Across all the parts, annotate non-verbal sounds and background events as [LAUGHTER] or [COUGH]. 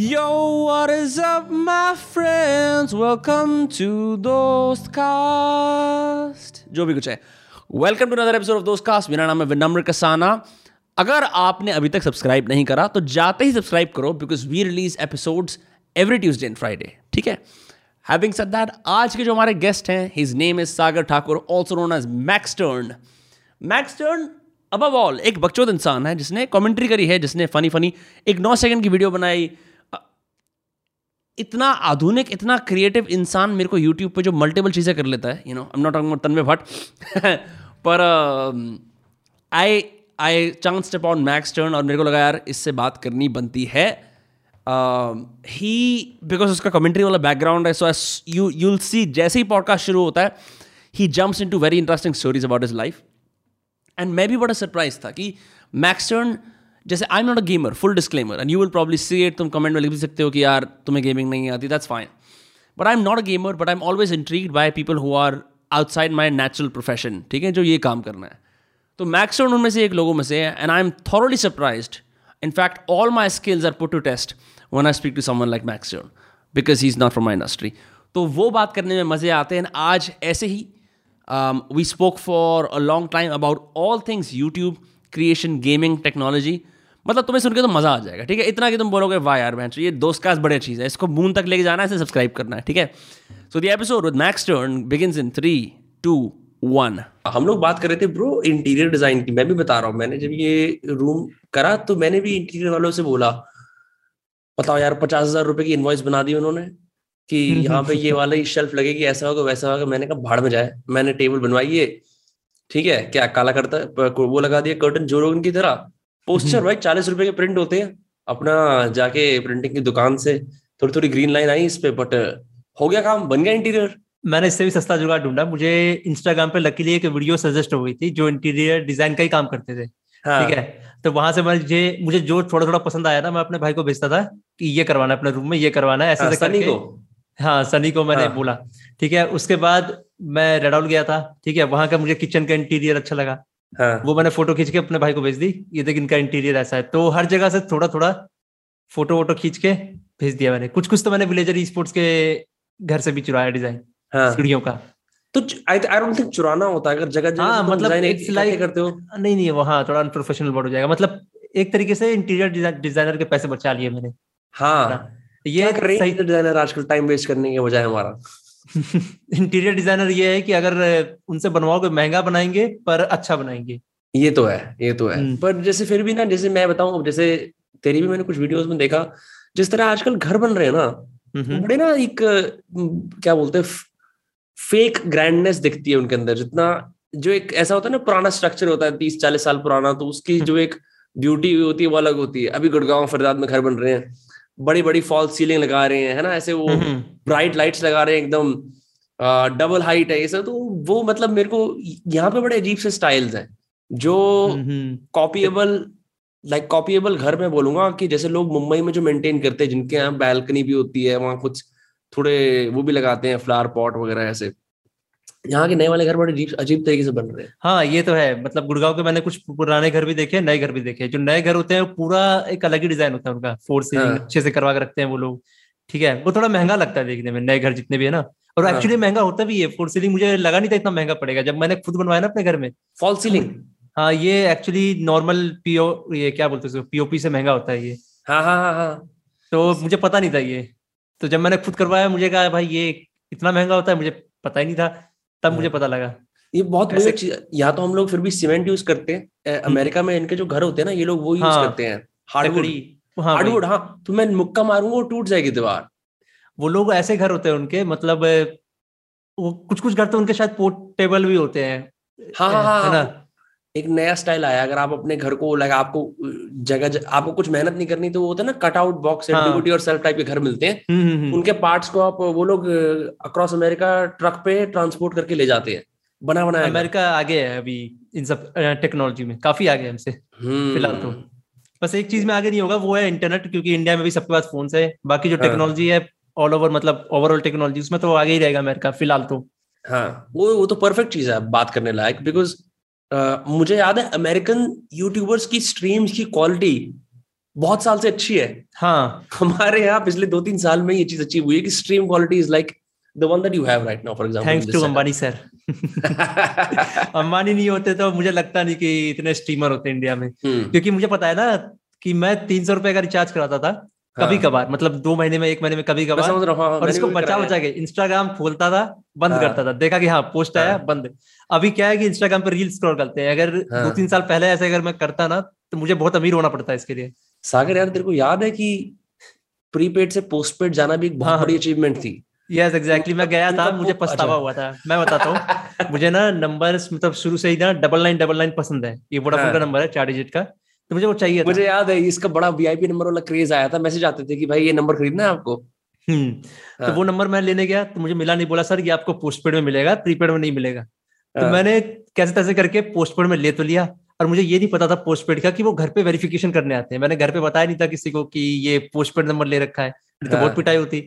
Yo, what is up, my friends? Welcome to Dostcast. जो भी कुछ है। Welcome to another episode of Dostcast मेरा नाम है विनम्र कसाना। अगर आपने अभी तक सब्सक्राइब नहीं करा तो जाते ही सब्सक्राइब करो because we release episodes every Tuesday and Friday ठीक है? हैविंग सेड दैट आज के जो हमारे गेस्ट हैं his name is Sagar Thakur also known as Maxtern Maxtern above all एक बकचोद इंसान है जिसने कमेंट्री करी है जिसने फनी फनी एक नौ सेकंड की वीडियो बनाई इतना आधुनिक, इतना क्रिएटिव इंसान मेरे को यूट्यूब पे जो मल्टीपल चीज़ें कर लेता है you know I am not Tanmay Bhat पर I I chance step on Maxtern और मेरे को लगा, यार, इससे बात करनी बनती है। ही बिकॉज़ उसका कमेंट्री वाला बैकग्राउंड है सो यू यूल सी जैसे ही पॉडकास्ट शुरू होता है he jumps into very interesting stories about is life and मैं भी बड़ा सरप्राइज़ था कि मैक्स टर्न जैसे I am not a gamer full disclaimer and you will probably see it तुम कमेंट में लिख भी सकते हो कि यार, तुम्हें गेमिंग नहीं आती that's fine but I am not a gamer but I am always intrigued by people who are outside my natural profession ठीक है, जो ये काम करना है. तो मैक्सटोन उनमें से एक लोगों में से है and I am thoroughly surprise in fact all my skills are put to test one I speak to someone like Maxtern because he is not from my industry तो वो बात करने में मज़े आते हैं, आज ऐसे ही we spoke for a long time about all things YouTube creation gaming technology मतलब तुम्हें सुन के तो मज़ा आ जाएगा ठीक है? इतना कि तुम बोलोगे वाह यार मैं ये दोस्त का बड़ी चीज़ है इसको मून तक लेके जाना है इसे सब्सक्राइब करना है ठीक है? So the episode with Maxtern begins in three two one हम लोग बात कर रहे थे ब्रो इंटीरियर डिज़ाइन की मैं भी बता रहा हूँ मैंने जब ये रूम करा तो मैंने भी इंटीरियर वालों से बोला बताओ यार पचास हज़ार रुपए की इन्वॉइस बना दी उन्होंने कि यहाँ पे ये वाला ही शेल्फ लगेगी ऐसा होगा वैसा होगा। मैंने कहा भाड़ में जाए मैंने टेबल बनवाई है ठीक है? क्या काला करता वो लगा दिया कर्टन जोरोगन की तरह पोस्टर भाई चालीस रुपए के प्रिंट होते हैं। अपना जाके प्रिंटिंग की दुकान से थोड़ी थोड़ी ग्रीन लाइन आई इस पे बट हो गया काम बन गया इंटीरियर मैंने इससे भी सस्ता जुगाड़ ढूंढा। मुझे इंस्टाग्राम पे लकीली एक वीडियो सजेस्ट हो गई थी जो इंटीरियर डिज़ाइन का ही काम करते थे। हाँ. ठीक है? तो वहाँ से मुझे मुझे जो थोड़ा थोड़ा पसंद आया ना मैं अपने भाई को भेजता था कि ये करवाना अपने रूम में ये करवाना है ऐसे हाँ, सनी को? हाँ सनी को मैंने हाँ. बोला। ठीक है? उसके बाद मैं रेडॉल गया था। ठीक है? वहाँ का मुझे किचन का इंटीरियर अच्छा लगा। हाँ. वो मैंने फ़ोटो खींच के अपने भाई को भेज दी। ये देख इनका इंटीरियर ऐसा है। तो हर जगह से थोड़ा थोड़ा फ़ोटो वोटो खींच के भेज दिया मैंने। कुछ कुछ तो मैंने विलेजर ई स्पोर्ट्स के घर से भी चुराया डिज़ाइन हाँ. सीढ़ियों का। तो आई आई डोंट थिंक चुराना होता। है अगर जगह जगह हाँ, तो मतलब इट्स लाइक करते हो। नहीं नहीं वहाँ थोड़ा अनप्रोफेशनल वर्ड हो जाएगा। मतलब एक तरीके से इंटीरियर डिज़ाइनर के पैसे बचा लिए मैंने। हाँ। ये सही डिज़ाइनर आजकल टाइम वेस्ट करने के बजाय हमारा। इंटीरियर डिज़ाइनर ये है कि अगर उनसे बनवाओगे महँगा बनाएँगे पर अच्छा बनाएँगे। ये तो है ये तो है। हम्म। पर जैसे फिर भी ना जैसे मैं बताऊँ जैसे तेरी भी मैंने कुछ वीडियोस में देखा जिस तरह आजकल घर बन रहे हैं ना तो बड़े ना एक क्या बोलते हैं फेक ग्रैंडनेस दिखती है उनके अंदर। जितना जो एक ऐसा होता है ना पुराना स्ट्रक्चर होता है तीस चालीस साल पुराना तो उसकी हम्म। जो एक ब्यूटी होती है वो अलग होती है। अभी गुड़गांव फरदाद में घर बन रहे हैं। बड़ी बड़ी फॉल सीलिंग लगा रहे हैं है ना? ऐसे वो ब्राइट हम्म, लाइट्स हम्म। लगा रहे हैं एकदम डबल हाइट है ये सब तो वो मतलब मेरे को यहाँ पे बड़े अजीब से स्टाइल्स हैं जो कॉपीएबल लाइक कॉपीएबल घर में बोलूँगा कि जैसे लोग मुंबई में जो मेंटेन करते हैं जिनके यहाँ बैल्कनी भी होती है वहाँ कुछ थोड़े वो भी लगाते हैं फ्लावर पॉट वगैरह ऐसे। यहाँ के नए वाले घर बड़े अजीब तरीके से बन रहे हैं। हाँ ये तो है। मतलब गुड़गांव के मैंने कुछ पुराने घर भी देखे नए घर भी देखे। जो नए घर होते हैं पूरा एक अलग ही डिज़ाइन होता है उनका। फोर सीलिंग हाँ। अच्छे से करवा के रखते हैं वो लोग। ठीक है? वो थोड़ा महँगा लगता है देखने में नए घर जितने भी है ना। और हाँ। एक्चुअली महँगा होता भी है। फोर सीलिंग मुझे लगा नहीं था इतना महँगा पड़ेगा। जब मैंने खुद बनवाया ना अपने घर में। फॉल सीलिंग हाँ ये एक्चुअली नॉर्मल पीओ ये क्या बोलते हैं पीओपी से महँगा होता है ये। हाँ हाँ हाँ हाँ। तो मुझे पता नहीं था ये। तो जब मैंने खुद करवाया मुझे कहा भाई ये इतना महँगा होता है मुझे पता ही नहीं था। तब मुझे हाँ। पता लगा। ये बहुत ऐसे चीज़ या तो हम लोग फिर भी सीमेंट यूज़ करते हैं। हम्म। अमेरिका में इनके जो घर होते हैं ना ये लोग वो यूज़ हाँ, करते हैं। हार्डवुड। हार्डवुड हाँ। तो मैं मुक्का मारूँगा वो टूट जाएगी दीवार। वो लोग ऐसे घर होते हैं उनके मतलब वो कुछ कुछ घर तो उनके शायद पोर्टेबल भी होते हैं। हाँ हाँ हाँ है। एक नया स्टाइल आया अगर आप अपने घर को लगा आपको जगह आपको कुछ मेहनत नहीं करनी तो वो होता है ना कट आउट बॉक्स और सेल्फ टाइप के घर मिलते हैं। हम्म, हम्म, हम्म। उनके पार्ट्स को आप वो लोग अक्रॉस अमेरिका ट्रक पे ट्रांसपोर्ट करके ले जाते हैं। बना बना अमेरिका आगे है अभी इन सब टेक्नोलॉजी में। काफ़ी आगे हमसे फ़िलहाल तो। बस एक चीज़ में आगे नहीं होगा वो है इंटरनेट क्योंकि इंडिया में भी सबके पास फ़ोन है। बाकी जो टेक्नोलॉजी हाँ। है ऑल ओवर मतलब ओवरऑल टेक्नोलॉजी उसमें तो आगे ही रहेगा अमेरिका फ़िलहाल तो। हाँ वो वो तो परफेक्ट चीज़ है बात करने लायक बिकॉज़ मुझे याद है अमेरिकन यूट्यूबर्स की स्ट्रीम्स की क्वालिटी बहुत साल से अच्छी है। हाँ। हमारे यहाँ पिछले दो तीन साल में ये चीज़ अचीव हुई है कि stream quality is like the one that you have right now for example thanks to Ambani sir Ambani नहीं होते तो मुझे लगता नहीं कि इतने स्ट्रीमर होते इंडिया में। हम्म। क्योंकि मुझे पता है ना कि मैं तीन सौ रुपए का रिचार्ज कराता था। कभी हाँ। कभार मतलब दो महीने में एक महीने में कभी कभार हाँ, और इसको बचा बचा के इंस्टाग्राम खोलता था बंद हाँ। करता था। देखा कि हाँ पोस्ट हाँ, आया बंद। अभी क्या है कि इंस्टाग्राम पे रील स्क्रॉल करते हैं। अगर हाँ, दो तीन साल पहले ऐसे अगर मैं करता ना तो मुझे बहुत अमीर होना पड़ता है इसके लिए। सागर यार तेरे को याद है कि प्रीपेड से पोस्टपेड जाना भी एक बहुत बड़ी अचीवमेंट थी? यस एग्जैक्टली मैं गया था मुझे पछतावा अच्छा। हुआ था। मैं बताता हूँ मुझे ना नंबर मतलब शुरू से ही ना डबल नाइन डबल नाइन पसंद है। ये वोडाफोन का नंबर है चार डिजिट का। तो मुझे वो चाहिए मुझे याद है इसका बड़ा वीआईपी नंबर वाला क्रेज आया था मैसेज आते थे कि भाई ये नंबर खरीदना है आपको हम्म तो हाँ। वो नंबर मैं लेने गया तो मुझे मिला नहीं बोला सर ये आपको पोस्टपेड में मिलेगा प्रीपेड में नहीं मिलेगा तो हाँ। मैंने कैसे तैसे करके पोस्टपेड में ले तो लिया और मुझे ये नहीं पता था पोस्टपेड का कि वो घर पे वेरिफिकेशन करने आते हैं मैंने घर पे बताया नहीं था किसी को कि ये पोस्टपेड नंबर ले रखा है तो बहुत हाँ। पिटाई होती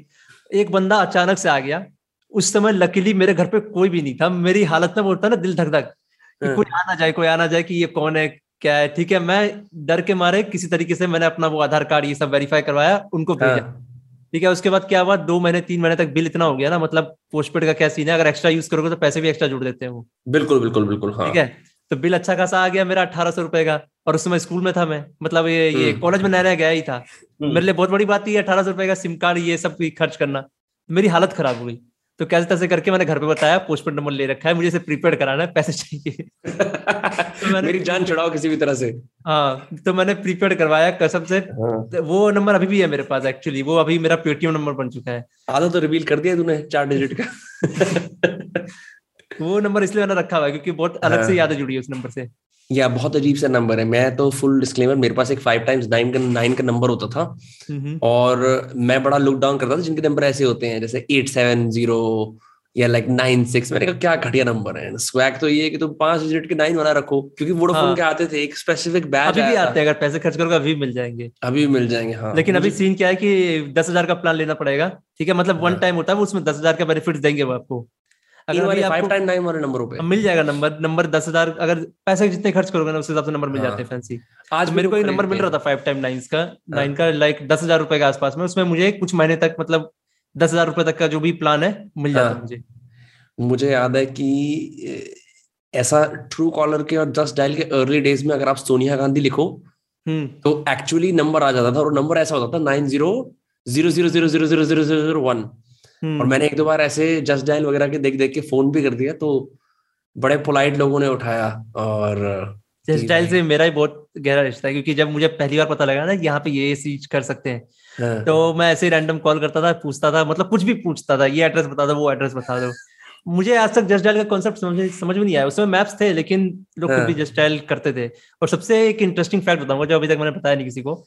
एक बंदा अचानक से आ गया उस समय लकीली मेरे घर पे कोई भी नहीं था मेरी हालत में वो होता ना दिल धक धक कोई आना जाए कोई आना जाए कि ये कौन है क्या है? ठीक है मैं डर के मारे किसी तरीके से मैंने अपना वो आधार कार्ड ये सब वेरीफाई करवाया उनको भेजा हाँ। ठीक है उसके बाद क्या हुआ? दो महीने तीन महीने तक बिल इतना हो गया ना मतलब पोस्टपेड का क्या सीन है? अगर एक्स्ट्रा यूज़ करोगे तो पैसे भी एक्स्ट्रा जुड़ देते हैं वो। बिल्कुल बिल्कुल बिल्कुल हाँ। ठीक है तो बिल अच्छा खासा आ गया मेरा अठारह सौ रुपए का और उस समय स्कूल में था मैं। मतलब ये ये कॉलेज हम्म। में नया नया गया ही था। हम्म। मेरे लिए बहुत बड़ी बात थी अठारह सौ रुपए का सिम कार्ड ये सब खर्च करना। मेरी हालत खराब हो गई। तो कैसे तैसे करके मैंने घर पे बताया पोस्टपेड नंबर ले रखा है मुझे इसे प्रीपेड कराना है पैसे चाहिए। तो मैंने मेरी जान चढ़ाओ किसी भी तरह से। हाँ तो मैंने प्रीपेड करवाया कसम से। हाँ। तो वो नंबर अभी भी है मेरे पास एक्चुअली वो अभी मेरा पेटीएम नंबर बन चुका है। आधा तो रिवील कर दिया तूने चार डिजिट का। [LAUGHS] वो नंबर इसलिए मैंने रखा हुआ है क्योंकि बहुत अलग से हाँ। याद जुड़ी है उस नंबर से। या बहुत अजीब सा नंबर है। मैं तो फुल डिस्क्लेमर मेरे पास एक फाइव टाइम्स नाइन का नाइन का नंबर होता था। और मैं बड़ा लुक डाउन करता था जिनके नंबर ऐसे होते हैं जैसे एट सेवन ज़ीरो या लाइक नाइन सिक्स मैंने कहा क्या घटिया नंबर है। स्वैग तो ये है कि तुम पाँच डिजिट के नाइन बना रखो क्योंकि वोडाफोन हाँ. के आते थे एक स्पेसिफिक बैच अभी भी आते हैं अगर पैसे खर्च करोगे अभी मिल जाएँगे। अभी मिल जाएँगे हाँ। लेकिन अभी सीन क्या है कि दस हज़ार का प्लान लेना पड़ेगा ठीक है? मतलब वन टाइम हाँ। होता है उसमें दस हज़ार का बेनिफिट देंगे वो आपको। अगर वाले फाइव टाइम नाइन वाले नंबरों पे मिल जाएगा नंबर नंबर दस हज़ार अगर पैसे जितने खर्च करोगे ना उस हिसाब से नंबर मिल हाँ। जाते हैं फैंसी आज मेरे को एक नंबर मिल रहा था फाइव टाइम नाइन का नाइन हाँ। का लाइक दस हज़ार रुपए के आसपास में उसमें मुझे कुछ महीने तक मतलब दस हज़ार रुपए तक का जो भी प्लान है मिल जाता है हाँ। मुझे मुझे याद है कि ऐसा ट्रू कॉलर के और जस्ट डायल के अर्ली डेज़ में अगर आप सोनिया गांधी लिखो हम्म। तो एक्चुअली नंबर आ जाता था और नंबर ऐसा होता था nine zero zero zero zero zero zero zero zero one और। मैंने एक दो बार ऐसे जस्ट डायल वगैरह के देख देख के फ़ोन भी कर दिया तो बड़े पोलाइट लोगों ने उठाया और जस्ट डायल से मेरा ही बहुत गहरा रिश्ता है क्योंकि जब मुझे पहली बार पता लगा ना यहाँ पे ये चीज़ कर सकते हैं हाँ। तो मैं ऐसे रैंडम कॉल करता था पूछता था मतलब कुछ भी पूछता था ये एड्रेस बता दो वो एड्रेस बता दो मुझे आज तक जस्ट डायल का कॉन्सेप्ट समझ समझ में नहीं आया उसमें मैप्स थे लेकिन लोग हाँ। भी जस्ट डायल करते थे और सबसे एक इंटरेस्टिंग फैक्ट बताऊँगा जो अभी तक मैंने बताया नहीं किसी को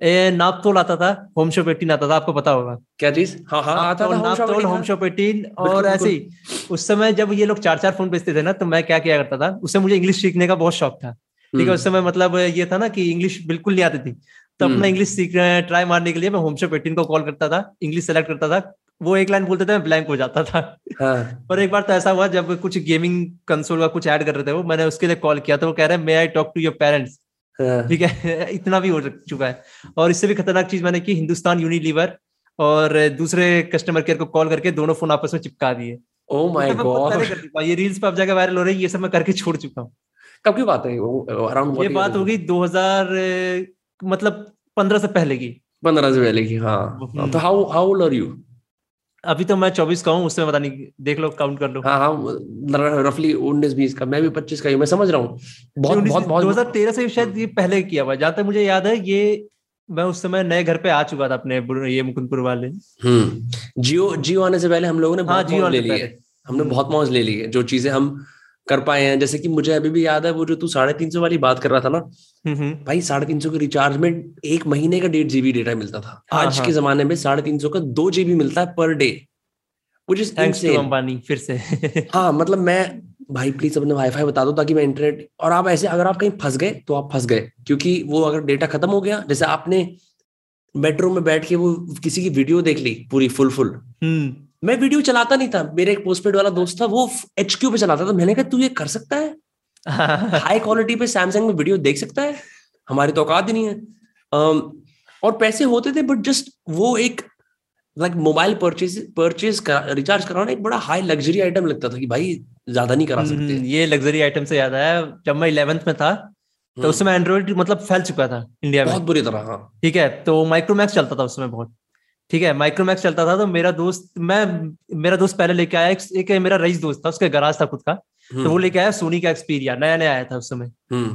नापतोल आता था होम शॉप एटीन आता था आपको पता होगा क्या चीज़ हाँ हाँ आता था नापतोल होम शॉप एटीन और ऐसे ही उस समय जब ये लोग चार चार फ़ोन बेचते थे ना तो मैं क्या किया करता था उससे मुझे इंग्लिश सीखने का बहुत शौक था ठीक है हम्म। उस समय मतलब ये था ना कि इंग्लिश बिल्कुल नहीं आती थी तो अपना हम्म। इंग्लिश सीख ट्राई मारने के लिए मैं होम शॉप एटीन को कॉल करता था इंग्लिश सेलेक्ट करता था वो एक लाइन बोलते थे मैं ब्लैंक हो जाता था हाँ. और एक बार तो ऐसा हुआ जब कुछ गेमिंग कंसोल का कुछ ऐड कर रहे थे वो मैंने उसके लिए कॉल किया तो वो कह रहे हैं may I talk to your parents हाँ। ठीक है? [LAUGHS] इतना भी हो चुका है। और इससे भी खतरनाक चीज़ मैंने की हिंदुस्तान यूनिलीवर और दूसरे कस्टमर केयर को कॉल करके दोनों फ़ोन आपस में चिपका दिए। ओ माय गॉड ये रील्स पे अब जाकर वायरल हो रही है ये सब मैं करके छोड़ चुका हूँ। कब की बात है अराउंड ये बात होगी 2000 मतलब 15 से पहले की। 15 से पहले की हाँ। हम्म। तो how how old are you अभी तो मैं चौबीस का हूँ उसमें पता नहीं देख लो काउंट कर लो। हाँ हाँ रफली उन्नीस बीस का मैं भी पच्चीस का ही मैं समझ रहा हूँ। बहुत बहुत बहुत दो हज़ार तेरह से शायद ये पहले किया हुआ जहाँ तक मुझे याद है ये मैं उस समय नए घर पे आ चुका था अपने ये मुकुंदपुर वाले। हम्म जियो जियो आने से पहले हम लोगों ने हाँ जियो ले लिए हमने। बहुत मौज ले ली है। जो चीज़ें हम कर पाए हैं जैसे कि मुझे अभी भी याद है वो जो तू साढ़े तीन सौ वाली बात कर रहा था ना हम्म, हम्म। भाई साढ़े तीन सौ के रिचार्ज में एक महीने का डेढ़ जीबी डेटा मिलता था हाँ, आज हाँ. के जमाने में साढ़े तीन सौ का दो जीबी मिलता है per day which is Thanks Ambani फिर से [LAUGHS] हाँ मतलब मैं भाई प्लीज़ अपने वाईफाई बता दो ताकि मैं इंटरनेट और आप ऐसे अगर आप कहीं फंस गए तो आप फंस गए क्योंकि वो अगर डेटा खत्म हो गया जैसे आपने बेडरूम में बैठ के वो किसी की वीडियो देख ली पूरी फुल फुल। मैं वीडियो चलाता नहीं था। मेरे एक पोस्टपेड वाला दोस्त था वो एच क्यू पे चलाता था। मैंने कहा तू ये कर सकता है? [LAUGHS] हाई क्वालिटी पे सैमसंग में वीडियो देख सकता है? हमारी तो औकात ही नहीं है। और पैसे होते थे बट जस्ट वो एक like mobile purchase purchase recharge कराना एक बड़ा हाई लग्जरी आइटम लगता था कि भाई ज़्यादा नहीं करा सकते। हम्म, ये लग्जरी आइटम से याद आया जब मैं इलेवेंथ में था तो हम्म। उस समय एंड्रॉइड मतलब फैल चुका था इंडिया में। बहुत बुरी तरह हाँ। ठीक है तो माइक्रोमैक्स चलता था उस समय बहुत। ठीक है माइक्रोमैक्स चलता था तो मेरा दोस्त मैं मेरा दोस्त पहले लेके आया एक, मेरा रईस दोस्त था उसका गराज था खुद का तो वो हम्म। लेके आया सोनी का एक्सपीरिया नया नया आया था उस समय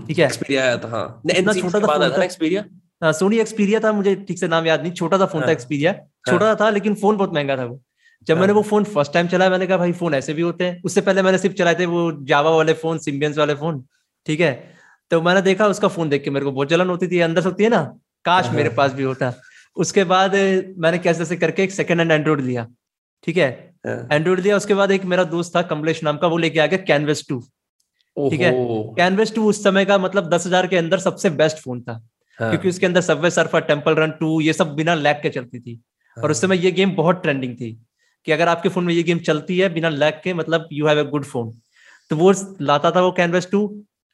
ठीक है। एक्सपीरिया आया था हाँ। इतना छोटा था एक्सपीरिया सोनी एक्सपीरिया था मुझे ठीक से नाम याद नहीं छोटा सा फ़ोन था एक्सपीरिया हाँ। छोटा हाँ। था लेकिन फ़ोन बहुत महँगा था वो। जब मैंने। वो फ़ोन फ़र्स्ट टाइम चलाया मैंने कहा भाई फ़ोन ऐसे भी होते हैं। उससे पहले मैंने सिर्फ़ चलाए थे वो जावा वाले फ़ोन सिम्बियंस वाले फ़ोन ठीक है। तो मैंने देखा उसका फ़ोन देख के मेरे को बहुत जलन होती थी अंदर होती है ना काश मेरे पास भी होता। उसके बाद मैंने कैसे जैसे करके एक सेकंड हैंड एंड्रॉइड लिया ठीक है? एंड्रॉइड लिया उसके बाद एक मेरा दोस्त था कमलेश नाम का वो लेके आ गया कैनवेस टू ठीक है? कैनवेस टू उस समय का मतलब दस हज़ार के अंदर सबसे बेस्ट फ़ोन था हाँ. क्योंकि उसके अंदर Subway Surfer Temple Run two ये सब बिना लैग के चलती थी। हाँ. और उस समय ये गेम बहुत ट्रेंडिंग थी कि अगर आपके फ़ोन में ये गेम चलती है बिना लैग के मतलब you have a good phone तो वो लाता था वो कैनवेस टू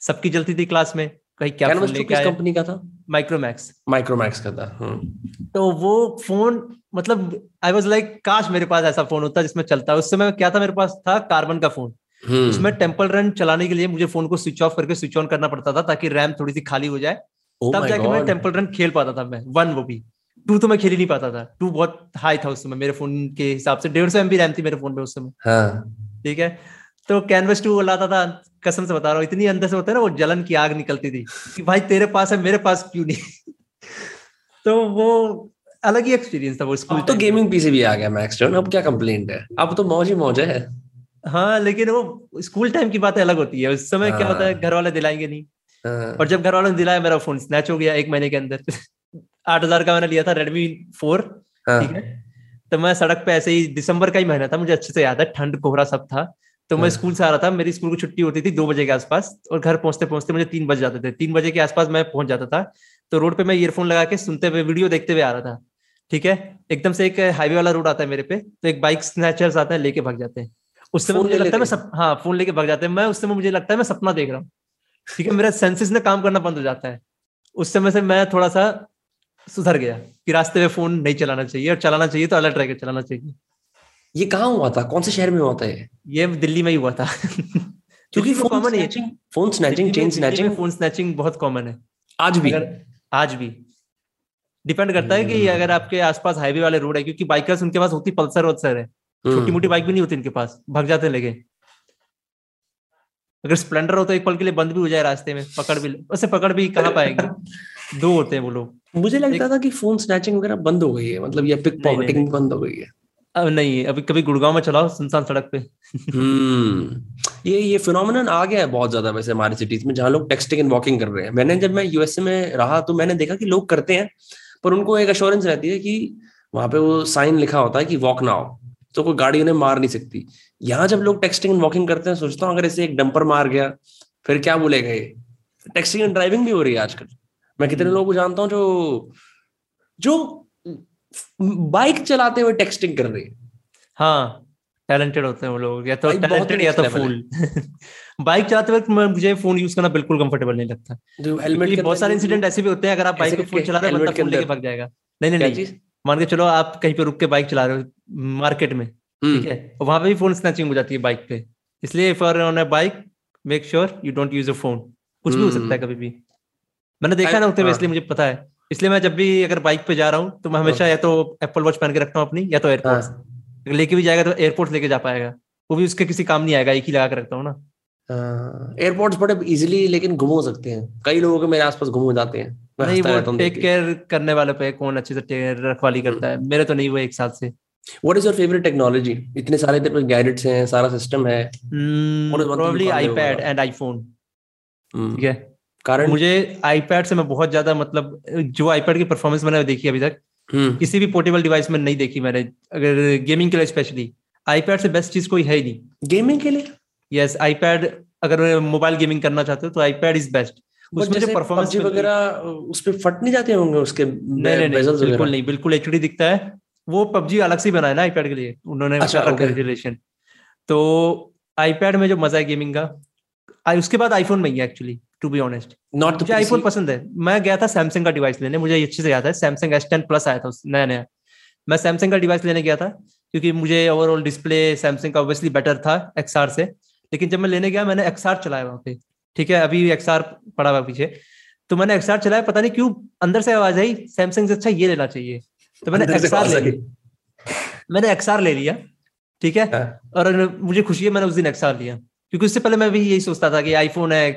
सबकी चलती थी क्लास में कहीं क्या किस कंपनी का था? माइक्रोमैक्स माइक्रोमैक्स का था हम्म। तो वो फ़ोन मतलब आई वाज लाइक काश मेरे पास ऐसा फ़ोन होता जिसमें चलता। है उस समय क्या था मेरे पास था? कार्बन का फ़ोन हम्म। उसमें टेंपल रन चलाने के लिए मुझे फ़ोन को स्विच ऑफ़ करके स्विच ऑन करना पड़ता था ताकि रैम थोड़ी सी खाली हो जाए। Oh तब जाके मैं टेंपल रन खेल पाता था मैं वन वो भी। टू तो मैं खेल ही नहीं पाता था। टू बहुत हाई था उस समय मेरे फ़ोन के हिसाब से। डेढ़ सौ एमबी रैम थी मेरे फ़ोन में उस समय। हाँ। ठीक है? तो कैनवस टू लाता था कसम से बता रहा हूँ इतनी अंदर से होता है ना वो जलन की आग निकलती थी कि भाई तेरे पास है मेरे पास क्यों नहीं [LAUGHS] तो वो अलग ही एक्सपीरियंस था वो स्कूल तो गेमिंग पीसी भी आ गया मैक्स अब क्या कंप्लेंट है अब तो मौज ही मौज है हाँ लेकिन वो स्कूल टाइम की बातें अलग होती है उस समय हाँ। क्या होता है हाँ। घर वाले दिलाएँगे नहीं हाँ। और जब घर वालों ने दिलाया मेरा फ़ोन स्नैच हो गया एक महीने के अंदर [LAUGHS] आठ हज़ार का मैंने लिया था रेडमी फोर हाँ। ठीक है तो मैं सड़क पे ऐसे ही दिसंबर का ही महीना था मुझे अच्छे से याद है ठंड कोहरा सब था तो मैं स्कूल से आ रहा था मेरी स्कूल की छुट्टी होती थी दो बजे के आसपास और घर पहुँचते पहुँचते मुझे तीन बज जाते थे। तीन बजे के आसपास मैं पहुँच जाता था तो रोड पे मैं ईयरफोन लगा के सुनते हुए वीडियो देखते हुए आ रहा था ठीक है? एकदम से एक हाईवे वाला रोड आता है मेरे पे तो एक बाइक स्नैचर्स आते हैं लेके भाग जाते हैं। उस समय मुझे लगता है मैं सब हाँ फ़ोन लेके भाग जाते हैं। मैं उस समय मुझे लगता है मैं सपना देख रहा हूँ ठीक है? मेरा सेंसेस ने काम करना बंद हो जाता है। उस समय से मैं थोड़ा सा सुधर गया कि रास्ते में फ़ोन नहीं चलाना चाहिए और चलाना चाहिए तो अलर्ट रह चलाना चाहिए। ये कहाँ हुआ था? कौन से शहर में हुआ था ये? ये दिल्ली में ही हुआ था। क्योंकि कॉमन है phone snatching chain snatching phone snatching बहुत कॉमन है। आज भी? आज भी। डिपेंड करता है कि hmm. अगर आपके आसपास हाईवे वाले रोड है क्योंकि बाइकर्स उनके पास होती पल्सर वल्सर है। छोटी. मोटी बाइक भी नहीं होती इनके पास। भाग जाते लगे अगर स्प्लेंडर हो तो एक पल के लिए बंद भी हो जाए रास्ते में पकड़ भी वैसे पकड़ भी कहाँ पाएँगे? दो होते हैं वो लोग। मुझे लगता था कि फ़ोन स्नैचिंग वगैरह बंद हो गई है मतलब ये पिक पॉकेटिंग बंद हो गई है। अब नहीं अभी कभी गुड़गांव में चलाओ सुनसान सड़क पे। हम्म ये ये फिनोमिनन आ गया है बहुत ज़्यादा वैसे हमारे सिटीज़ में जहाँ लोग टेक्सटिंग एंड वॉकिंग कर रहे हैं। मैंने जब मैं यूएसए में रहा तो मैंने देखा कि लोग करते हैं पर उनको एक अश्योरेंस रहती है कि वहाँ पे वो साइन लिखा होता है कि वॉक ना हो तो कोई गाड़ी उन्हें मार नहीं सकती। यहाँ जब लोग टेक्सटिंग एंड वॉकिंग करते हैं सोचता हूँ अगर इसे एक डंपर मार गया फिर क्या बोलेगा ये? टेक्सटिंग एंड ड्राइविंग भी हो रही है आजकल। मैं कितने लोगों को जानता हूँ जो जो बाइक चलाते हुए टेक्सटिंग कर रहे हैं। हाँ टैलेंटेड होते हैं वो लोग या तो टैलेंटेड या तो फूल [LAUGHS] बाइक चलाते वक्त मुझे फ़ोन यूज़ करना बिल्कुल कंफर्टेबल नहीं लगता। जो हेलमेट बहुत सारे इंसिडेंट ऐसे भी होते हैं अगर आप बाइक पे फ़ोन चला रहे हैं फ़ोन लेके भाग जाएगा। नहीं नहीं नहीं मान के चलो आप कहीं पे रुक के बाइक चला रहे हो मार्केट में हम्म। ठीक है वहाँ पे भी फ़ोन स्नैचिंग हो जाती है बाइक पे। इसलिए for on a bike make sure you don't use a phone कुछ भी हो सकता है हम्म। कभी भी। मैंने देखा ना होते हुए हाँ। इसलिए मुझे पता है। इसलिए मैं जब भी अगर बाइक पे जा रहा हूँ तो मैं हमेशा हाँ। या तो एप्पल वॉच पहन के रखता हूँ अपनी या तो एयरपोर्ट्स लेके भी जाएगा तो एयरपोर्ट लेके जा पाएगा। वो भी उसके किसी काम नहीं आएगा एक ही लगा कर रखता हूँ ना। एयरपोर्ट्स बड़े इजीली लेकिन गुम हो सकते हैं। कई लोगों के मेरे आसपास गुम हो जाते हैं। नहीं वो टेक केयर करने वाले पे कौन अच्छे से रखवाली करता है? मेरे तो नहीं हुए एक साथ से। What is your favourite technology इतने सारे तेरे पास गैजेट्स हैं सारा सिस्टम है। प्रोबब्ली आईपैड एंड आईफोन ठीक है? कारण मुझे आईपैड से मैं बहुत ज़्यादा मतलब जो आईपैड की परफॉर्मेंस मैंने देखी अभी तक हम्म। किसी भी पोर्टेबल डिवाइस में नहीं देखी मैंने अगर गेमिंग के लिए स्पेशली आईपैड से बेस्ट चीज़ कोई है ही नहीं। गेमिंग के लिए? यस आईपैड अगर मोबाइल गेमिंग करना चाहते हो तो आईपैड इज़ बेस्ट उसमें जो परफॉर्मेंस वगैरह उस पे फट नहीं जाते होंगे उसके नहीं नहीं, नहीं बिल्कुल नहीं बिल्कुल एचडी दिखता है। वो पबजी अलग से बनाया ना आईपैड के लिए उन्होंने अच्छा, तो आईपैड में जो मज़ा है गेमिंग का उसके बाद आईफोन में ही actually to be honest not मुझे आईफोन पसंद है। मैं गया था सैमसंग का डिवाइस लेने मुझे अच्छे से याद है। सैमसंग एस टेन प्लस आया था नया नया। मैं सैमसंग का डिवाइस लेने गया था क्योंकि मुझे ओवरऑल डिस्प्ले सैमसंग का ऑब्वियसली बेटर था एक्सआर से। लेकिन जब मैं लेने गया मैंने एक्सआर चलाया वहाँ पे। ठीक है? अभी एक्सआर पड़ा हुआ पीछे। तो मैंने एक्सआर चलाया पता नहीं क्यों अंदर से आवाज़ आई सैमसंग से अच्छा ये लेना चाहिए। तो मैंने एक्सआर ले लिया मैंने एक्सआर ले लिया। ठीक है? हाँ। और मुझे खुशी है मैंने उस दिन एक्सआर लिया। क्योंकि उससे पहले मैं भी यही सोचता था कि आईफोन है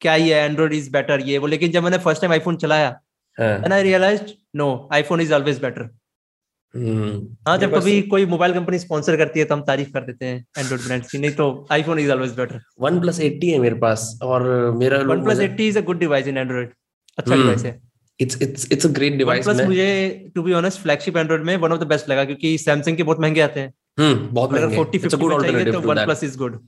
क्या ही है एंड्रॉइड इज़ बेटर ये वो। लेकिन जब मैंने फ़र्स्ट टाइम आईफोन चलाया and I realise no iPhone is always better हाँ जब कभी कोई मोबाइल कंपनी स्पॉन्सर करती है तो हम तारीफ़ कर देते हैं एंड्रॉइड ब्रांड की नहीं तो iPhone is always better OnePlus eight T है मेरे पास और मेरा OnePlus eight T is a good device in Android अच्छा डिवाइस हम्म। है। It's it's it's a great device plus मुझे to be honest flagship Android में वन ऑफ़ द बेस्ट लगा क्योंकि सैमसंग के बहुत महँगे आते हैं। हम्म बहुत महँगे। 40 50 चाहिए तो वन प्लस इज़ गुड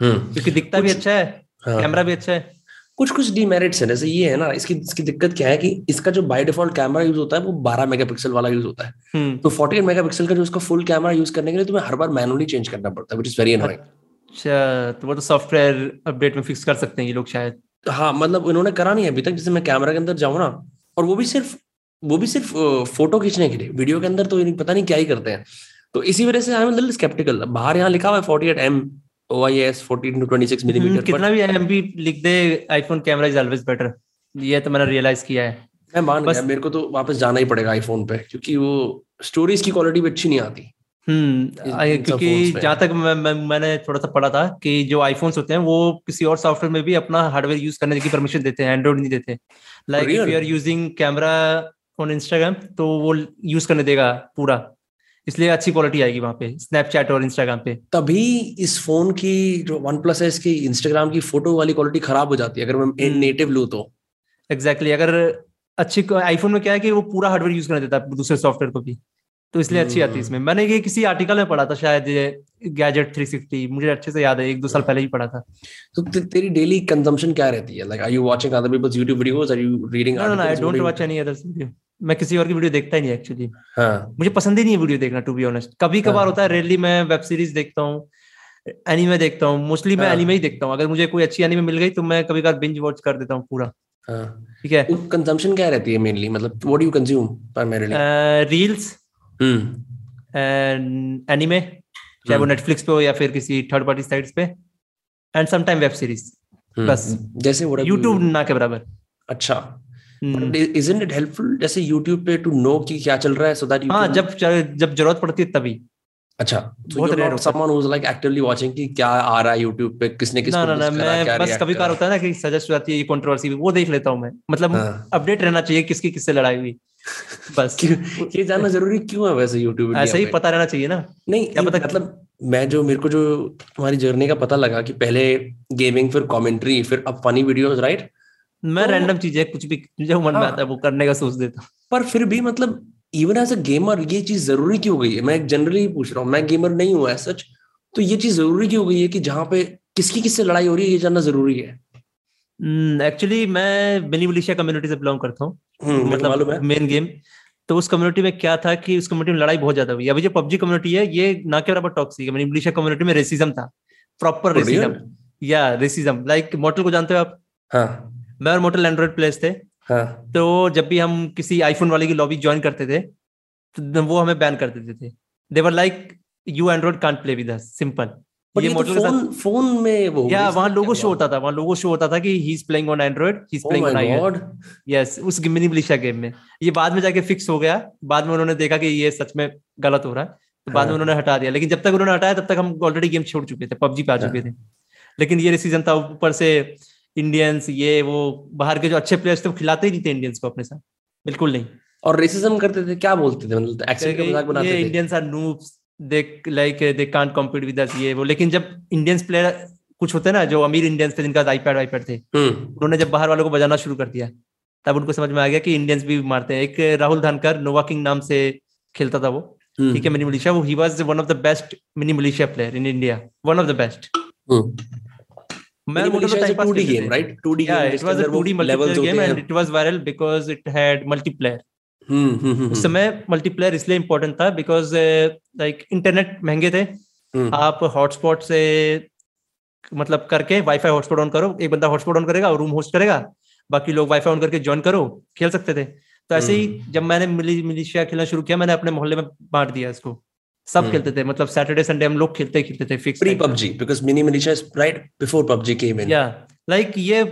क्योंकि दिखता भी अच्छा है कैमरा हाँ। भी अच्छा है। कुछ कुछ डीमेरिट्स है। जैसे ये है ना इसकी इसकी दिक्कत क्या है कि इसका जो बाय डिफ़ॉल्ट कैमरा यूज़ होता है वो 12 मेगापिक्सल वाला यूज़ होता है। हम्म। तो 48 मेगापिक्सल का जो उसका फुल कैमरा यूज़ करने के लिए तुम्हें हर बार मैनुअली चेंज करना पड़ता है इज़ वेरी अनोइंग अच्छा तो वो तो सॉफ्टवेयर अपडेट में फिक्स कर सकते हैं ये लोग शायद। हाँ मतलब इन्होंने करा नहीं अभी तक जैसे मैं कैमरा के अंदर जाऊँ ना और वो भी सिर्फ़ वो भी सिर्फ़ फ़ोटो खींचने के लिए वीडियो के अंदर तो पता नहीं क्या ही करते हैं। तो इसी वजह से आई एम लिटिल स्केप्टिकल बाहर यहाँ लिखा हुआ है 48 एम OIS 14 to 26 मिलीमीटर कितना भी एमबी लिख दे iPhone camera is always better ये तो मैंने रियलाइज़ किया है। मैं मान गया मेरे को तो वापस जाना ही पड़ेगा आईफोन पे क्योंकि वो स्टोरेज की क्वालिटी भी अच्छी नहीं आती। हम्म क्योंकि जहाँ तक मैं, मैं मैंने थोड़ा सा पढ़ा था कि जो आईफोन्स होते हैं वो किसी और सॉफ्टवेयर में भी अपना हार्डवेयर यूज़ करने की परमिशन देते हैं एंड्रॉइड नहीं देते। Like if you are using camera on Instagram तो वो यूज़ करने देगा पूरा। इसलिए अच्छी क्वालिटी आएगी वहाँ पे स्नैपचैट और इंस्टाग्राम पे। तभी इस फ़ोन की जो वन प्लस है इसकी इंस्टाग्राम की फ़ोटो वाली क्वालिटी खराब हो जाती है अगर मैं नेटिव लू तो। Exactly exactly. अगर अच्छी आईफोन में क्या है कि वो पूरा हार्डवेयर यूज़ करना देता है दूसरे सॉफ्टवेयर को भी। तो इसलिए अच्छी आती है इसमें। मैंने ये किसी आर्टिकल में पढ़ा था शायद गैजेट 360 मुझे अच्छे से याद है एक दो साल पहले ही पढ़ा था। तो ते, तेरी डेली कंजम्पशन क्या रहती है? Like are you watching other people's YouTube videos are you reading no no I don't watch any other video मैं किसी और की वीडियो देखता ही नहीं एक्चुअली हाँ. मुझे पसंद ही नहीं है वीडियो देखना टू बी ऑनेस्ट कभी कभार हाँ. होता है रेयरली मैं वेब सीरीज़ देखता हूँ एनीमे देखता हूँ मोस्टली मैं एनीमे हाँ। ही देखता हूँ। अगर मुझे कोई अच्छी एनीमे मिल गई तो मैं कभी कभार बिंज वॉच कर देता हूँ पूरा। हाँ। ठीक है? कंजम्पशन क्या रहती है मेनली मतलब what do you consume primarily reels anime चाहे वो नेटफ्लिक्स पे हो या फिर किसी थर्ड पार्टी साइट्स पे। And some time web series बस। जैसे यूट्यूब ना के बराबर। अच्छा। इजंट इट हेल्पफुल जैसे YouTube पे टू नो कि क्या चल रहा है सो दैट हाँ जब जब ज़रूरत पड़ती है तभी। अच्छा बहुत रेयर होता someone who is like actively watching कि क्या आ रहा है YouTube पे किसने किसको ना ना मैं बस कभी कार। होता है ना कि सजेस्ट हो जाती है ये कंट्रोवर्सी वो देख लेता हूँ मैं। मतलब अपडेट हाँ। रहना चाहिए किसकी किससे लड़ाई हुई। बस। [LAUGHS] ये जानना ज़रूरी क्यों है वैसे YouTube ऐसा ही पता रहना चाहिए ना। नहीं क्या पता मतलब मैं जो मेरे को जो तुम्हारी जर्नी का पता लगा कि पहले गेमिंग फिर कमेंट्री फिर अब फनी वीडियोस राइट मैं रैंडम तो, चीज़ें कुछ भी जो मन में हाँ। आता है वो करने का सोच देता हूँ। पर फिर भी मतलब इवन एज अ गेमर ये चीज़ ज़रूरी क्यों गई है? मैं जनरली पूछ रहा हूँ मैं गेमर नहीं हूँ सच तो ये चीज़ ज़रूरी क्यों गई है कि जहाँ पे किसकी किससे लड़ाई हो रही है ये जानना ज़रूरी है? एक्चुअली hmm, मैं मिनी मलेशिया कम्युनिटी से बिलोंग करता हूँ। हम्म, मतलब मेन गेम तो उस कम्युनिटी में क्या था कि उस कम्युनिटी में लड़ाई बहुत ज़्यादा हुई। अभी जो पबजी कम्युनिटी है ये ना के बराबर टॉक्सिक है। मिनी मलेशिया कम्युनिटी में रेसिज्म था। प्रॉपर रेसिज्म या रेसिज्म लाइक मोटल को जानते हो आप? हाँ। मैं और मोटल एंड्रॉइड प्लेस थे। हाँ. तो जब भी हम किसी आईफोन वाले की लॉबी ज्वाइन करते थे तो वो हमें बैन कर देते थे। They were like you Android can't play with simple ये तो फ़ोन फ़ोन में वो या वहाँ लोगो शो होता था। वहाँ लोगो शो होता था कि he is playing on Android he is playing on iOS yes उस मिनी ब्लिशा गेम में। ये बाद में जाके फिक्स हो गया। बाद में उन्होंने देखा कि ये सच में गलत हो रहा है। तो बाद में हाँ। उन्होंने हटा दिया। लेकिन जब तक उन्होंने हटाया तब तक हम ऑलरेडी गेम छोड़ चुके थे पबजी पे आ चुके हाँ। थे। लेकिन ये सीज़न था ऊपर से इंडियंस ये वो बाहर के जो अच्छे प्लेयर्स थे वो खिलाते ही नहीं थे इंडियंस को अपने साथ। बिल्कुल नहीं। और रेसिज्म करते थे क्या बोलते थे? मतलब एक्चुअली का मज़ाक बनाते थे। Indians are noobs they like they can't compete with us ये वो। लेकिन जब इंडियंस प्लेयर कुछ होते ना जो अमीर इंडियंस थे जिनका आईपैड वाईपैड थे हम्म। उन्होंने जब बाहर वालों को बजाना शुरू कर दिया तब उनको समझ में आ गया कि इंडियंस भी मारते हैं। एक राहुल धनकर नोवा किंग नाम से खेलता था वो। हम्म। ठीक है मिनी मलेशिया वो ही was one of the best Mini Militia player in India one of the best Man was a 2D game, right? 2D yeah, game. it was a 2D multiplayer game and it was viral because it had multiplayer. उस समय multiplayer इसलिए important था because like internet महँगे थे आप hotspot से मतलब करके वाईफाई हॉटस्पॉट ऑन करो एक बंदा हॉटस्पॉट ऑन करेगा और रूम होस्ट करेगा बाकी लोग वाईफाई ऑन करके ज्वाइन करो खेल सकते थे तो ऐसे ही हम्म। जब मैंने मिली मिलिशिया खेलना शुरू किया मैंने अपने मोहल्ले में बांट दिया इसको सब हम्म। खेलते थे मतलब सैटरडे संडे हम लोग खेलते खेलते थे fix pre PUBG because Mini Militia is right before PUBG came in या लाइक ये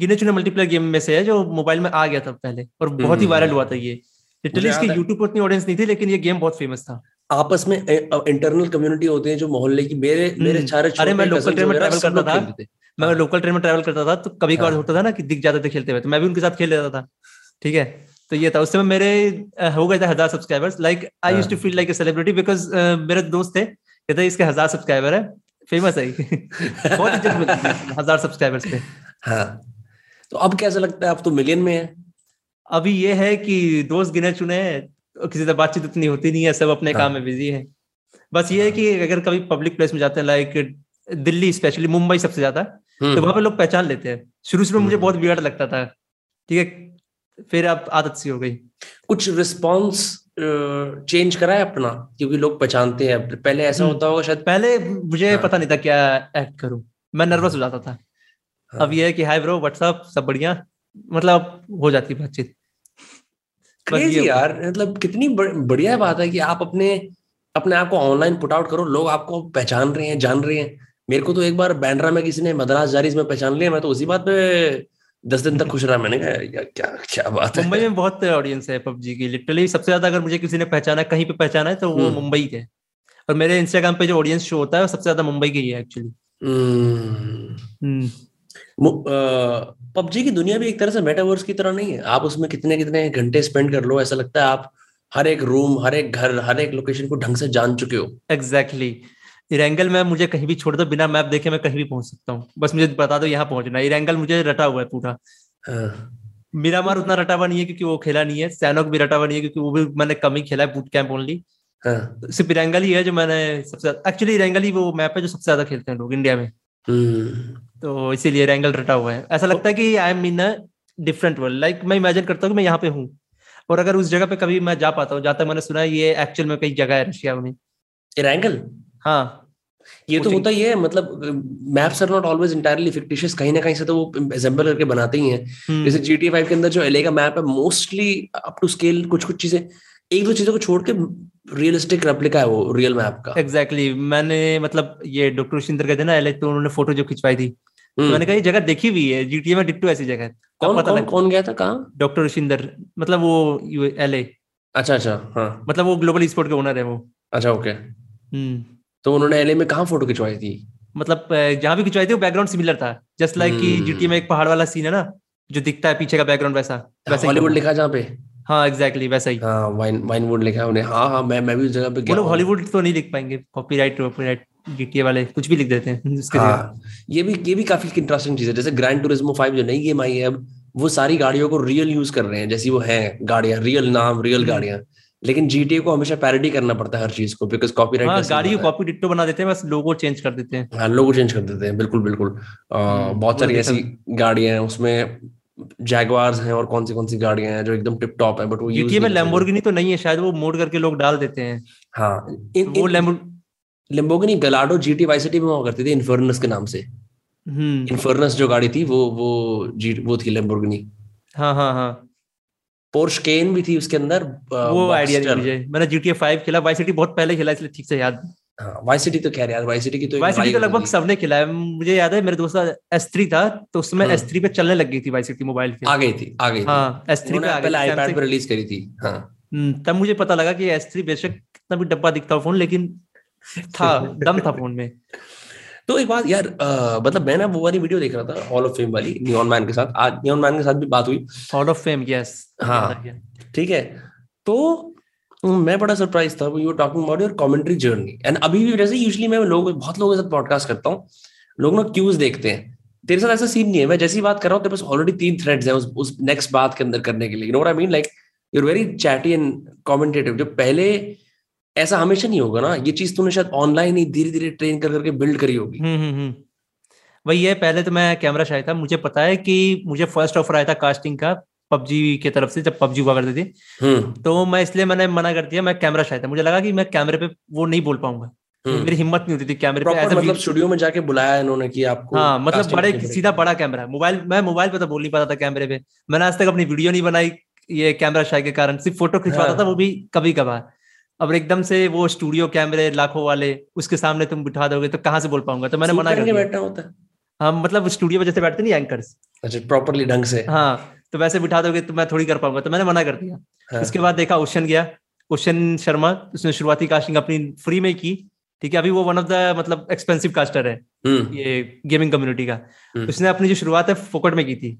गिने चुने मल्टीप्लेयर गेम में से है जो मोबाइल में आ गया था पहले और बहुत ही वायरल हम्म। हुआ था ये। लिटरली इसकी यूट्यूब पर उतनी ऑडियंस नहीं थी लेकिन ये गेम बहुत फ़ेमस था। आपस में इंटरनल कम्युनिटी होते हैं जो मोहल्ले की मेरे मेरे सारे अरे मैं लोकल ट्रेन में ट्रैवल करता था। मैं लोकल ट्रेन में ट्रैवल करता था तो कभी कभार हाँ। होता था ना कि दिख जाते थे खेलते हुए तो मैं भी उनके साथ खेल लेता था। ठीक है? तो ये था। उस समय मेरे हो गए थे हज़ार subscribers like I used to feel like a celebrity because मेरे दोस्त थे कहते इसके हज़ार सब्सक्राइबर है। फ़ेमस है [LAUGHS] बहुत इज़्ज़त मिलती है हज़ार सब्सक्राइबर्स पे। हाँ। तो अब कैसा लगता है? अब तो मिलियन में है। अभी ये है कि दोस्त गिने चुने हैं किसी से बातचीत इतनी होती नहीं है सब अपने हाँ. काम में बिज़ी है। बस ये है कि अगर कभी पब्लिक प्लेस में जाते हैं लाइक दिल्ली स्पेशली मुंबई सबसे ज़्यादा हम्म। तो वहाँ पे लोग पहचान लेते हैं। शुरू शुरू में मुझे हम्म। बहुत बिगड़ लगता था। ठीक है? फिर अब आदत सी हो गई। कुछ रिस्पॉन्स चेंज करा है अपना क्योंकि लोग पहचानते हैं। पहले ऐसा हम्म। होता होगा शायद। पहले मुझे हाँ। पता नहीं था क्या एक्ट करूँ। मैं नर्वस हो जाता था। हाँ। अब ये है कि हाय ब्रो व्हाट्सअप सब बढ़िया? मतलब हो जाती बातचीत। क्रेजी यार मतलब कितनी बढ़िया बात है कि आप अपने अपने आप को ऑनलाइन पुट आउट करो। लोग आपको पहचान रहे हैं जान रहे हैं। मेरे को तो एक बार बैंड्रा में किसी ने मद्रास जारी में पहचान लिया मैं तो उसी बात पे दस दिन तक खुश रहा मैंने कहा क्या क्या बात है? मुंबई में बहुत ऑडियंस है पबजी की लिटरली सबसे ज़्यादा अगर मुझे किसी ने पहचाना कहीं पे पहचाना है तो वो हम्म। मुंबई के और मेरे इंस्टाग्राम पे जो ऑडियंस शो होता है वो सबसे ज़्यादा मुंबई के ही है एक्चुअली पबजी की दुनिया भी एक तरह से मेटावर्स की तरह नहीं है। आप उसमें कितने कितने घंटे स्पेंड कर लो ऐसा लगता है आप हर एक रूम हर एक घर हर एक लोकेशन को ढंग से जान चुके हो। Exactly exactly. इरेंगल मैप मुझे कहीं भी छोड़ दो बिना मैप देखे मैं कहीं भी पहुँच सकता हूँ। बस मुझे बता दो यहाँ पहुँचना इरेंगल मुझे रटा हुआ है पूरा। हाँ। मिरामार उतना रटा हुआ नहीं है क्योंकि वो खेला नहीं है। सैनोक भी रटा हुआ नहीं है क्योंकि वो भी मैंने कम ही खेला है बूट कैंप ओनली सिर्फ़ इरेंगल ही है जो मैंने सबसे एक्चुअली इरेंगल ही वो मैप है जो सबसे ज़्यादा खेलते हैं लोग इंडिया में। हम्म। तो इसीलिए इरेंगल रटा हुआ है। ऐसा लगता है कि I am in a different world like मैं इमेजिन करता हूँ कि मैं यहाँ पे हूँ। और अगर उस जगह पे कभी मैं जा पाता हूँ जहाँ तक मैंने सुना है ये एक्चुअल में कई जगह है रशिया में। इरेंगल हाँ। ये तो होता ही है मतलब maps are not always entirely fictitious कहीं ना कहीं से तो वो एग्जांपल करके बनाते ही हैं। हम्म। जैसे जीटीए 5 के अंदर जो एलए का मैप है मोस्टली अप टू स्केल कुछ कुछ चीज़ें एक दो चीज़ों को छोड़ के रियलिस्टिक रेप्लिका है वो रियल मैप का। Exactly exactly. मैंने मतलब ये डॉक्टर शिंदर कहते ना एलए तो उन्होंने फ़ोटो जो खिंचवाई थी। तो हम्म। मैंने कहा ये जगह देखी हुई है जीटीए में डिट्टो ऐसी जगह कौन पता कौन, कौन गया था कहाँ? डॉक्टर शिंदर मतलब वो एलए अच्छा अच्छा हाँ। मतलब वो ग्लोबल स्पोर्ट के ओनर है वो। अच्छा ओके हम्म। तो उन्होंने एलए में कहाँ फ़ोटो खिंचवाई थी? मतलब जहाँ भी खिंचवाई थी वो बैकग्राउंड सिमिलर था। जस्ट लाइक कि जीटी में एक पहाड़ वाला सीन है ना जो दिखता है पीछे का बैकग्राउंड वैसा वैसा हॉलीवुड लिखा जहाँ पे? हाँ एग्जैक्टली exactly, वैसा ही। हाँ वाइन वाइनवुड लिखा है उन्हें। हाँ हाँ मैं मैं भी उस जगह पे गया हॉलीवुड तो नहीं लिख पाएँगे कॉपीराइट कॉपीराइट जीटीए वाले कुछ भी लिख देते हैं उसके हाँ, ये भी ये भी काफ़ी इंटरेस्टिंग चीज़ है। जैसे ग्रैंड टूरिज्मो फाइव जो नई गेम आई है अब वो सारी गाड़ियों को रियल यूज़ कर रहे हैं जैसी वो है गाड़ियाँ रियल नाम रियल हम्म। गाड़ियाँ। लेकिन जीटीए को हमेशा पैरोडी करना पड़ता है हर चीज़ को बिकॉज़ कॉपीराइट हाँ, गाड़ी को कॉपी डिट्टो बना देते हैं बस लोगो चेंज कर देते हैं। हाँ लोगो चेंज कर देते हैं बिल्कुल बिल्कुल। हम्म, बहुत सारी ऐसी गाड़ियाँ हैं उसमें जैगवार्स हैं और कौन सी कौन सी गाड़ियाँ हैं जो एकदम टिप टॉप है बट वो जीटीए में लैम्बोर्गिनी तो नहीं है शायद वो मोड करके लोग डाल देते हैं। हाँ वो लैम्बोर्गिनी गलाडो जीटी वाई में हुआ करती थी इन्फर्नस के नाम से। इन्फर्नस हम्म। जो गाड़ी थी वो वो जी वो थी लैम्बोर्गिनी हाँ हाँ हाँ। पोर्श केन भी थी उसके अंदर वो आइडिया नहीं मुझे। मैंने जीटीए 5 खेला वाई सिटी बहुत पहले खेला इसलिए ठीक से याद। हाँ वाई सिटी तो खैर यार वाई सिटी की तो वाई सिटी तो लगभग सबने खेला है। मुझे याद है मेरे दोस्त एस थ्री था तो उसमें एस थ्री पे चलने लग गई थी वाई सिटी मोबाइल पे आ गई थी आ गई हाँ एस थ्री पे पहले आईपैड पे रिलीज़ करी थी हाँ। हम्म, तब मुझे पता लगा कि एस थ्री बेशक कितना भी डब्बा दिखता फ़ोन लेकिन था दम था फ़ोन में। तो एक बात यार आ, मतलब मैं ना वो वाली वीडियो देख रहा था हॉल ऑफ़ फेम वाली नियॉन मैन के साथ। आज नियॉन मैन के साथ भी बात हुई। हॉल ऑफ़ फेम यस हाँ ठीक है। तो मैं बड़ा सरप्राइज़ था you talking about your commentary journey and अभी भी जैसे यूजली मैं लोग बहुत लोगों के साथ पॉडकास्ट करता हूँ। लोग ना क्यूज देखते हैं। तेरे साथ ऐसा सीन नहीं है। मैं जैसी बात कर रहा हूँ तेरे पास ऑलरेडी तीन थ्रेड्स हैं उस उस नेक्स्ट बात के अंदर करने के लिए। No I mean like you're very chatty and commentative जो पहले ऐसा हमेशा नहीं होगा ना। ये चीज़ तूने शायद ऑनलाइन ही धीरे धीरे ट्रेन कर करके बिल्ड करी होगी। हम्म, हम्म, हम्म। वही है पहले तो मैं कैमरा शायद था। मुझे पता है कि मुझे फ़र्स्ट ऑफ़र आया था कास्टिंग का पबजी की तरफ़ से जब पबजी हुआ करती थी। तो मैं इसलिए मैंने मना कर दिया मैं कैमरा शायद था। मुझे लगा कि मैं कैमरे पे वो नहीं बोल पाऊँगा। मेरी हिम्मत नहीं होती थी कैमरे पे मतलब स्टूडियो में जाके बुलाया इन्होंने कि आपको हाँ मतलब बड़े सीधा बड़ा कैमरा मोबाइल मैं मोबाइल पे तो बोल नहीं पाता था कैमरे पे। मैंने आज तक अपनी वीडियो नहीं बनाई ये कैमरा शाय के कारण। सिर्फ़ फ़ोटो खिंचवाता था हाँ। वो भी कभी कभार अब एकदम से वो स्टूडियो कैमरे लाखों वाले उसके सामने तुम बिठा दोगे तो कहाँ से बोल पाऊँगा? तो मैंने मना कर बैठना होता। है हाँ मतलब स्टूडियो में जैसे बैठते नहीं एंकर्स अच्छा प्रॉपरली ढंग से। हाँ तो वैसे बिठा दोगे तो मैं थोड़ी कर पाऊँगा तो मैंने मना कर दिया। हाँ. उसके बाद देखा ओशन गया। ओशन शर्मा उसने शुरुआती कास्टिंग अपनी फ्री में की। ठीक है अभी वो वन ऑफ़ द मतलब एक्सपेंसिव कास्टर है। हम्म। ये गेमिंग कम्युनिटी का। हम्म। उसने अपनी जो शुरुआत है फोकट में की थी।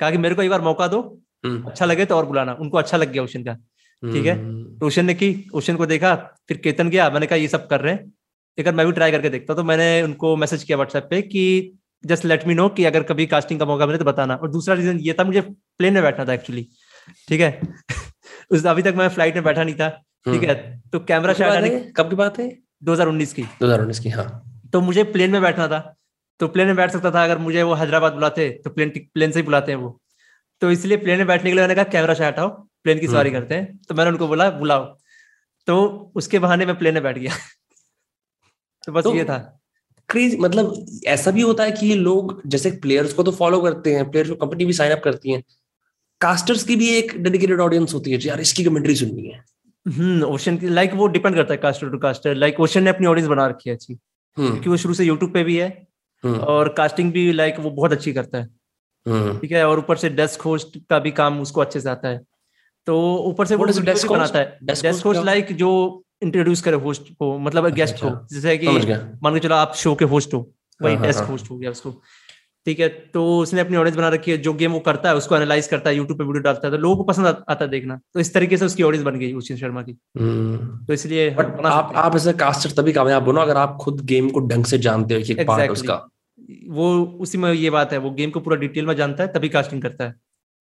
कहा कि मेरे को एक बार मौका दो हम्म। अच्छा लगे तो और बुलाना। उनको अच्छा लग गया ओशन का। ठीक है? तो ओशन ने की ओशन को देखा फिर केतन गया मैंने कहा ये सब कर रहे हैं। एक मैं भी ट्राई करके देखता तो मैंने उनको मैसेज किया व्हाट्सएप पे कि जस्ट लेट मी नो कि अगर कभी कास्टिंग का मौका मिले तो बताना। और दूसरा रीजन ये था मुझे प्लेन में बैठना था एक्चुअली ठीक है? [LAUGHS] उस अभी तक मैं फ़्लाइट में बैठा नहीं था ठीक है? तो कैमरा शायद कब की बात है 2019 की। 2019 की हाँ। तो मुझे प्लेन में बैठना था तो प्लेन में बैठ सकता था अगर मुझे वो हैदराबाद बुलाते तो प्लेन प्लेन से ही बुलाते हैं वो। तो इसलिए प्लेन में बैठने के लिए मैंने कहा कैमरा शायद हटाओ प्लेन की सवारी हम्म। करते हैं। तो मैंने उनको बोला बुलाओ। तो उसके बहाने में प्लेन में बैठ गया। [LAUGHS] तो बस तो, ये था। क्रेज मतलब ऐसा भी होता है कि लोग जैसे प्लेयर्स को तो फॉलो करते हैं प्लेयर्स को कंपनी भी साइन अप करती है। कास्टर्स की भी एक डेडिकेटेड ऑडियंस होती है यार इसकी कमेंट्री सुननी है। हम्म ओशन की लाइक वो डिपेंड करता है caster to caster like Ocean ने अपनी ऑडियंस बना रखी है अच्छी। हम्म। क्योंकि वो शुरू से यूट्यूब पे भी है हम्म। और कास्टिंग भी लाइक वो बहुत अच्छी करता है। ठीक है और ऊपर से डेस्क होस्ट का भी काम उसको अच्छे से आता है। तो ऊपर से वो डेस्क बनाता है। डेस्क होस्ट लाइक जो इंट्रोड्यूस करे होस्ट को मतलब गेस्ट अच्छा, को। जैसे कि मान के चलो आप शो के होस्ट हो वही डेस्क होस्ट हो। गया उसको। ठीक है तो उसने अपनी ऑडियंस बना रखी है जो गेम वो करता है उसको एनालाइज करता है यूट्यूब पे वीडियो डालता है तो लोगों को पसंद आता है देखना। तो इस तरीके से उसकी ऑडियंस बन गई उचिन शर्मा की। हम्म। तो इसलिए आप आप ऐसे कास्टर तभी कामयाब हो ना अगर आप खुद गेम को ढंग से जानते हो कि exactly. पार्ट उसका। वो उसी में ये बात है वो गेम को पूरा डिटेल में जानता है तभी कास्टिंग करता है।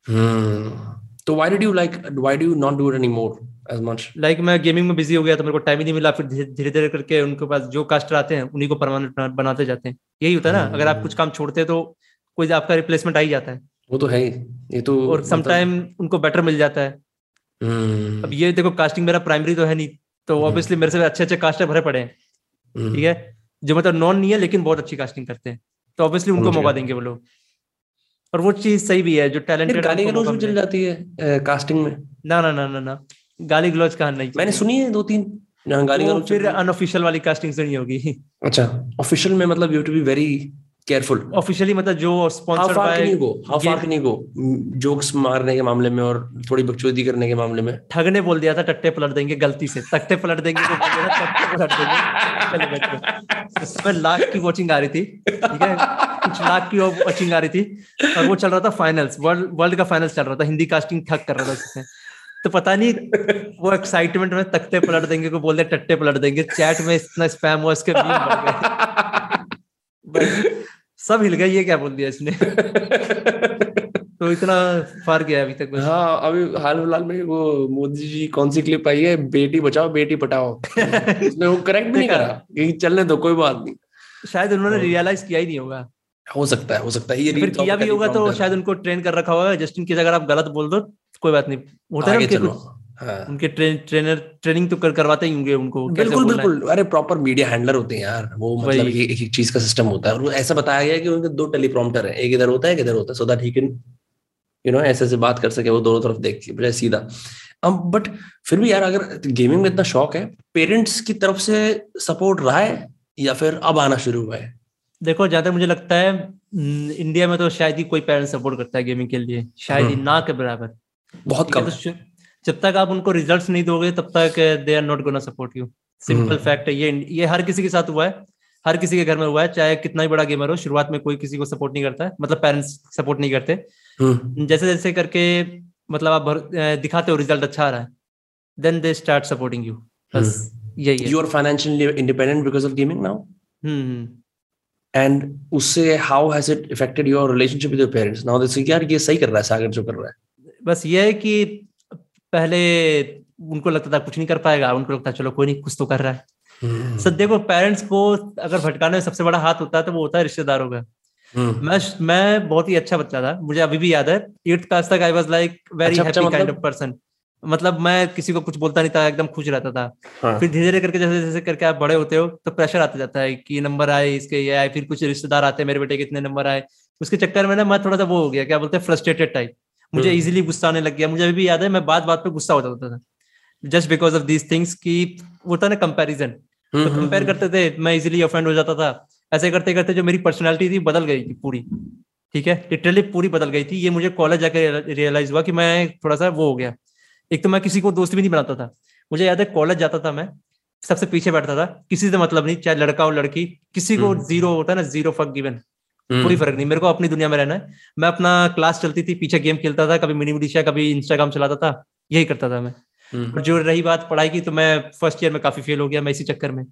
हम्म। तो why did you like why do you not do it anymore as much like मैं गेमिंग में बिज़ी हो गया तो मेरे को टाइम ही नहीं मिला फिर धीरे धीरे करके उनके पास जो कास्टर आते हैं उन्हीं को परमानेंट बनाते जाते हैं। यही होता है ना अगर आप कुछ काम छोड़ते हैं तो कोई आपका रिप्लेसमेंट आ ही जाता है। वो तो है ही ये तो और समटाइम मतलब... उनको बेटर मिल जाता है। Hmm. अब ये देखो कास्टिंग मेरा प्राइमरी तो है नहीं तो ऑब्वियसली hmm. मेरे से अच्छे अच्छे कास्टर भरे पड़े हैं। Hmm. ठीक है? जो मतलब नॉन नहीं है लेकिन बहुत अच्छी कास्टिंग करते हैं। तो ऑब्वियसली उनको मौका देंगे वो लोग। और वो चीज़ सही भी है जो टैलेंटेड गाली गलौज भी चल जाती है कास्टिंग में? ना ना ना ना ना। गाली गलौज कहा नहीं मैंने सुनी है दो तीन गाली गलौज फिर अनऑफिशियल वाली कास्टिंग से नहीं होगी। अच्छा ऑफिशियल में मतलब you to be very careful officially मतलब जो स्पॉन्सर्ड बाय नहीं गो हाउ फार नहीं गो जोक्स मारने के मामले में और थोड़ी बकचोदी करने के मामले में। ठग ने बोल दिया था टट्टे पलट देंगे गलती से। तख्ते पलट देंगे तो टट्टे पलट देंगे। उसमें लाख की वॉचिंग आ रही थी ठीक है? कुछ लाख की वॉचिंग आ रही थी। और वो चल रहा था फाइनल्स वर्ल्ड वर्ल्ड का फाइनल्स चल रहा था। हिंदी कास्टिंग ठग कर रहा था उसमें तो पता नहीं वो एक्साइटमेंट में तख्ते पलट देंगे को बोल दे टट्टे पलट देंगे। चैट में इतना स्पैम हुआ उसके सब हिल गए ये क्या बोल दिया इसने? तो इतना फ़र्क गया अभी तक हाँ अभी हाल फ़िलहाल में वो मोदी जी कौन सी क्लिप आई है? बेटी बचाओ बेटी पटाओ। उसने वो करेक्ट भी नहीं करा चलने दो कोई बात नहीं। शायद उन्होंने रियलाइज़ किया ही नहीं होगा। हो सकता है हो सकता है। ये फिर किया भी होगा तो शायद उनको ट्रेन कर रखा होगा। जस्ट इन केस अगर आप गलत बोल दो कोई बात नहीं। होता है हाँ. उनके ट्रेन ट्रेनर ट्रेनिंग तो कर करवाते ही होंगे उनको बिल्कुल बिल्कुल। अरे प्रॉपर मीडिया हैंडलर होते हैं यार। वो मतलब एक एक चीज़ का सिस्टम होता है। और ऐसा बताया गया कि उनके दो टेलीप्रॉम्प्टर है। एक इधर होता है एक इधर होता है। So that he can you know ऐसे ऐसे बात कर सके। वो दोनों तरफ़ देख के बजाय सीधा। अब बट फिर भी यार अगर गेमिंग में इतना शौक है पेरेंट्स की तरफ़ से सपोर्ट रहा है या फिर अब आना शुरू हुआ है? देखो ज़्यादा मुझे लगता है इंडिया में तो शायद ही कोई पेरेंट्स सपोर्ट करता है गेमिंग के लिए। शायद ही हम्म। ना के बराबर। बहुत कम तो जब तक आप उनको रिजल्ट्स नहीं दोगे तब तक they are not gonna support you simple fact है ये ये हर किसी के साथ हुआ है। हर किसी के घर में हुआ है चाहे कितना ही बड़ा गेमर हो शुरुआत में कोई किसी को सपोर्ट नहीं करता है। मतलब पेरेंट्स सपोर्ट नहीं करते। हम्म। जैसे जैसे करके मतलब आप दिखाते हो रिज़ल्ट अच्छा आ रहा है। Then they start supporting you बस यही है। You are financially independent because of gaming now and उससे how has it affected your relationship with your parents now this यार ये सही कर रहा है सागर जो कर रहा है। बस ये है कि पहले उनको लगता था कुछ नहीं कर पाएगा उनको लगता चलो कोई नहीं कुछ तो कर रहा है। हम्म। सर देखो पेरेंट्स को अगर भटकाने में सबसे बड़ा हाथ होता है तो वो होता है रिश्तेदारों का। हम्म। मैं मैं बहुत ही अच्छा बच्चा था मुझे अभी भी याद है। एट्थ क्लास तक I was like very happy kind of person मतलब मैं किसी को कुछ बोलता नहीं था एकदम खुश रहता था। हाँ. फिर धीरे धीरे करके जैसे जैसे करके आप बड़े होते हो तो प्रेशर आता जाता है कि नंबर आए इसके ये आए फिर कुछ रिश्तेदार आते हैं मेरे बेटे के इतने नंबर आए। उसके चक्कर में ना मैं थोड़ा सा वो हो गया क्या बोलते हैं फ्रस्ट्रेटेड टाइप मुझे इजिली हम्म। गुस्सा आने लग गया। मुझे अभी भी याद है मैं बात बात पे गुस्सा हो जाता था। Just because of these things की वो था ना कंपेरिजन तो कंपेयर करते थे मैं इजिली ऑफेंड हो जाता था। ऐसे करते करते जो मेरी पर्सनैलिटी थी बदल गई थी पूरी। ठीक है? लिटरली पूरी बदल गई थी। ये मुझे कॉलेज जाकर रियलाइज़ हुआ कि मैं थोड़ा सा वो हो गया। एक तो मैं किसी को दोस्त भी नहीं बनाता था। मुझे याद है कॉलेज जाता था मैं सबसे पीछे बैठता था। किसी से मतलब नहीं चाहे लड़का हो लड़की किसी को ज़ीरो हम्म। होता है ना ज़ीरो फक गिवन कोई फ़र्क नहीं मेरे को अपनी दुनिया में रहना है। मैं अपना क्लास चलती थी पीछे गेम खेलता था कभी मिनी मिडिशा कभी इंस्टाग्राम चलाता था यही करता था मैं। हम्म। और जो रही बात पढ़ाई की तो मैं फ़र्स्ट ईयर में काफ़ी फेल हो गया मैं इसी चक्कर में।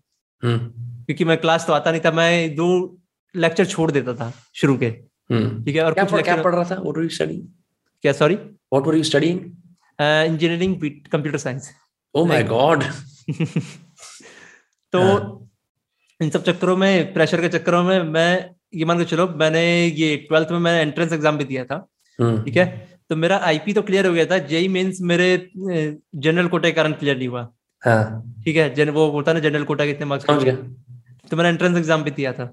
हम्म। क्योंकि मैं क्लास तो आता नहीं था मैं दो लेक्चर छोड़ देता था शुरू के। ठीक है और क्या, कुछ क्या पढ़ रहा था? क्या sorry what were you studying engineering computer science oh my God तो हाँ. इन सब चक्करों में प्रेशर के चक्करों में मैं ये मान के चलो मैंने ये ट्वेल्थ में मैंने एंट्रेंस एग्ज़ाम भी दिया था हम्म। ठीक है? तो मेरा आईपी तो क्लियर हो गया था जेई मीन्स मेरे जनरल कोटा के कारण क्लियर नहीं हुआ। हाँ। ठीक है? जन वो होता ना जनरल कोटा के इतने मार्क्स तो मैंने एंट्रेंस एग्ज़ाम भी दिया था।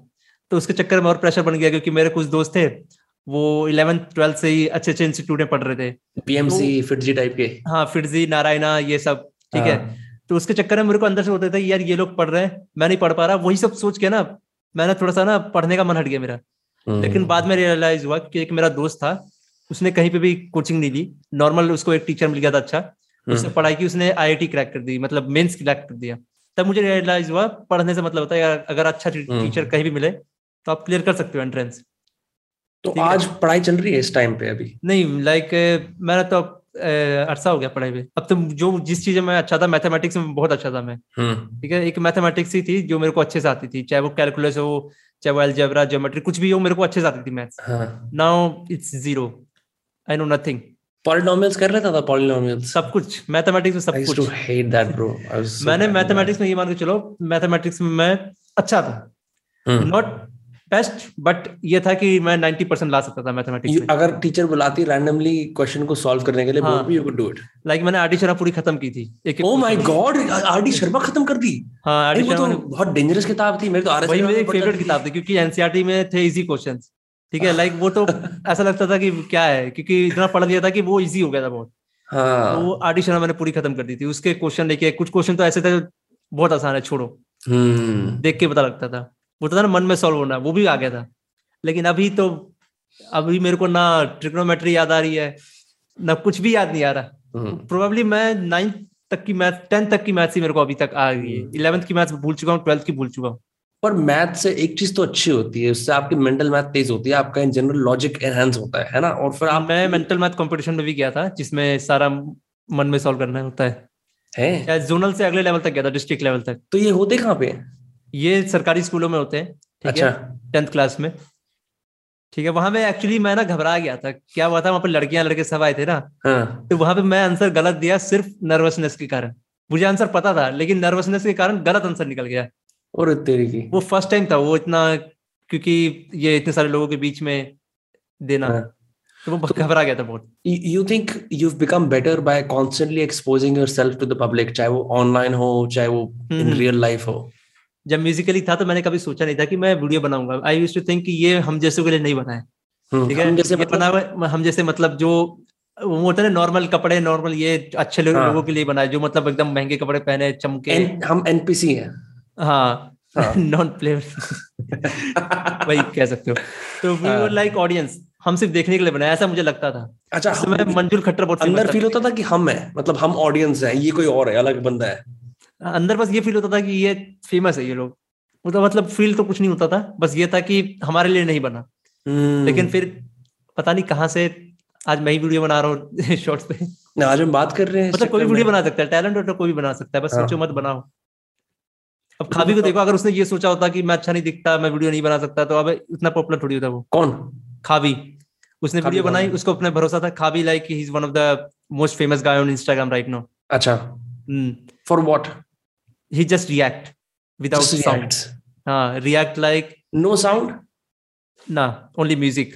तो उसके चक्कर में और प्रेशर बन गया क्योंकि मेरे कुछ दोस्त थे वो इलेवेंथ ट्वेल्थ से ही अच्छे अच्छे इंस्टीट्यूट में पढ़ रहे थे। पीएमसी तो, फिटजी टाइप के। हाँ फिटजी नारायणा ये सब ठीक है। हाँ। तो उसके चक्कर में मेरे को अंदर से होता था यार ये लोग पढ़ रहे हैं मैं नहीं पढ़ पा रहा। वही सब सोच के ना मैंने थोड़ा सा ना पढ़ने का मन हट गया मेरा। हम्म। लेकिन बाद में रियलाइज़ हुआ कि एक मेरा दोस्त था उसने कहीं पे भी कोचिंग नहीं ली। नॉर्मल उसको एक टीचर मिल गया था अच्छा। हम्म। उसने पढ़ाई की उसने आईआईटी क्रैक कर दी मतलब मेन्स क्रैक कर दिया। तब मुझे रियलाइज़ हुआ पढ़ने से मतलब होता है अगर अच्छा टीचर हम्म। कहीं भी मिले तो आप क्लियर कर सकते हो एंट्रेंस तो आज पढ़ाई चल रही है इस टाइम पे अभी? नहीं लाइक मैंने तो अरसा हो गया पढ़ाई में अब तो जो जिस चीज़ में अच्छा था मैथमेटिक्स में बहुत अच्छा था मैं। हम्म। ठीक है एक मैथमेटिक्स ही थी जो मेरे को अच्छे से आती थी। चाहे वो कैलकुलस हो चाहे वो एल्जेब्रा ज्योमेट्री कुछ भी हो मेरे को अच्छे से आती थी maths now it's zero I know nothing polynomials कर लेता था पॉलिनोमियल्स सब कुछ। मैथमेटिक्स में सब कुछ। हेट दैट ब्रो मैंने मैथमेटिक्स में ये मान के चलो मैथमेटिक्स में मैं अच्छा था। नॉट बेस्ट बट ये था कि मैं 90 परसेंट ला सकता था मैथमेटिक्स में। अगर टीचर बुलाती रैंडमली क्वेश्चन को सॉल्व करने के लिए हाँ, you could do it like मैंने आरडी शर्मा पूरी खत्म की थी। एक oh my God RD Sharma खत्म कर दी। हाँ आरडी शर्मा तो बहुत डेंजरस किताब थी मेरे तो आरएस मेरी फेवरेट किताब थी क्योंकि एनसीईआरटी में थे इजी क्वेश्चंस ठीक है? लाइक वो तो [LAUGHS] ऐसा लगता था कि क्या है? क्योंकि इतना पढ़ लिया था कि वो इजी हो गया था बहुत। हाँ। तो वो आरडी शर्मा मैंने पूरी खत्म कर दी थी। उसके क्वेश्चन लेके कुछ क्वेश्चन तो ऐसे थे बहुत आसान है छोड़ो। हम्म। देख के पता लगता था। वो तो था ना मन में सॉल्व होना वो भी आ गया था। लेकिन अभी तो अभी मेरे को ना ट्रिग्नोमेट्री याद आ रही है ना कुछ भी याद नहीं आ रहा। Probably hmm. मैं नाइन्थ तक की मैथ टेंथ तक की मैथ ही मेरे को अभी तक आ रही है। इलेवंथ की मैथ भूल चुका हूँ ट्वेल्थ की भूल चुका हूँ। पर मैथ से एक चीज़ तो अच्छी होती है उससे आपकी मेंटल मैथ तेज होती है आपका इन जनरल लॉजिक एनहेंस होता है है ना? और फिर आप मैं मेंटल मैथ कंपटीशन में भी गया था जिसमें सारा मन में सॉल्व करना होता है। है? जोनल से अगले लेवल तक गया था डिस्ट्रिक्ट लेवल तक। तो ये होते कहाँ पे? ये सरकारी स्कूलों में होते हैं ठीक अच्छा। है टेंथ क्लास में। ठीक है वहाँ पे एक्चुअली मैं ना घबरा गया था। क्या हुआ था वहाँ पर लड़कियाँ लड़के सब आए थे ना। हाँ. तो वहाँ पे मैं आंसर गलत दिया सिर्फ़ नर्वसनेस के कारण। मुझे आंसर पता था लेकिन नर्वसनेस के कारण गलत आंसर निकल गया। और तेरी की? वो फ़र्स्ट टाइम था वो इतना क्योंकि ये इतने सारे लोगों के बीच में देना। हाँ. तो वो तो घबरा गया था बहुत। You think you become better by constantly exposing yourself to the public चाहे वो ऑनलाइन हो चाहे वो इन रियल लाइफ हो? जब म्यूजिकली था तो मैंने कभी सोचा नहीं था कि मैं वीडियो बनाऊँगा। आई यूज़ टू थिंक कि ये हम जैसे के लिए नहीं बनाए। हम्म, ठीक है? जैसे मतलब... बना हुआ हम जैसे मतलब जो वो होता है नॉर्मल कपड़े नॉर्मल ये अच्छे हाँ. लोगों के लिए बनाए जो मतलब एकदम महँगे कपड़े पहने चमके। एन, हम एनपीसी हैं। हाँ। [LAUGHS] नॉन प्लेयर वही कह सकते हो। तो वी वर लाइक ऑडियंस हम सिर्फ़ देखने के लिए बनाया ऐसा मुझे लगता था। अच्छा मैं मंजुल खट्टर बहुत अंदर फील होता था कि हम है मतलब हम ऑडियंस है ये कोई और है अलग बंदा है। अंदर बस ये फील होता था कि ये फ़ेमस है ये लोग। तो मतलब फील तो कुछ नहीं होता था बस ये था कि हमारे लिए नहीं बना। hmm. लेकिन फिर पता नहीं कहाँ से आज मैं ही वीडियो बना रहा हूँ [LAUGHS] शॉर्ट्स पे। ना आज हम बात कर रहे हैं मतलब कोई वीडियो बना सकता है टैलेंट तो कोई भी बना सकता है बस हाँ. सोचो मत बनाओ। अब खाबी को देखो अगर उसने ये सोचा होता कि मैं अच्छा नहीं दिखता मैं वीडियो नहीं बना सकता तो अब इतना पॉपुलर थोड़ी होता वो। कौन? खाबी उसने वीडियो बनाई उसको अपने भरोसा था। Khaby like he is one of the most famous guy on Instagram right no अच्छा। For what he just react without just sound. uh, react like no sound? Nah only music.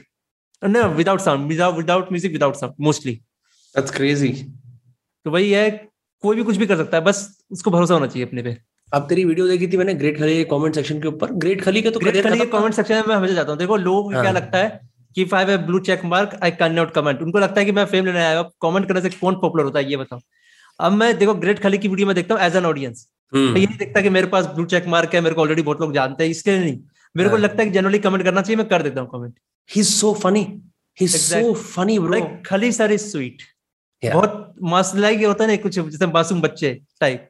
Uh, no without sound without without music without sound mostly. That's crazy. तो वही है कोई भी कुछ भी कर सकता है बस उसको भरोसा होना चाहिए अपने पे। अब तेरी वीडियो देखी थी मैंने ग्रेट खली के कमेंट सेक्शन के ऊपर? ग्रेट खली के तो ग्रेट खली के कमेंट सेक्शन में मैं हमेशा जाता हूँ। देखो लोगों को हाँ. क्या लगता है कि if I have blue check mark I can not comment उनको लगता है कि मैं फेम लेने आया हूँ। कमेंट करने से कौन पॉपुलर होता है ये बताओ। अब मैं देखो ग्रेट खली की वीडियो में देखता हूँ एज एन ऑडियंस मैं ये नहीं देखता कि मेरे पास ब्लू चेक मार्क है मेरे को ऑलरेडी बहुत लोग जानते हैं इसके लिए नहीं। मेरे को हाँ। लगता है कि जनरली कमेंट करना चाहिए मैं कर देता हूँ comment he so funny he so funny bro Khali sir is sweet बहुत मस्त लाइक होता है ना कुछ जैसे मासूम बच्चे टाइप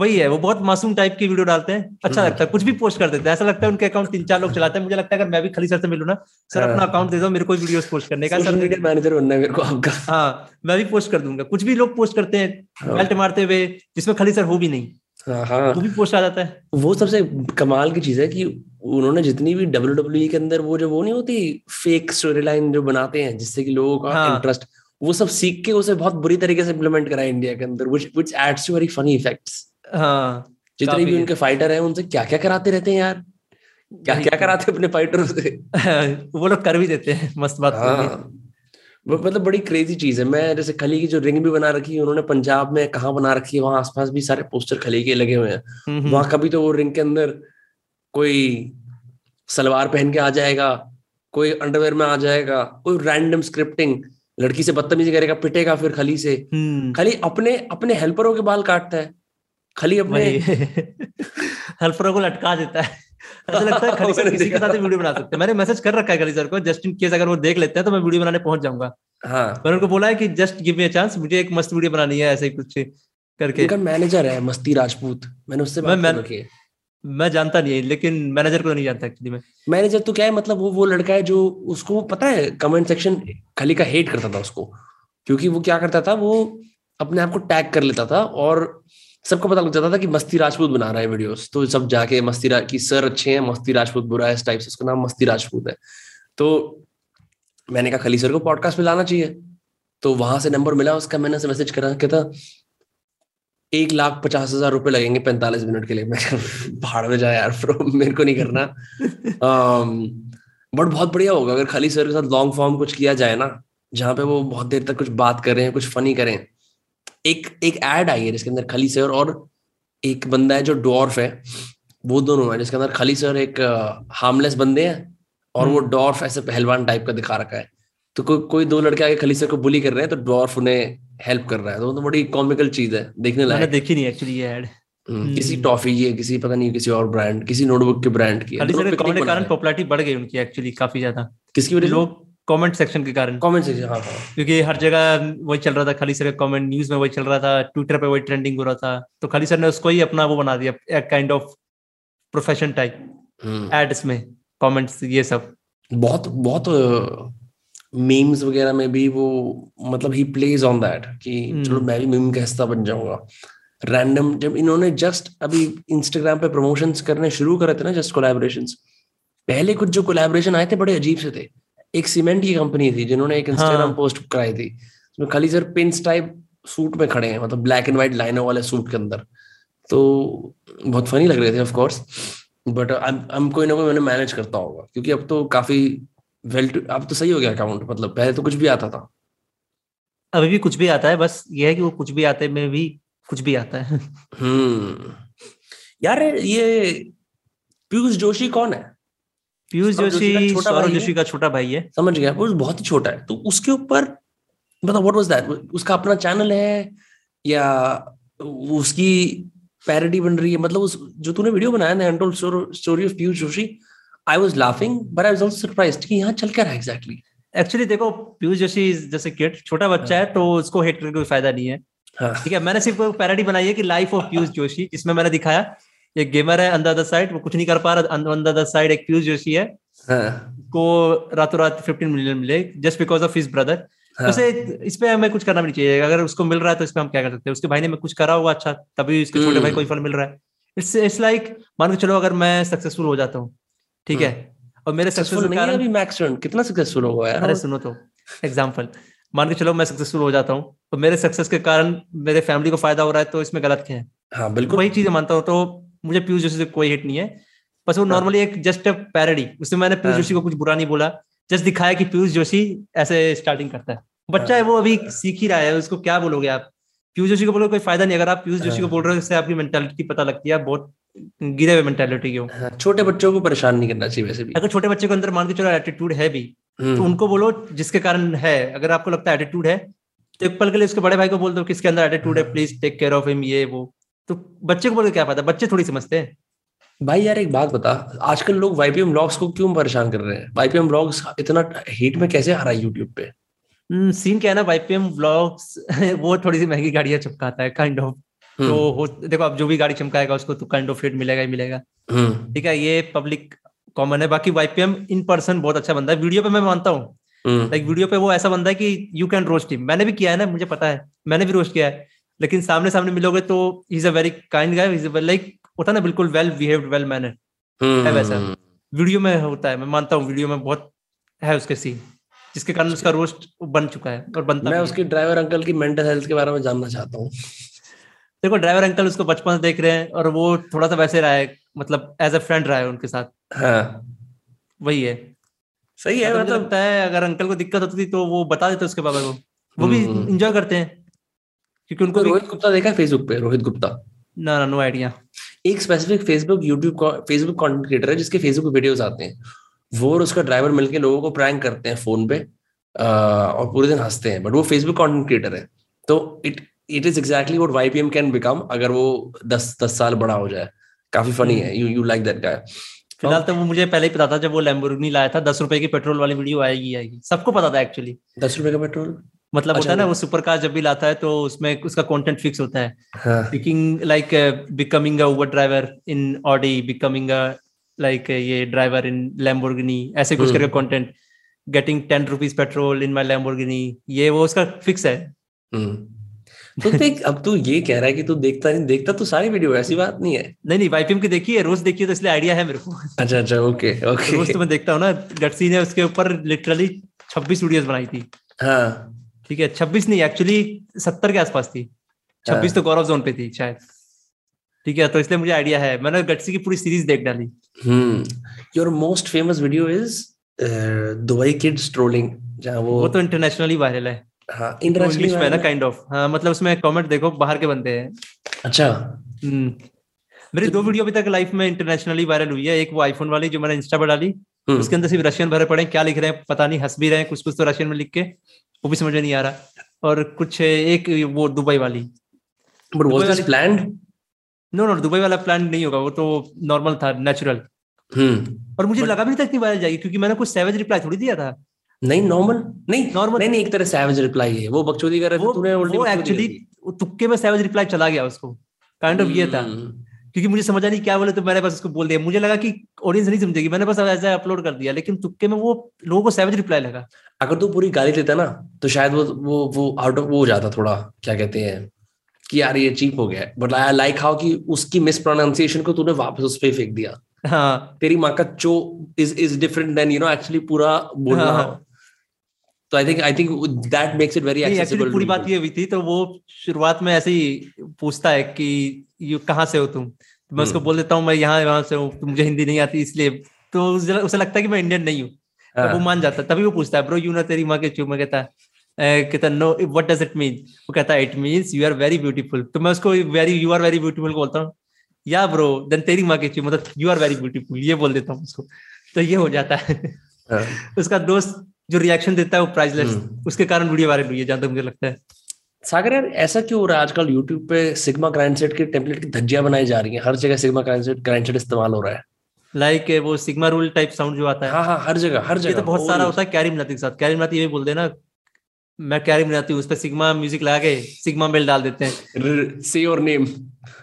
वही है वो बहुत मासूम टाइप की वीडियो डालते हैं। अच्छा हम्म। लगता है कुछ भी पोस्ट कर देते हैं। ऐसा लगता है उनके अकाउंट तीन चार लोग चलाते हैं। मुझे लगता है अगर मैं भी खली सर से मिलूँ ना सर अपना अकाउंट हाँ। दे दो मेरे को वीडियो पोस्ट करने का। सर मीडिया मैनेजर बनना है मेरे को आपका। हाँ मैं भी पोस्ट कर दूँगा। कुछ भी लोग पोस्ट करते हैं बेल्ट हाँ। मारते हुए जिसमें खली सर हो भी नहीं। हाँ हाँ। वो भी पोस्ट आ जाता है। वो सबसे कमाल की चीज़ है कि उन्होंने जितनी भी डब्ल्यू डब्ल्यू के अंदर वो जो वो नहीं होती फेक स्टोरी लाइन जो बनाते हैं जिससे कि लोगों का. इंटरेस्ट वो सब सीख के उसे बहुत बुरी तरीके से इम्प्लीमेंट करा इंडिया के अंदर which which adds to very funny effects हाँ जितने भी उनके फाइटर हैं उनसे क्या क्या कराते रहते हैं यार? क्या क्या कराते अपने फाइटरों से [LAUGHS] वो लोग कर भी देते हैं मस्त बात हाँ। मतलब बड़ी क्रेजी चीज़ है। मैं जैसे खली की जो रिंग भी बना रखी है उन्होंने पंजाब में कहा बना रखी है वहाँ आसपास भी सारे पोस्टर खली के लगे हुए हैं। हम्म, हम्म। वहाँ कभी तो वो रिंग के अंदर कोई सलवार पहन के आ जाएगा कोई अंडरवेयर में आ जाएगा कोई रैंडम स्क्रिप्टिंग लड़की से बदतमीजी करेगा पिटेगा फिर खली से। हम्म। खली अपने अपने हेल्परों के बाल काटता है। खली अपने हेल्परों को लटका देता है। ऐसा लगता है खली सर [LAUGHS] किसी के साथ वीडियो बना सकते हैं। मैंने मैसेज कर रखा है खली सर को जस्ट इन केस अगर वो देख लेते हैं तो मैं वीडियो बनाने पहुँच जाऊँगा। हाँ। मैंने उनको बोला है कि just give me a chance मुझे एक मस्त वीडियो बनानी है ऐसे ही कुछ करके। उनका मैनेजर है मस्ती राजपूत। मैंने उससे बात मैं, मैं, मैं जानता नहीं लेकिन मैनेजर को नहीं जानता एक्चुअली मैं। मैनेजर तो क्या है मतलब वो वो लड़का है जो उसको पता है कमेंट सेक्शन खली का हेट करता था उसको। क्योंकि वो क्या करता था वो अपने आप को टैग कर लेता था और सबको पता लग जाता था कि मस्ती राजपूत बना रहा है वीडियोस तो सब जाके मस्ती रा... की सर अच्छे हैं, मस्ती राजपूत बुरा है, इस टाइप से उसका नाम मस्ती राजपूत है। तो मैंने कहा, खली सर को पॉडकास्ट में लाना चाहिए। तो वहाँ से नंबर मिला उसका, मैंने मैसेज करा, कहता, एक लाख पचास हज़ार रुपए लगेंगे पैंतालीस मिनट के लिए। मैं भाड़ में जाए यार प्रो मेरे को नहीं करना। बट बहुत बढ़िया होगा, अगर खाली सर के साथ लॉन्ग फॉर्म कुछ किया जाए ना, जहाँ पे वो बहुत देर तक कुछ बात कर कुछ फनी करें। एक एक एड आई है जिसके अंदर खली सर और एक बंदा है जो डॉर्फ है वो दोनों है जिसके अंदर खली सर एक हार्मलेस बंदे हैं और वो डॉर्फ हम्म। ऐसे पहलवान टाइप का दिखा रखा है। तो कोई कोई दो लड़के आगे खली सर को बुली कर रहे हैं तो डॉर्फ उन्हें हेल्प कर रहा है। तो, तो बड़ी कॉमिकल चीज़ है देखने लायक। देखी नहीं एक्चुअली ये एड हम्म, किसी टॉफी की किसी पता नहीं किसी और ब्रांड किसी नोटबुक के ब्रांड की खली सर के कारण पॉपुलैरिटी बढ़ गई उनकी एक्चुअली काफ़ी ज़्यादा। किसकी वजह लोग कमेंट सेक्शन के कारण। कमेंट सेक्शन हाँ, हाँ। क्योंकि हर जगह वही चल रहा था खाली सर का कमेंट न्यूज़ में वही चल रहा था ट्विटर पे वही ट्रेंडिंग हो रहा था। तो खाली सर ने उसको ही अपना वो बना दिया एक kind of profession type ads में कमेंट्स ये सब। बहुत बहुत मीम्स वगैरह में भी वो मतलब ही प्लेज ऑन दैट कि हम्म। चलो मैं भी मीम का हिस्सा बन जाऊँगा। रैंडम जब इन्होंने जस्ट अभी इंस्टाग्राम पे प्रमोशंस करने शुरू करे थे ना जस्ट कोलैबोरेशन पहले कुछ जो कोलैबोरेशन आए थे बड़े अजीब से थे। एक सीमेंट की कंपनी थी जिन्होंने एक इंस्टाग्राम हाँ. पोस्ट कराई थी। उसमें खाली सर पिंस टाइप सूट में खड़े हैं मतलब ब्लैक एंड व्हाइट लाइनों वाले सूट के अंदर। तो बहुत फनी लग रहे थे ऑफ़ कोर्स बट हम कोई ना कोई मैंने मैनेज करता होगा क्योंकि अब तो काफ़ी वेल अब तो सही हो गया अकाउंट मतलब पहले तो कुछ भी आता था। अभी भी कुछ भी आता है बस ये है कि वो कुछ भी आते में भी कुछ भी आता है। हम्म। यार ये पीयूष जोशी कौन है? पीयूष जोशी सौरभ जोशी का छोटा भाई है। समझ गया वो बहुत ही छोटा है। तो उसके ऊपर मतलब व्हाट वाज दैट उसका अपना चैनल है या उसकी पैरोडी बन रही है? मतलब उस जो तूने वीडियो बनाया ना untold story of Piyush Joshi I was laughing but I was also surprised कि यहाँ चल क्या रहा है एग्जैक्टली एक्चुअली देखो पीयूष जोशी जैसे किड छोटा बच्चा है हाँ। तो उसको हेट करके कोई फ़ायदा नहीं है। हाँ। ठीक है मैंने सिर्फ़ पैरोडी बनाई है कि लाइफ ऑफ़ पीयूष जोशी जिसमें मैंने दिखाया। एक गेमर है अंदर द साइड वो कुछ नहीं कर पा रहा अंदर द साइड एक पीयूष जोशी है। हाँ. को रातों रात फिफ्टीन मिलियन मिले just because of his brother उसे इस पे हमें कुछ करना भी नहीं चाहिए। अगर उसको मिल रहा है तो इस पे हम क्या कर सकते हैं? उसके भाई ने कुछ करा होगा अच्छा तभी उसके छोटे भाई को फल मिल रहा है। इट्स इट्स लाइक मान के चलो अगर मैं सक्सेसफुल हो जाता हूँ ठीक है? हम्म। और मेरे सक्सेसफुल नहीं अभी मैक्स कितना सक्सेसफुल होगा यार अरे सुनो तो एग्जांपल मान के चलो मैं सक्सेसफुल हो जाता हूँ तो मेरे सक्सेस के कारण मेरे फैमिली को फ़ायदा हो रहा है तो इसमें गलत क्या है? हाँ बिल्कुल। वही चीज़ें मानता हूँ तो मुझे पीयूष जोशी से कोई हिट नहीं है। बस वो नॉर्मली हाँ। एक जस्ट अ पैरडी उसमें मैंने पीयूष हाँ। जोशी को कुछ बुरा नहीं बोला। जस्ट दिखाया कि पीयूष जोशी ऐसे स्टार्टिंग करता है। बच्चा है हाँ। वो अभी सीख ही रहा है। उसको क्या बोलोगे आप? पीयूष जोशी को बोलो कोई फ़ायदा नहीं। अगर आप पीयूष जोशी को हाँ। बोल रहे हो इससे आपकी मेंटालिटी पता लगती है। बहुत गिरे हुए मेंटालिटी हो। हाँ, छोटे बच्चों को परेशान नहीं करना चाहिए वैसे भी। अगर छोटे बच्चे को अंदर मान के चलो एटीट्यूड है भी हम्म। तो उनको बोलो जिसके कारण है। अगर आपको लगता है एटीट्यूड है तो एक पल के लिए उसके बड़े भाई को बोल दो किसके अंदर एटीट्यूड है please take care of him ये वो। तो बच्चे को बोल क्या फ़ायदा बच्चे थोड़ी समझते हैं। भाई यार एक बात बता। आजकल लोग वाईपीएम ब्लॉग्स को क्यों परेशान कर रहे हैं? वाईपीएम ब्लॉग्स इतना हेट में कैसे आ रहा है यूट्यूब पे? सीन क्या है ना वाईपीएम ब्लॉग्स [LAUGHS] वो थोड़ी सी महँगी गाड़ियाँ चमकाता है काइंड ऑफ़ तो हो देखो अब जो भी गाड़ी चमकाएगा उसको तो काइंड ऑफ़ रेट मिलेगा ही मिलेगा। हम्म। ठीक है ये पब्लिक कॉमन है। बाकी वाईपीएम इन पर्सन बहुत अच्छा बंदा है। वीडियो पे मैं मानता हूँ। लाइक वीडियो पे वो ऐसा बंदा है कि यू कैन रोस्ट हिम मैंने भी किया है ना मुझे पता है। मैंने भी रोस्ट किया है। लेकिन सामने सामने मिलोगे तो is a very kind guy is like होता ना बिल्कुल वेल बिहेव्ड वेल मैनर है वैसा। वीडियो में होता है मैं मानता हूँ वीडियो में बहुत है उसके सीन जिसके कारण उसका रोस्ट बन चुका है और बनता मैं उसके ड्राइवर अंकल की मेंटल हेल्थ के बारे में जानना चाहता हूँ। देखो ड्राइवर अंकल उसको बचपन से देख रहे हैं और वो थोड़ा सा वैसे रहा है मतलब एज अ फ्रेंड रहा है उनके साथ। हाँ। वही है। सही है मतलब है अगर अंकल को दिक्कत होती थी तो वो बता देते उसके बाबा को वो भी इंजॉय हम्म। करते हैं। क्योंकि उनको रोहित गुप्ता देखा फेसबुक पे? रोहित गुप्ता। ना ना नो आइडिया एक specific Facebook YouTube Facebook content creator है जिसके फेसबुक वीडियोस आते हैं। वो और उसका ड्राइवर मिलके लोगों को प्रैंक करते हैं फ़ोन पे और पूरे दिन हँसते हैं। बट वो फेसबुक कंटेंट क्रिएटर है। तो it it is exactly what YPM can become अगर वो दस दस साल बड़ा हो जाए। काफ़ी फनी है। You you like that guy फ़िलहाल तो वो मुझे पहले ही पता था जब वो लैम्बोर्गिनी लाया था। दस रुपए की पेट्रोल वाली वीडियो आएगी आएगी। सबको पता था एक्चुअली दस रुपए का पेट्रोल मतलब अच्छा, होता है ना वो सुपर कार जब भी लाता है तो उसमें उसका कंटेंट फिक्स होता है। Biking like becoming a Uber driver in Audi becoming a like ये ड्राइवर इन लैम्बोर्गिनी ऐसे कुछ हम्म। करके content getting ten rupees petrol in my Lamborghini ये वो उसका फिक्स है। हम्म। तो देख अब तू ये कह रहा है कि तू देखता नहीं देखता तो सारी वीडियो ऐसी बात नहीं है। नहीं नहीं वाईपीएम की देखी है रोज देखी है तो इसलिए आइडिया है मेरे को। अच्छा अच्छा ओके ओके रोज तो मैं देखता हूँ ना गटसी ने उसके ऊपर लिटरली छब्बीस वीडियोस बनाई थी। हाँ। ठीक है छब्बीस नहीं एक्चुअली सत्तर के आसपास थी। छब्बीस तो गौरव जोन पे थी शायद। ठीक है तो इसलिए मुझे आइडिया है। मैंने गटसी की पूरी सीरीज़ देख डाली। Your most famous video is Dubai kids trolling जहाँ वो वो तो इंटरनेशनली वायरल है। हाँ इंग्लिश में ना काइंड ऑफ़ हाँ मतलब उसमें कमेंट देखो बाहर के बनते हैं। अच्छा। हम्म। मेरी दो वीडियो अभी तक लाइफ में इंटरनेशनली वायरल हुई है। एक वो आईफोन वाली जो मैंने इंस्टा पर डाली। उसके अंदर सिर्फ़ रशियन भरे पड़े क्या लिख रहे हैं पता नहीं हंस भी रहे हैं कुछ कुछ तो रशियन में लिख के वो भी समझ में नहीं आ रहा। और कुछ एक वो दुबई वाली। नो नो दुबई वाला प्लान नहीं होगा वो तो नॉर्मल था नेचुरल हम्म। और मुझे लगा भी नहीं था इतनी वायरल जाएगी क्योंकि मैंने कुछ सेवेज रिप्लाई थोड़ी दिया था। नहीं नॉर्मल नहीं नॉर्मल नहीं नहीं एक तरह सैवेज रिप्लाई है वो बकचोदी कर रहे थे तूने वो एक्चुअली तुक्के में सैवेज रिप्लाई चला गया उसको। काइंड ऑफ़ ये था। हम्म। क्योंकि मुझे समझा नहीं क्या बोले तो मैंने बस उसको बोल दिया। मुझे लगा कि ऑडियंस नहीं समझेगी। मैंने बस ऐसा अपलोड कर दिया लेकिन तुक्के में वो लोगों को सैवेज रिप्लाई लगा। अगर तू पूरी गाली देता ना तो शायद वो वो वो आउट ऑफ़ वो हो जाता थोड़ा क्या कहते हैं कि यार ये चीप हो गया। बट आई लाइक हाउ कि उसकी मिस प्रोनाउंसिएशन को तूने वापस उस पर फेंक दिया। हाँ। तेरी माँ का चो is is different than you know actually पूरा बोलना। हाँ. तो I think I think that makes it very accessible पूरी बात ये हुई थी तो वो शुरुआत में ऐसे ही पूछता है कि यू कहाँ से हो तुम? तो मैं उसको हम्म। बोल देता हूँ मैं यहाँ वहाँ से हूँ मुझे हिंदी नहीं आती इसलिए तो उसे लगता है कि मैं इंडियन नहीं हूँ। तो वो हाँ। मान जाता तभी वो पूछता है ब्रो यू ना तेरी माँ के चुप? में कहता कहता no what does it mean वो कहता है it means you are very beautiful तो मैं उसको very you are very beautiful बोलता हूँ या ब्रो देन तेरी माँ के चुप? मतलब यू आर वेरी ब्यूटीफुल ये बोल देता हूँ उसको। तो ये हो जाता है। हाँ। उसका दोस्त जो रिएक्शन देता है वो प्राइजलेस हम्म। उसके कारण वीडियो वायरल हुई है जहाँ तक मुझे लगता है। सागर यार ऐसा क्यों हो रहा है? आजकल यूट्यूब पे सिग्मा ग्राइंड सेट के टेम्पलेट की धज्जियाँ बनाई जा रही हैं। हर जगह sigma grind set grind set इस्तेमाल हो रहा है। लाइक like, वो सिग्मा रूल टाइप साउंड जो आता है। हाँ हाँ हर जगह हर जगह तो बहुत सारा होता है कैरी मिलाती के साथ। कैरी मिलाती ये बोल देना मैं कैरी मिलाती हूँ उस पर सिग्मा म्यूज़िक लगा के सिग्मा बेल डाल देते हैं। सी योर नेम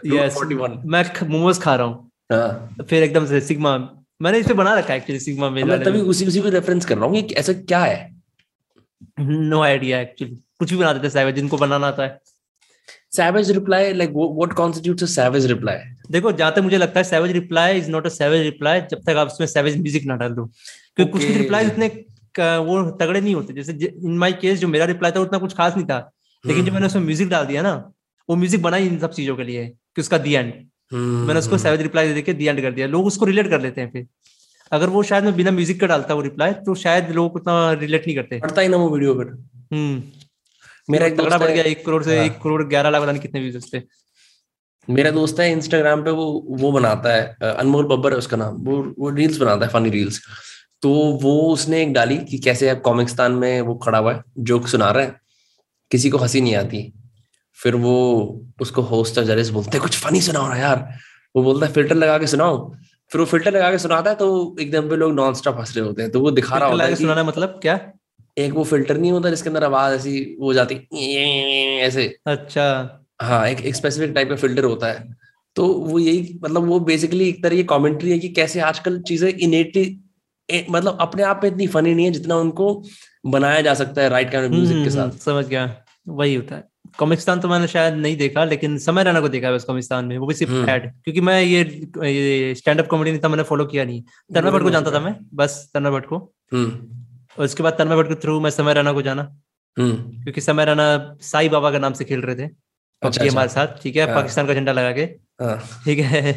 यस मैं मोमोज खा रहा हूँ। हाँ। फिर एकदम से सिग्मा मैंने इसे बना रखा है एक्चुअली सिग्मा मेल तभी उसी उसी को रेफरेंस कर रहा हूँ ऐसा क्या है? नो आइडिया एक्चुअली कुछ भी बना देते सैवेज जिनको बनाना आता है। Savage reply like what constitutes a savage reply? देखो जहाँ तक मुझे लगता है savage reply is not a savage reply जब तक आप उसमें savage music ना डाल दो। क्योंकि. कुछ रिप्लाई इतने वो तगड़े नहीं होते जैसे इन माय केस जो मेरा रिप्लाई था उतना कुछ खास नहीं था। लेकिन जब मैंने उसमें म्यूज़िक डाल दिया ना वो म्यूज़िक बना ही इन सब चीज़ों के लिए कि उसका दी एंड मैंने उसको सैवेज रिप्लाई दे के दी एंड कर दिया। लोग उसको रिलेट कर लेते हैं फिर। अगर वो शायद मैं बिना म्यूज़िक का डालता वो रिप्लाई तो शायद लोग उतना रिलेट नहीं करते। पढ़ता ही ना वो वीडियो पर हम्म मेरा एक तगड़ा बढ़ है- गया एक करोड़ से हाँ। एक करोड़ ग्यारह लाख पता नहीं कितने व्यूज़ उससे मेरा दोस्त है इंस्टाग्राम पे वो वो बनाता है अनमोल बब्बर है उसका नाम। वो वो रील्स बनाता है फनी रील्स तो वो उसने एक डाली कि कैसे अब कॉमिकस्तान में वो खड़ा हुआ है जोक सुना रहा है। किसी को हँसी नहीं आती। फिर वो उसको होस्ट और जरिस बोलते हैं कुछ फनी सुनाओ ना यार। वो बोलता है फ़िल्टर लगा के सुनाओ। फिर वो फ़िल्टर लगा के सुनाता है तो एकदम पे लोग नॉन स्टॉप हंस रहे होते हैं। तो वो दिखा रहा होता है सुनाना मतलब क्या? एक वो फ़िल्टर नहीं होता जिसके अंदर आवाज़ ऐसी वो हो जाती ऐसे। अच्छा। हाँ एक एक स्पेसिफिक टाइप का फ़िल्टर होता है। तो वो यही मतलब वो बेसिकली एक तरह की कमेंट्री है कि कैसे आजकल चीज़ें इनेटली मतलब अपने आप में इतनी फनी नहीं है जितना उनको बनाया जा सकता है राइट काइंड म्यूज़िक के हम्म, साथ। समझ गया। वही होता है। कॉमिक्स्तान तो मैंने शायद नहीं देखा लेकिन समय राणा को देखा है बस कॉमिक्स्तान में। वो भी सिर्फ़ हम्म। ऐड क्योंकि मैं ये ये स्टैंड अप कॉमेडी नहीं था मैंने फॉलो किया नहीं। तन्मय भट्ट को जानता था मैं बस तन्मय भट्ट को। हम्म। उसके बाद तन्मय भट्ट के थ्रू मैं समय राणा को जाना। हम्म। क्योंकि समय राणा साई बाबा के नाम से खेल रहे थे। अच्छा, पबजी अच्छा। हमारे साथ ठीक है हाँ। पाकिस्तान का झंडा लगा के। हाँ। ठीक है।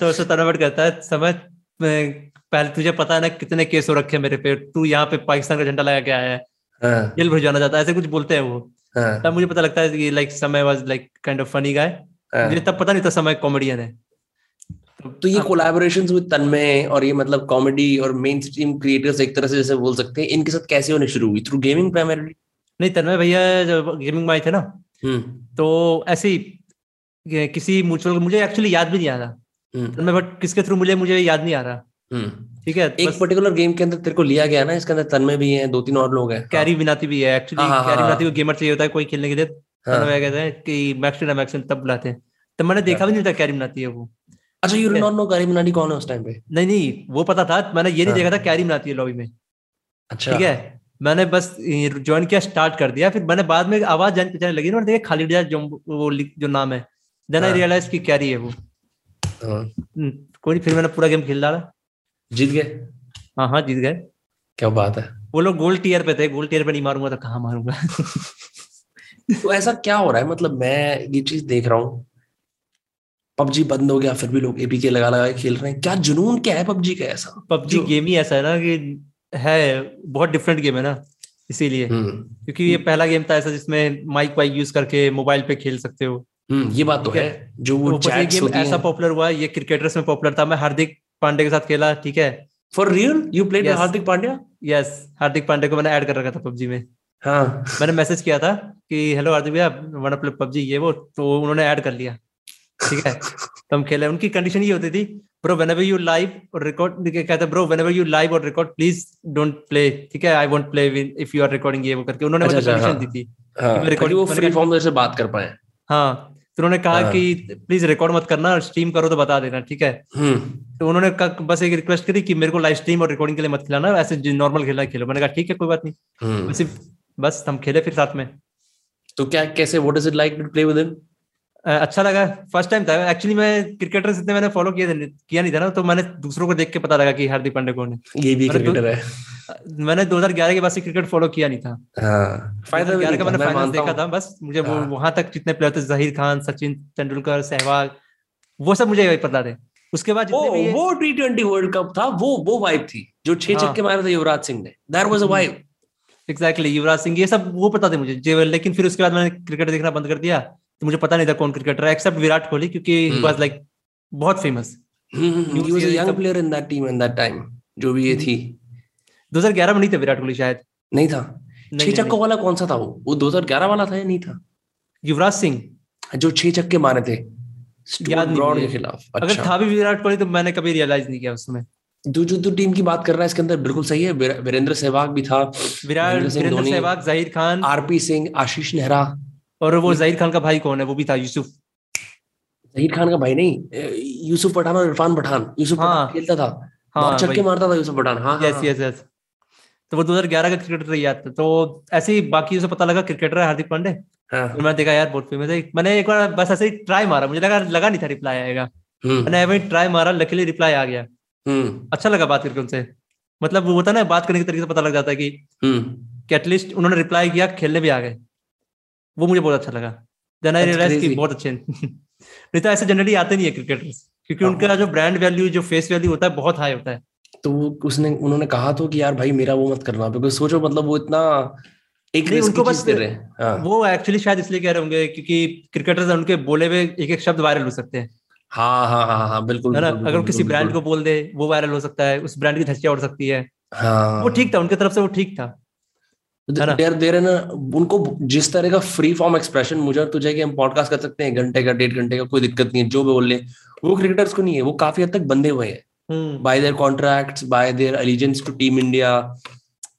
तो उससे तन्मय भट्ट कहता है समय पहले तुझे पता है ना कितने केस हो रखे मेरे पे तू यहाँ पे पाकिस्तान का झंडा लगा के आया है। हाँ। जेल भर जाना चाहता है ऐसे कुछ बोलते हैं वो। तब मुझे पता लगता है कि लाइक समय was like kind of funny guy. मुझे तब पता नहीं था समय कॉमेडियन है। तो ये कोलैबोरेशन विद तन्मय और ये मतलब कॉमेडी और मेन स्ट्रीम क्रिएटर्स एक तरह से जैसे बोल सकते हैं इनके साथ कैसे होने शुरू हुई? थ्रू गेमिंग प्राइमरीली नहीं तन्मय भैया जब गेमिंग में आए थे ना हम्म। तो ऐसे ही किसी म्यूचुअल मुझे एक्चुअली याद भी नहीं आ रहा। हम्म। तन्मय बट किसके थ्रू मुझे मुझे याद नहीं आ रहा। हम्म। ठीक है एक बस पर्टिकुलर गेम के अंदर तेरे को लिया गया ना इसके अंदर तन्मय भी है दो तीन और लोग हैं। कैरी बिनाती भी है एक्चुअली हाँ, हाँ, कैरी हाँ, बिनाती को गेमर चाहिए होता है कोई खेलने के लिए। हाँ। तन्मय कहते हैं कि मैक्स टू मैक्स तब बुलाते हैं। तो मैंने देखा भी नहीं था कैरी बिनाती है वो। अच्छा यू नॉट नो करीम नानी कौन है उस टाइम पे? नहीं नहीं वो पता था मैंने ये नहीं हाँ। देखा था कैरी बनाती है लॉबी में। अच्छा। ठीक है? मैंने बस ज्वाइन किया स्टार्ट कर दिया फिर मैंने बाद में आवाज़ जान पहचाने लगी ना और देखा खालिद जो वो जो नाम है। Then I. रियलाइज़ की कैरी है वो। हाँ, हम्म, कोई फिर मैंने पूरा गेम खेल डाला। जीत गए? हाँ हाँ जीत गए। क्या बात है। वो लोग गोल्ड टीयर पे थे गोल्ड टीयर पे नहीं मारूँगा तो कहाँ मारूँगा? [LAUGHS] तो ऐसा क्या हो रहा है? मतलब मैं ये चीज़ देख रहा हूँ पबजी बंद हो गया फिर भी लोग एपीके लगा लगा के खेल रहे हैं। क्या जुनून क्या है पबजी का ऐसा? पबजी गेम ही ऐसा है ना कि है बहुत डिफरेंट गेम है ना इसीलिए। हम्म। क्योंकि ये पहला गेम था ऐसा जिसमें माइक वाइक यूज़ करके मोबाइल पे खेल सकते हो। हम्म ये बात तो है। जो तो वो चैट्स गेम ऐसा पॉपुलर हुआ ये क्रिकेटर्स में पॉपुलर था। मैं हार्दिक पांडे के साथ खेला ठीक है। For real you played Hardik Pandya? Yes Hardik Pandey को मैंने ऐड कर रखा था पबजी में। हाँ। मैंने मैसेज किया था कि हेलो हार्दिक भैया वन प्ले पबजी? ये वो तो उन्होंने ऐड कर लिया। ठीक है? तो हम खेले उनकी कंडीशन ये होती थी ब्रो व्हेनेवर यू लाइव और रिकॉर्ड कहते ब्रो व्हेनेवर यू लाइव और रिकॉर्ड प्लीज़ डोंट प्ले ठीक है? I won't play if you are recording ये वो करके। उन्होंने अच्छा, मुझे अच्छा, कंडीशन हाँ। दी थी हाँ वो फ्री फॉर्म से बात कर पाए। हाँ तो उन्होंने कहा हाँ। कि प्लीज़ रिकॉर्ड मत करना स्ट्रीम करो तो बता देना ठीक है? हम्म। तो उन्होंने कहा- बस एक रिक्वेस्ट करी कि मेरे को लाइव स्ट्रीम और रिकॉर्डिंग के लिए मत खिलाना ऐसे नॉर्मल खेलना खेलो। मैंने कहा ठीक है कोई बात नहीं। हम्म। बस हम खेले फिर साथ में। तो क्या कैसे what is it like to play with him अच्छा लगा फ़र्स्ट टाइम था। एक्चुअली मैं क्रिकेटर इतने मैंने फॉलो थे किया नहीं था ना तो मैंने दूसरों को देख के पता लगा कि हार्दिक पांडे कौन है। ये भी क्रिकेटर है। मैंने 2011 के बाद से क्रिकेट फॉलो किया नहीं था। हाँ। 2011 नहीं का मैंने फाइनल देखा था बस मुझे वो हाँ। वहाँ तक जितने प्लेयर थे जहीर खान सचिन तेंदुलकर सहवाग वो सब मुझे पता थे। उसके बाद वो वो टी ट्वेंटी वर्ल्ड कप था वो वो वाइब थी जो छह हाँ। छक्के मारे थे युवराज सिंह ने। That was a vibe exactly Yuvraj Singh ये सब वो पता थे मुझे जे लेकिन फिर उसके बाद मैंने क्रिकेट देखना बंद कर दिया। तो मुझे पता नहीं था कौन क्रिकेटर है एक्सेप्ट विराट कोहली क्योंकि हम्म। वाज लाइक बहुत फ़ेमस वाज ये young player in that team in that time जो भी ये थी। 2011 में नहीं था विराट कोहली शायद। नहीं था। छह छक्कों वाला कौन सा था वो? वो 2011 वाला था या नहीं था? युवराज सिंह। जो छह छक्के मारे थे। याद ब्रॉड के। खिलाफ। अगर अच्छा। था भी विराट कोहली तो मैंने कभी रियलाइज़ नहीं किया उस समय जो जो टीम की बात कर रहा है इसके अंदर बिल्कुल सही है। वीरेंद्र सहवाग भी था। विराट वीरेंद्र सहवाग ज़ाहिर खान। आरपी सिंह आशीष नेहरा। और वो ज़ाहिर खान का भाई कौन है? वो भी था यूसुफ। जहीर खान का भाई नहीं यूसुफ पठान और इरफान पठान। यूसुफ हाँ। पठान खेलता था। हाँ छक्के मारता था यूसुफ पठान। हाँ हाँ, यस यस यस तो वो 2011 का क्रिकेटर याद था तो ऐसे ही बाकी से पता लगा क्रिकेटर है हार्दिक पांडे। हाँ। फिर मैंने देखा यार बहुत फ़ेमस है। मैंने एक बार बस ऐसे ही ट्राई मारा। मुझे लगा लगा नहीं था रिप्लाई आएगा। हम्म। मैंने एवं ट्राई मारा लकीली रिप्लाई आ गया। हम्म। अच्छा लगा बात करके उनसे। मतलब वो होता है ना बात करने के तरीके से पता लग जाता है कि हम्म। कि एटलीस्ट उन्होंने रिप्लाई किया खेलने भी आ गए। वो मुझे बहुत अच्छा लगा। देन आई रियलाइज़ कि बहुत अच्छे [LAUGHS] नहीं तो ऐसे जनरली आते नहीं है क्रिकेटर्स क्योंकि हाँ। उनका जो ब्रांड वैल्यू जो फेस वैल्यू होता है बहुत हाई होता है। तो वो उसने उन्होंने कहा तो कि यार भाई मेरा वो मत करना बिकॉज़ सोचो मतलब वो इतना एक नहीं उनको बस दे रहे हैं। हाँ. वो एक्चुअली शायद इसलिए कह रहे होंगे क्योंकि क्रिकेटर्स उनके बोले हुए एक एक शब्द वायरल हो सकते हैं। हाँ हाँ हाँ हाँ बिल्कुल है ना? अगर किसी ब्रांड को बोल दे वो वायरल हो सकता है उस ब्रांड की धज्जियाँ उड़ सकती है। हाँ। वो ठीक था उनके तरफ़ से वो ठीक था। देर देर है ना उनको जिस तरह का फ्री फॉर्म एक्सप्रेशन मुझे और तुझे कि हम पॉडकास्ट कर सकते हैं घंटे का डेढ़ घंटे का कोई दिक्कत नहीं है जो भी बोल ले। वो क्रिकेटर्स को नहीं है वो काफ़ी हद तक बंधे हुए हैं। By their contracts by their allegiance to team India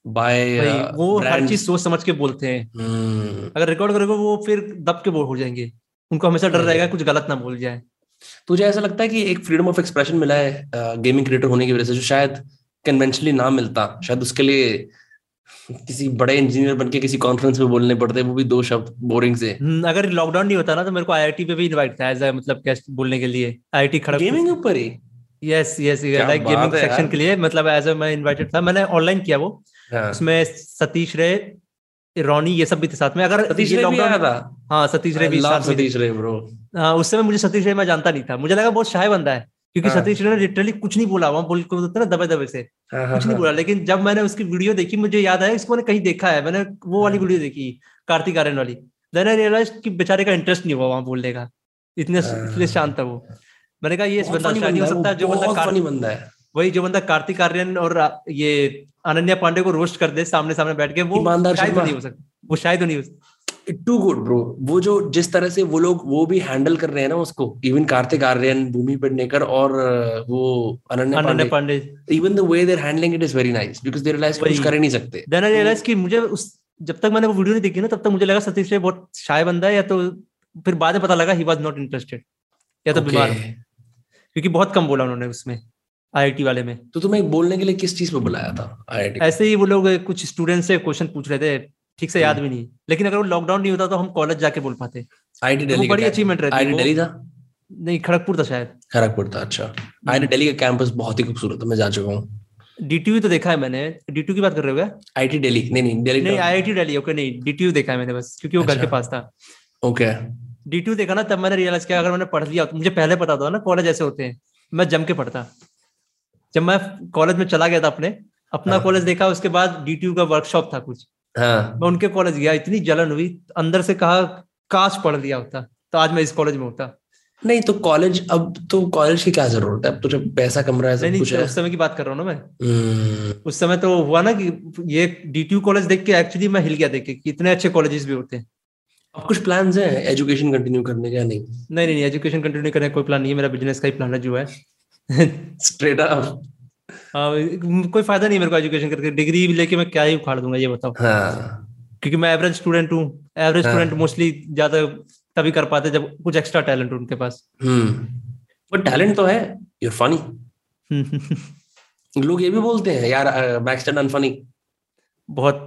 by वो हर चीज़ सोच समझ के बोलते हैं। hmm. अगर रिकॉर्ड करोगे वो फिर दब के बोल हो जाएँगे। उनको हमेशा डर रहेगा कुछ गलत ना बोल जाए। तुझे ऐसा लगता है कि एक फ्रीडम ऑफ़ एक्सप्रेशन मिला है गेमिंग क्रिएटर होने की वजह से जो शायद कन्वेंशनली ना मिलता शायद उसके लिए किसी बड़े इंजीनियर बन के किसी कॉन्फ्रेंस में बोलने पड़ते वो भी दो शब्द बोरिंग से। हम्म, अगर लॉकडाउन नहीं होता ना तो मेरे को आईआईटी पे भी इनवाइट था एज मतलब गेस्ट बोलने के लिए। आईआईटी खड़गपुर गेमिंग ऊपर ही? Yes yes like gaming section के लिए मतलब एज मैं इनवाइटेड था। मैंने ऑनलाइन किया वो। हाँ. उसमें सतीश रे रोनी ये सब भी थे साथ में। अगर सतीश रे भी आया था? हाँ सतीश रे भी साथ सतीश रे ब्रो हाँ उस समय मुझे सतीश रे मैं जानता नहीं था। मुझे लगा बहुत शाय बंदा है। क्योंकि हाँ. सतीश ने लिटरली कुछ नहीं बोला वहाँ बोल ना दबे दबे से। हाँ, हाँ, कुछ नहीं बोला लेकिन जब मैंने उसकी वीडियो देखी मुझे याद आया इसको मैंने कहीं देखा है मैंने वो वाली वीडियो देखी कार्तिक आर्यन वाली। देन आई रियलाइज़ कि बेचारे का इंटरेस्ट नहीं हुआ वहाँ बोलने का। इतने इसलिए शांत था वो। मैंने कहा ये बंदा शायद नहीं हो सकता जो बंदा बंदा है। वही जो बंदा कार्तिक आर्यन और ये अनन्या पांडे को रोस्ट कर दे सामने सामने बैठ के वो शायद नहीं हो सकता वो शायद नहीं हो सकता टू गुड ब्रो वो जो जिस तरह से वो लोग वो भी हैंडल कर रहे हैं ना उसको इवन कार्तिक आर्यन भूमि पेडनेकर और वो Ananya Panday even the way they're handling it is very nice because they realize कुछ कर ही नहीं सकते। देन आई रियलाइज़ कि मुझे उस जब तक मैंने वो वीडियो नहीं देखी ना तब तक मुझे लगा सतीश बहुत शाय बंदा है या तो फिर बाद में पता लगा ही वाज नॉट इंटरेस्टेड या तो बीमार क्योंकि बहुत कम बोला उन्होंने उसमें आईआईटी वाले में। तो तुम्हें बोलने के लिए किस चीज़ पे बुलाया था आईआईटी ऐसे ही वो लोग कुछ स्टूडेंट से क्वेश्चन पूछ रहे थे ठीक से याद हम्म। भी नहीं। लेकिन अगर वो लॉकडाउन नहीं होता तो हम कॉलेज जाके बोल पाते। बड़ी अचीवमेंट रहती दिल्ली था? नहीं खड़गपुर था शायद। खड़गपुर था अच्छा। आईटी हम्म। दिल्ली का कैंपस बहुत ही खूबसूरत है मैं जा चुका हूँ। डीटीयू तो देखा है मैंने। डीटीयू की बात कर रहे हो क्या? आईटी दिल्ली नहीं नहीं दिल्ली नहीं आईआईटी दिल्ली ओके नहीं डीटीयू देखा है मैंने बस क्योंकि वो घर के अच्छा। पास था। ओके डीटीयू देखा ना तब मैंने रियलाइज़ किया अगर मैंने पढ़ लिया तो मुझे पहले पता था ना कॉलेज ऐसे होते हैं। मैं जम के पढ़ता। जब मैं कॉलेज में चला गया था अपने अपना कॉलेज हाँ। देखा उसके बाद डीटीयू का वर्कशॉप था कुछ। हाँ. मैं उनके कॉलेज गया इतनी जलन हुई अंदर से कहा काश पढ़ लिया होता तो आज मैं इस कॉलेज में होता। नहीं तो कॉलेज अब तो कॉलेज की क्या ज़रूरत है? अब तो जब पैसा कम रहा है नहीं, कुछ नहीं, उस समय की बात कर रहा हूँ ना मैं। हम्म। उस समय तो हुआ ना कि ये डीटीयू कॉलेज देख के एक्चुअली मैं हिल गया देख के कितने अच्छे कॉलेजेस भी होते हैं। अब कुछ प्लान है? एजुकेशन कंटिन्यू करने का नहीं? नहीं नहीं एजुकेशन कंटिन्यू करने का कोई प्लान नहीं है मेरा बिज़नेस का ही प्लान है जो है। स्ट्रेट अप हाँ कोई फ़ायदा नहीं मेरे को एजुकेशन करके। डिग्री लेके मैं क्या ही उखाड़ दूँगा ये बताओ। हाँ. क्योंकि मैं एवरेज स्टूडेंट हूँ। एवरेज स्टूडेंट मोस्टली ज़्यादा तभी कर पाते जब कुछ एक्स्ट्रा टैलेंट उनके पास। बट टैलेंट तो है। यूर फनी [LAUGHS] लोग ये भी बोलते हैं यार मैक्सटन अनफनी बहुत।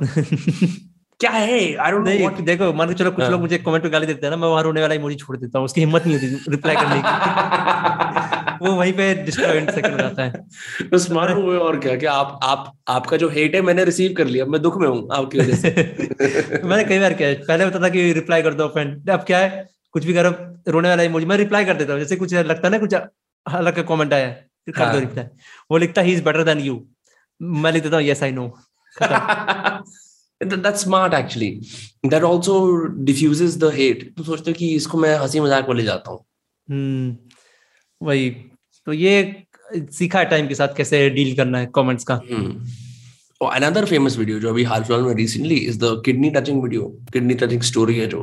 क्या है? आई डोंट नो देखो मान के चलो कुछ हाँ। लोग मुझे कमेंट पे गाली देते हैं ना मैं वहाँ रोने वाला इमोजी छोड़ देता हूँ। उसकी हिम्मत नहीं होती रिप्लाई करने की। [LAUGHS] वो वहीं पे डिस्टर्ब सेकंड जाता है। तो स्मार्ट हुए और क्या कि आप आप आपका जो हेट है मैंने रिसीव कर लिया मैं दुख में हूँ आपकी वजह से। [LAUGHS] मैंने कई बार किया पहले होता था कि रिप्लाई कर दो फ्रेंड अब क्या है? कुछ भी करो रोने वाला इमोजी मैं रिप्लाई कर देता हूँ। जैसे कुछ लगता ना कुछ अलग का कमेंट आया कर दो रिप्लाई हाँ। वो लिखता he is better than you मैं लिख देता हूँ yes I know that's smart actually. That also diffuses the hate तो सोचते हो कि इसको मैं हँसी मज़ाक में ले जाता हूँ। हम्म वही। तो ये सीखा है टाइम के साथ कैसे डील करना है कमेंट्स का। और अनदर फ़ेमस वीडियो जो अभी हाल फ़िलहाल में recently is the kidney touching video kidney touching story है जो।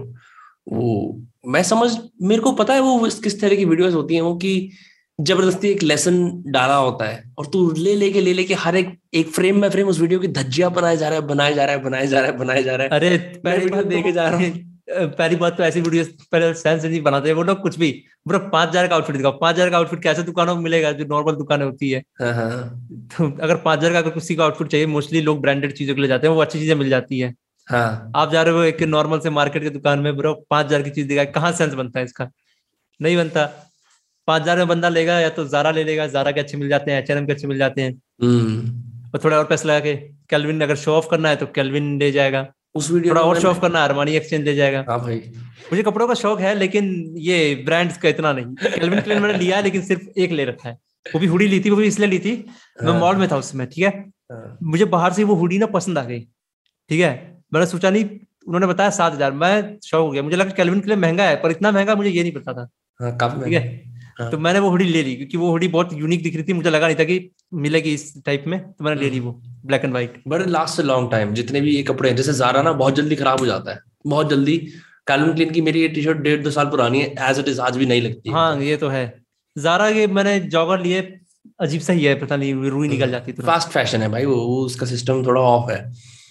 वो मैं समझ मेरे को पता है वो किस तरह की वीडियोस होती हैं वो कि ज़बरदस्ती एक लेसन डाला होता है और तू ले लेके ले लेके ले हर एक एक फ्रेम बाय फ्रेम उस वीडियो की धज्जिया बनाए जा रहा है बनाए जा रहा है बनाए जा रहा है बनाए जा रहा है। अरे बात देखे जा रहा हूँ। पहली बात तो ऐसी वीडियो पहले सेंस नहीं बनाते हैं। वो लोग कुछ भी ब्रो पाँच हज़ार का आउटफिट दिखाओ। पाँच हज़ार का आउटफिट कैसे दुकानों में मिलेगा जो नॉर्मल दुकानें होती है? हाँ, हाँ। तो अगर पाँच हज़ार का अगर किसी का आउटफिट चाहिए मोस्टली लोग ब्रांडेड चीज़ों के लिए जाते हैं। वो अच्छी चीज़ें मिल जाती है। हाँ. आप जा रहे हो एक नॉर्मल से मार्केट की दुकान में ब्रो पाँच हज़ार की चीज़ दिखाए। कहाँ सेंस बनता है इसका? नहीं बनता। पाँच हज़ार में बंदा लेगा या तो जारा ले लेगा। जारा के अच्छे मिल जाते हैं एच के अच्छे मिल जाते हैं। हम्म। और थोड़ा और पैसा लगा के कैलविन अगर शो ऑफ़ करना है तो कैलविन ले जाएगा। उस वीडियो थोड़ा और शो ऑफ़ करना अरमानी एक्सचेंज ले जाएगा। हाँ भाई। मुझे कपड़ों का शौक है लेकिन ये ब्रांड्स का इतना नहीं। कैलविन क्लेन मैंने लिया है लेकिन सिर्फ़ एक ले रखा है। वो भी हुडी ली थी वो भी इसलिए ली थी। मैं मॉल हाँ। में था उसमें ठीक है? हाँ। मुझे बाहर से वो हुडी ना पसंद आ गई ठीक है? मैंने सोचा नहीं उन्होंने बताया सात हज़ार। मैं शौक हो गया। मुझे लगा कैलविन के लिए महँगा है पर इतना महँगा मुझे ये नहीं पता था हाँ, काफ़ी ठीक है। हाँ. तो मैंने वो हुडी ले ली क्योंकि वो हुडी बहुत यूनिक दिख रही थी मुझे लगा नहीं था कि मिलेगी इस टाइप में तो मैंने ले ली वो black and white but last long time जितने भी ये कपड़े हैं जैसे जारा ना बहुत जल्दी खराब हो जाता है बहुत जल्दी कैलविन क्लीन की मेरी ये टी शर्ट डेढ़ दो साल पुरानी है एज इट इज़ आज भी नहीं लगती हाँ। ये तो है। जारा के मैंने जॉगर लिए अजीब सा ही है पता नहीं रुई निकल हम्म। जाती फास्ट फ़ैशन है भाई वो उसका सिस्टम थोड़ा ऑफ़ है।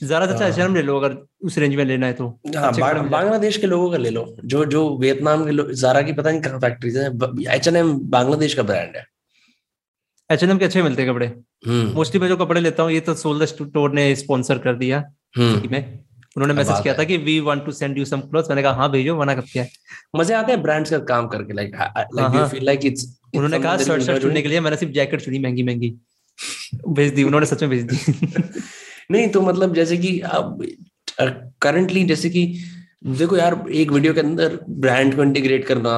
ज़्यादा अच्छा एच ले लो अगर उस रेंज में लेना है तो हाँ बांग्लादेश के लोगों का ले लो जो जो वियतनाम के लोग जारा की पता नहीं कहाँ फैक्ट्रीज है एच एन एम बांग्लादेश का ब्रांड है। एच एन एम के अच्छे मिलते हैं कपड़े। Mostly hmm. मैं जो कपड़े लेता हूँ ये तो सोल स्टोर ने स्पॉन्सर कर दिया हम्म। में। उन्होंने मैसेज किया था कि we want to send you some clothes मैंने कहा हाँ भेजो मना कब किया मज़े आते हैं ब्रांड्स का काम करके like like you feel like it's उन्होंने कहा शर्ट शर्ट चुनने के लिए मैंने सिर्फ़ जैकेट चुनी महँगी महँगी। भेज दी उन्होंने सच में भेज दी। [LAUGHS] नहीं तो मतलब जैसे कि अब करंटली जैसे कि देखो यार एक वीडियो के अंदर ब्रांड को इंटीग्रेट करना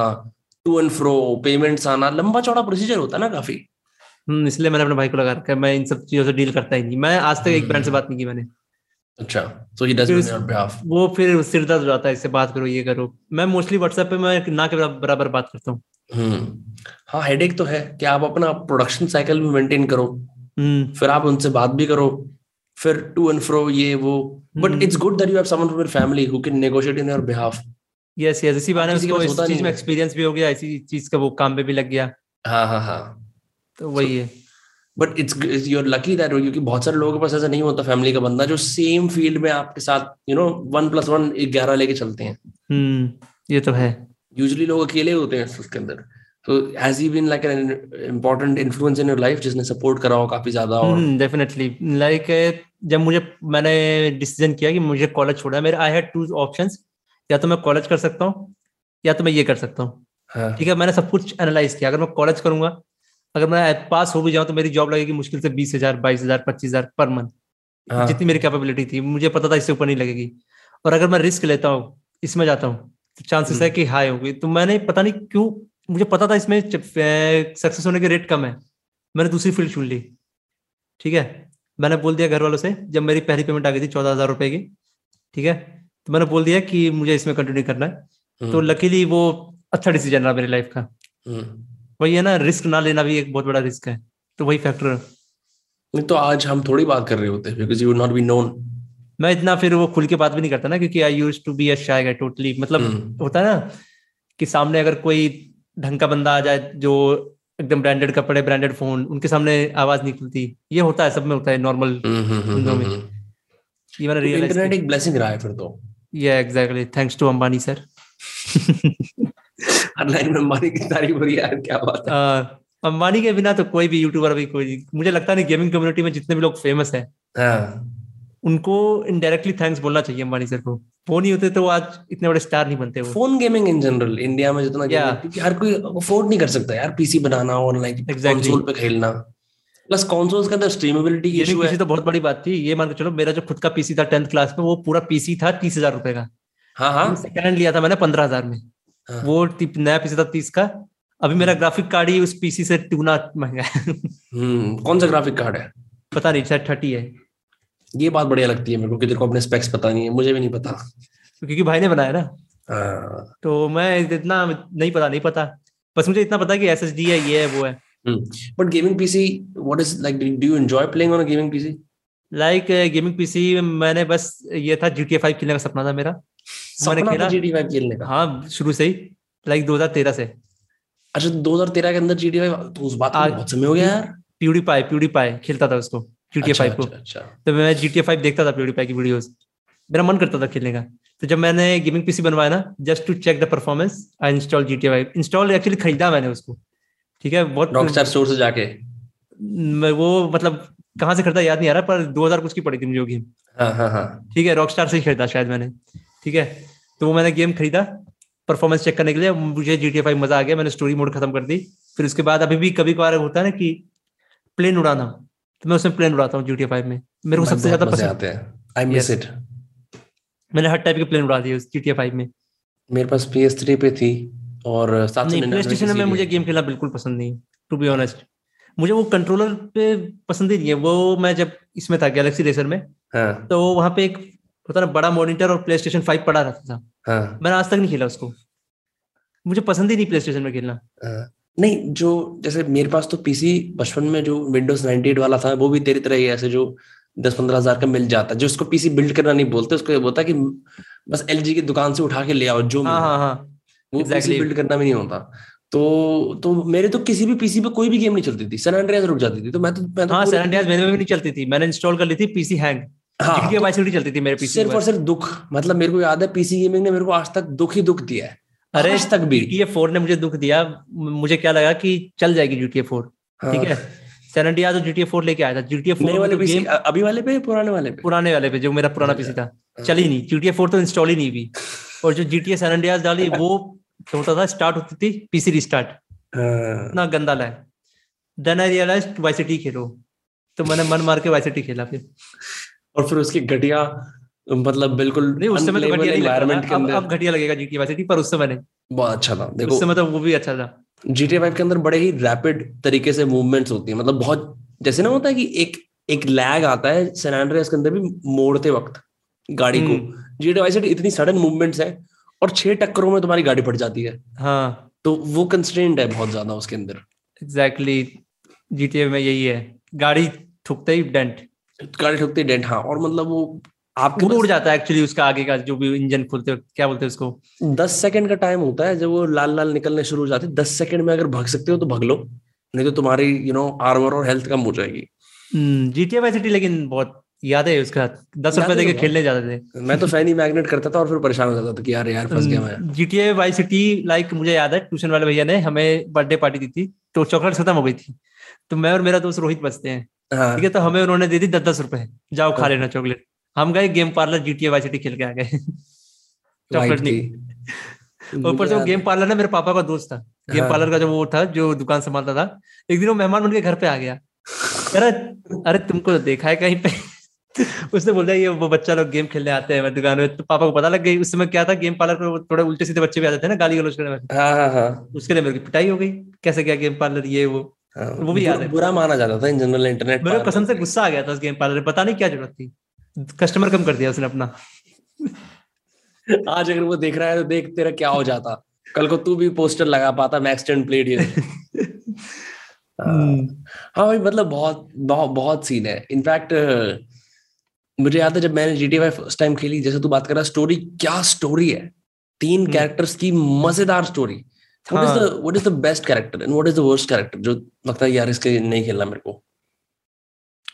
टू एंड फ्रो पेमेंट्स आना लंबा चौड़ा प्रोसीजर होता है ना काफ़ी। हम्म इसलिए मैंने अपने भाई को लगा रखा है मैं इन सब चीज़ों से डील करता ही नहीं। मैं आज तक एक ब्रांड से बात नहीं की मैंने। अच्छा so he does on behalf वो फिर सिर दर्द हो जाता है इससे बात करो ये करो। मैं मोस्टली व्हाट्सएप पे मैं ना के बराबर बात करता हूँ। हम्म हाँ हेडेक तो है कि आप अपना प्रोडक्शन साइकिल भी मेंटेन करो। हम्म। फिर आप उनसे बात भी करो। फिर टू एंड फ्रो ये वो। But it's good that you have someone from your family who can negotiate in your behalf yes yes इसी बहाने उसको इस चीज़ में एक्सपीरियंस भी हो गया इसी चीज़ का वो काम पे भी लग गया। हाँ हाँ हाँ। तो वही है। But it's you're lucky that क्योंकि बहुत सारे लोगों के पास ऐसा नहीं होता फैमिली का बंदा जो सेम फ़ील्ड में आपके साथ you know one plus one ग्यारह लेके चलते हैं। हम्म ये तो है। यूजली लोग अकेले होते हैं उसके अंदर। तो has he been like an important influence in your life जिसने सपोर्ट करा हो काफ़ी ज़्यादा और डेफिनेटली hmm, लाइक जब मुझे मैंने डिसीज़न किया कि मुझे कॉलेज छोड़ना मेरे आई हैड टू ऑप्शंस या तो मैं कॉलेज कर सकता हूँ या तो मैं ये कर सकता हूँ। हाँ. ठीक है मैंने सब कुछ एनालाइज किया। अगर मैं कॉलेज करूँगा अगर मैं पास हो भी जाऊँ तो मेरी जॉब लगेगी मुश्किल से बीस हज़ार बाईस हज़ार पच्चीस हज़ार पर मंथ हाँ. जितनी मेरी कैपेबिलिटी थी मुझे पता था इससे ऊपर नहीं लगेगी। और अगर मैं रिस्क लेता हूँ इसमें जाता हूँ तो चांसेस है हम्म। कि हाई होगी। तो मैंने पता नहीं क्यों मुझे पता था इसमें सक्सेस होने के रेट कम है। मैंने दूसरी फ़ील्ड चुन ली। ठीक है? मैंने बोल दिया घर वालों से जब मेरी पहली पेमेंट आ गई थी चौदह हज़ार रुपए की। ठीक है? तो मैंने बोल दिया कि मुझे इसमें कंटिन्यू करना है। तो लकीली हम्म। वो अच्छा डिसीज़न रहा मेरी लाइफ का। हम्म। वही है ना रिस्क ना लेना भी एक बहुत बड़ा रिस्क है। तो वही फैक्टर नहीं तो आज हम थोड़ी बात कर रहे होते because you not be known मैं इतना फिर वो खुल के बात भी नहीं करता ना क्योंकि I use to be a shy guy totally मतलब हम्म। होता है ना कि सामने अगर कोई ढंग का बंदा आ जाए जो एकदम ब्रांडेड कपड़े ब्रांडेड फ़ोन उनके सामने आवाज़ नहीं खुलती। ये होता है सब में होता है नॉर्मल बंदों में। ये मैंने रियलाइज़ इंटरनेट एक ब्लेसिंग रहा है फिर तो। या exactly thanks to Ambani sir her line में अंबानी की तारीफ़ हो रही है क्या बात है। अंबानी के बिना तो कोई भी यूट्यूबर भी कोई मुझे लगता नहीं गेमिंग कम्युनिटी में जितने भी लोग फ़ेमस है हाँ। उनको इनडायरेक्टली थैंक्स बोलना चाहिए अंबानी सर को। वो नहीं होते तो आज इतने बड़े स्टार नहीं बनते phone gaming in general India में जितना क्योंकि हर कोई अफोर्ड नहीं कर सकता यार पीसी बनाना लाइक कंसोल पे खेलना। प्लस कंसोल्स के अंदर स्ट्रीमेबिलिटी इशू है। तो बहुत बड़ी बात थी ये मान के चलो मेरा जो खुद का पीसी था टेंथ क्लास में वो पूरा पीसी था तीस हज़ार रुपए का। हाँ हाँ। सेकंड हैंड लिया था मैंने पंद्रह हज़ार में। हाँ. वो नया पीसी था तीस का। अभी मेरा ग्राफिक कार्ड ही उस पीसी से टूना महँगा है। हम्म, कौन सा ग्राफिक कार्ड है? पता नहीं शायद थर्टी है। ये बात बढ़िया लगती है मेरे को कि तेरे को अपने स्पेक्स पता नहीं है मुझे भी नहीं पता। क्योंकि भाई ने बनाया ना। हाँ। तो मैं इतना नहीं पता नहीं पता। बस मुझे इतना पता कि एस एस डी है ये है वो है। But gaming PC what is like do you enjoy playing on a gaming PC like gaming PC मैंने बस ये था GTA 5 खेलने का सपना था मेरा। मैंने खेला। GTA 5 खेलने का? हाँ शुरू से ही। लाइक 2013 से। अच्छा 2013 के अंदर GTA 5 तो उस बात को बहुत समय हो गया यार। प्यूडीपाई प्यूडीपाई खेलता था उसको। GTA अच्छा, 5 को। अच्छा, अच्छा. तो मैं GTA 5 देखता था प्यूडीपाई की वीडियोस मेरा मन करता था खेलने का। तो जब मैंने गेमिंग पीसी बनवाया ना just to check the performance I install GTA 5 install actually खरीदा मैंने उसको। ठीक है बहुत रॉकस्टार स्टोर से जाके। मैं वो मतलब कहाँ से खरीदा याद नहीं आ रहा पर 2000 कुछ की पड़ी थी मुझे वो गेम हाँ हाँ हाँ। ठीक है रॉकस्टार से ही खरीदा शायद मैंने। ठीक है तो वो मैंने गेम खरीदा परफॉर्मेंस चेक करने के लिए। मुझे जी टी मज़ा आ गया मैंने स्टोरी मोड खत्म कर दी। फिर उसके बाद अभी भी कभी कभार होता है ना कि प्लेन उड़ाना। तो मैं उसमें प्लेन उड़ाता हूँ जी टी में। मेरे को सबसे ज़्यादा पसंद आते हैं। आई मिस इट मैंने हर टाइप के प्लेन उड़ा दिए जी टी में। मेरे पास पी एस थ्री पे थी और प्ले स्टेशन में मुझे गेम खेलना बिल्कुल पसंद नहीं टू बी ऑनेस्ट मुझे वो कंट्रोलर पे पसंद ही नहीं है। वो मैं जब इसमें था गैलेक्सी रेसर में हाँ. तो वहाँ पे एक पता ना बड़ा मॉनिटर और प्ले स्टेशन फाइव पड़ा रहता था। हाँ। मैंने आज तक नहीं खेला उसको। मुझे पसंद ही नहीं प्ले स्टेशन में खेलना। हाँ। नहीं जो जैसे मेरे पास तो पीसी बचपन में जो विंडोज़ 98 वाला था वो भी तेरी तरह ही ऐसे जो दस पंद्रह हज़ार का मिल जाता जो उसको पीसी बिल्ड करना नहीं बोलते उसको ये बोलता कि बस एलजी की दुकान से उठा के ले आओ जो हाँ हाँ हाँ। वो exactly. पीसी बिल्ड करना भी नहीं होता। तो तो मेरे तो किसी भी पीसी पे कोई भी गेम नहीं चलती थी। सैन एंड्रियास रुक जाती थी तो मैं तो मैं तो हाँ सैन एंड्रियास मेरे में भी नहीं चलती थी। मैंने इंस्टॉल कर ली थी पीसी हैंग हाँ, तो चलती थी मेरे पीसी सिर्फ़ और सिर्फ़ दुख। मतलब मेरे को याद है पीसी गेमिंग ने मेरे को आज तक दुख ही दुख दिया है। अरे आज तक भी। GTA 4 ने मुझे दुख दिया। मुझे क्या लगा कि चल जाएगी GTA 4 हाँ। ठीक है? सैन एंड्रियास तो GTA 4 लेके आया था। GTA 4 नए वाले तो पीसी गेम अभी वाले पे पुराने वाले पे? पुराने वाले पे जो मेरा पुराना पीसी था। चली नहीं। GTA 4 तो इंस्टॉल ही नहीं हुई। [LAUGHS] और जो GTA सैन एंड्रियास डाली वो होता था स्टार्ट होती थी पीसी रिस्टार्ट हाँ, इतना गंदा लाए then I realize Vice City खेलो। तो मैंने मन मार के वाई सिटी खेला फिर। और फिर उसकी घटिया मतलब बिल्कुल नहीं उस समय तो घटिया नहीं के अंदर। अब घटिया लगेगा जीटी वाई सिटी पर उस समय नहीं। बहुत अच्छा था। उस देखो समय तो वो भी अच्छा था। GTA 5 के अंदर बड़े ही रैपिड तरीके से मूवमेंट्स होती है। मतलब बहुत जैसे ना होता है कि एक एक लैग आता है सैन एंड्रियास के अंदर भी मोड़ते वक्त गाड़ी को। GTA वाई इतनी सडन मूवमेंट्स है और छह टक्करों में तुम्हारी गाड़ी फट जाती है। हाँ। तो वो कंस्टेंट है बहुत ज़्यादा उसके अंदर। एग्जैक्टली जीटीए में यही है। गाड़ी ठुकते ही डेंट गाड़ी ठोकती डेंट हाँ। और मतलब वो आपके उड़ जाता है एक्चुअली उसका आगे का जो भी इंजन खुलते क्या बोलते हैं उसको? दस सेकंड का टाइम होता है जब वो लाल लाल निकलने शुरू हो जाते हैं। दस सेकंड में अगर भाग सकते हो तो भाग लो नहीं तो तुम्हारी यू नो आर्मर और हेल्थ कम हो जाएगी। जीटीए वाई सिटी लेकिन बहुत याद है उसका। दस रुपए है देके खेलने जाते थे। [LAUGHS] मैं तो फ़ैन ही मैग्नेट करता था और फिर परेशान हो जाता था कि यार यार फंस गया मैं। जीटीए वाई सिटी लाइक मुझे याद है ट्यूशन वाले भैया ने हमें बर्थडे पार्टी दी थी तो चॉकलेट खत्म हो गई थी। तो मैं और मेरा दोस्त रोहित बचते हैं। हाँ। ठीक है तो हमें उन्होंने दे दी दस दस रुपए। जाओ खा लेना चॉकलेट हम गए game parlour GTA Vice City खेल के आ गए। चॉकलेट नहीं ऊपर से वो गेम पार्लर ना मेरे पापा का दोस्त था। गेम हाँ। पार्लर का जो वो था जो दुकान संभालता था एक दिन वो मेहमान बन के घर पे आ गया। अरे अरे तुमको तो देखा है कहीं पे? उसने बोला ये वो बच्चा लोग गेम खेलने आते हैं मैं दुकान में तो पापा को पता लग गई। उस समय क्या था गेम पार्लर पे वो थोड़े उल्टे सीधे बच्चे भी आते थे ना गाली गलौज करने वाले हाँ हाँ हाँ। उसके लिए मेरे की पिटाई हो गई। कैसे क्या गेम पार्लर ये वो। हाँ, वो भी याद बुरा- है। बुरा माना जाता था इन जनरल इंटरनेट मेरे कसम से गुस्सा आ गया था उस गेम पार्लर में पता नहीं क्या ज़रूरत थी। कस्टमर कम कर दिया उसने अपना। आज अगर वो देख रहा है तो देख तेरा क्या हो जाता। कल को तू भी पोस्टर लगा पाता मैक्स टेन प्लेड ये। [LAUGHS] हाँ। भाई मतलब बहुत बहुत बहुत सीन है। इनफैक्ट मुझे याद है जब मैंने जी टी फ़र्स्ट टाइम खेली जैसे तू बात कर रहा स्टोरी क्या स्टोरी है? तीन कैरेक्टर्स की मज़ेदार story what is the what is the best character and what is the worst character जो लगता है यार इसके नहीं खेलना मेरे को?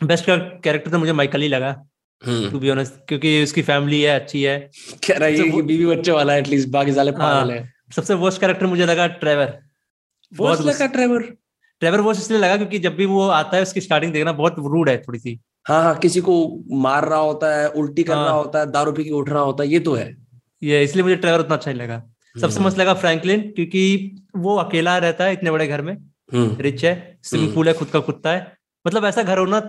बेस्ट कैरेक्टर तो मुझे माइकल ही लगा। हम्म टू बी ऑनेस्ट क्योंकि उसकी फैमिली है अच्छी है। कह रहा है कि बीवी बच्चे वाला है एटलीस्ट बाकी साले पागल है। सबसे वर्स्ट कैरेक्टर मुझे लगा ट्रेवर बहुत लगा ट्रेवर ट्रेवर वर्स्ट इसलिए लगा क्योंकि जब भी वो आता है उसकी स्टार्टिंग देखना बहुत रूड है थोड़ी सी हाँ हाँ किसी को मार रहा होता है उल्टी कर रहा हाँ। होता है दारू पी के उठ रहा होता है ये तो है। ये इसलिए मुझे ट्रेवर उतना अच्छा नहीं लगा। सबसे हम्म। मस्त लगा फ्रैंकलिन क्योंकि वो अकेला रहता है इतने बड़े घर में। रिच है स्विमिंग पूल है खुद का कुत्ता है। मतलब ऐसा घर होना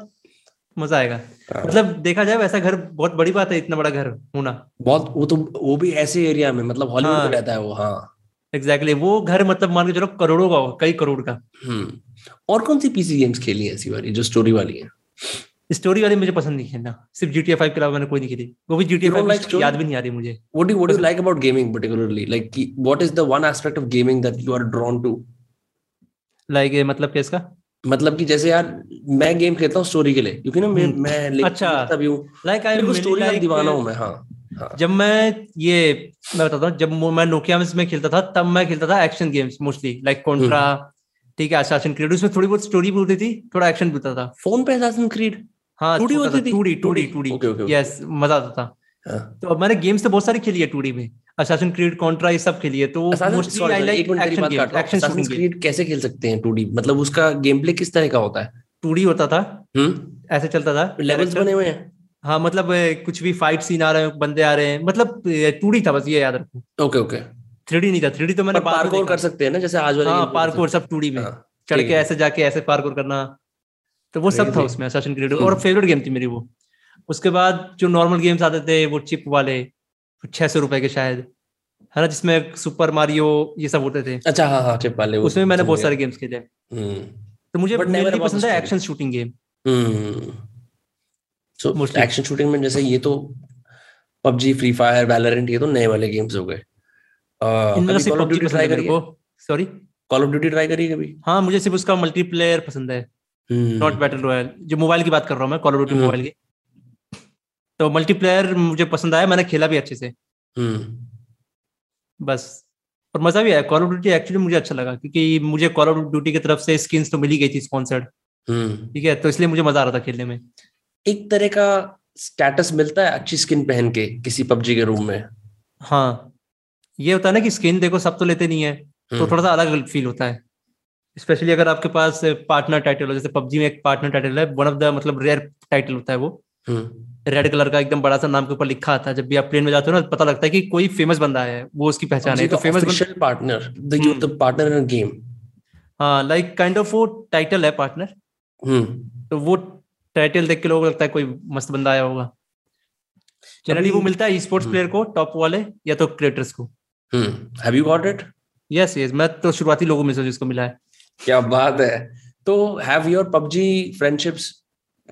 मज़ा आएगा। हाँ। मतलब देखा जाए वैसा घर बहुत बड़ी बात है इतना बड़ा घर होना बहुत वो तो वो भी ऐसे एरिया में मतलब हॉलीवुड हाँ। में रहता है वो हाँ। Exactly exactly. वो घर मतलब मान के चलो करोड़ों का कई करोड़ का। हम्म। और कौन सी पीसी गेम्स खेली है ऐसी वाली जो स्टोरी वाली है? स्टोरी वाली मुझे पसंद नहीं खेलना सिर्फ़ जीटीए फाइव के अलावा मैंने कोई नहीं खेली। वो भी You don't like फाइव याद भी नहीं आ रही मुझे। What do you like about gaming particularly? Like ki- what is the one aspect of gaming that you are drawn to? Like मतलब क्या इसका? मतलब कि जैसे यार मैं गेम खेलता हूँ स्टोरी के लिए क्योंकि ना मैं हम्म। मैं अच्छा। लिखता भी हूँ लाइक आई को स्टोरी का दीवाना हूँ मैं हाँ हाँ जब मैं ये मैं बताता हूँ जब मैं नोकिया में खेलता था तब मैं खेलता था action games mostly like Contra ठीक है असासिन क्रीड उसमें थोड़ी बहुत स्टोरी भी होती थी थोड़ा एक्शन भी होता था फ़ोन पे Assassin's Creed हाँ 2D होती थी? Two D two D 2D two D Okay, okay, okay. Yes मज़ा आता था तो मैंने गेम्स तो बहुत सारी खेली है टूडी में। असासिन क्रीड कॉन्ट्रा ये सब खेली है तो mostly I like action game हूँ। एक्शन शूटिंग गेम कैसे खेल सकते हैं 2D मतलब उसका गेम प्ले किस तरह का होता है? टूडी होता था। हम्म? ऐसे चलता था। लेवल्स बने हुए हैं? हाँ मतलब कुछ भी फाइट सीन आ रहे हैं बंदे आ रहे हैं मतलब टूडी था बस ये याद रखो। ओके ओके थ्री नहीं था थ्री तो मैंने पर पार्कोर कर सकते हैं ना जैसे आज वाले हाँ पार्कोर सब टू डी में। हाँ, चढ़ के ऐसे जाके ऐसे पार्कोर करना। तो वो सब था उसमें असासिन क्रीड हम्म। और फेवरेट गेम थी मेरी वो। उसके बाद जो नॉर्मल गेम्स आते थे वो चिप वाले छह सौ रुपए के शायद है ना जिसमें सुपर मारियो ये सब होते थे। अच्छा हाँ हाँ चिप वाले उसमें मैंने बहुत सारे गेम्स खेले। हम्म। तो मुझे पसंद है action shooting game so action shooting में जैसे ये तो पबजी फ्री फायर वैलोरेंट ये तो नए वाले गेम्स हो गए। Sorry call of duty try करिए। कभी। हाँ मुझे सिर्फ़ उसका मल्टीप्लेयर पसंद है। नॉट बैटल रॉयल जो मोबाइल की बात कर रहा हूँ मैं कॉल ऑफ़ ड्यूटी मोबाइल की। तो मल्टीप्लेयर मुझे पसंद आया मैंने खेला भी अच्छे से। हम्म। बस। और मज़ा भी आया। कॉल ऑफ़ ड्यूटी एक्चुअली मुझे अच्छा लगा क्योंकि मुझे कॉल ऑफ़ ड्यूटी की तरफ़ से स्किन्स तो मिली गई थी स्पॉन्सर्ड हम्म। ठीक है तो इसलिए मुझे मज़ा आ रहा था खेलने में। एक तरह का स्टेटस मिलता है अच्छी स्किन पहन के किसी पबजी के रूम में। हाँ। ये होता है ना कि स्किन देखो सब तो लेते नहीं है तो हम्म। थोड़ा सा अलग फील होता है। स्पेशली अगर आपके पास पार्टनर टाइटल हो जैसे पबजी में एक पार्टनर टाइटल है वन ऑफ़ द मतलब रेयर टाइटल होता है वो। रेड हम्म। कलर का एकदम बड़ा सा नाम के ऊपर लिखा है जब भी आप प्लेन में जाते हो ना पता लगता है कि कोई फ़ेमस बंदा है वो उसकी पहचान है। तो famous partner the partner in game हाँ लाइक काइंड ऑफ़ वो टाइटल है पार्टनर हम्म। तो वो टाइटल देख के लोगों को लगता है कोई मस्त बंदा आया होगा। जनरली वो मिलता है स्पोर्ट्स प्लेयर को टॉप वाले या तो क्रिएटर्स को। Have you got it yes yes मैं तो शुरुआती लोगों में से जिसको मिला है। क्या बात है। तो have your PUBG friendships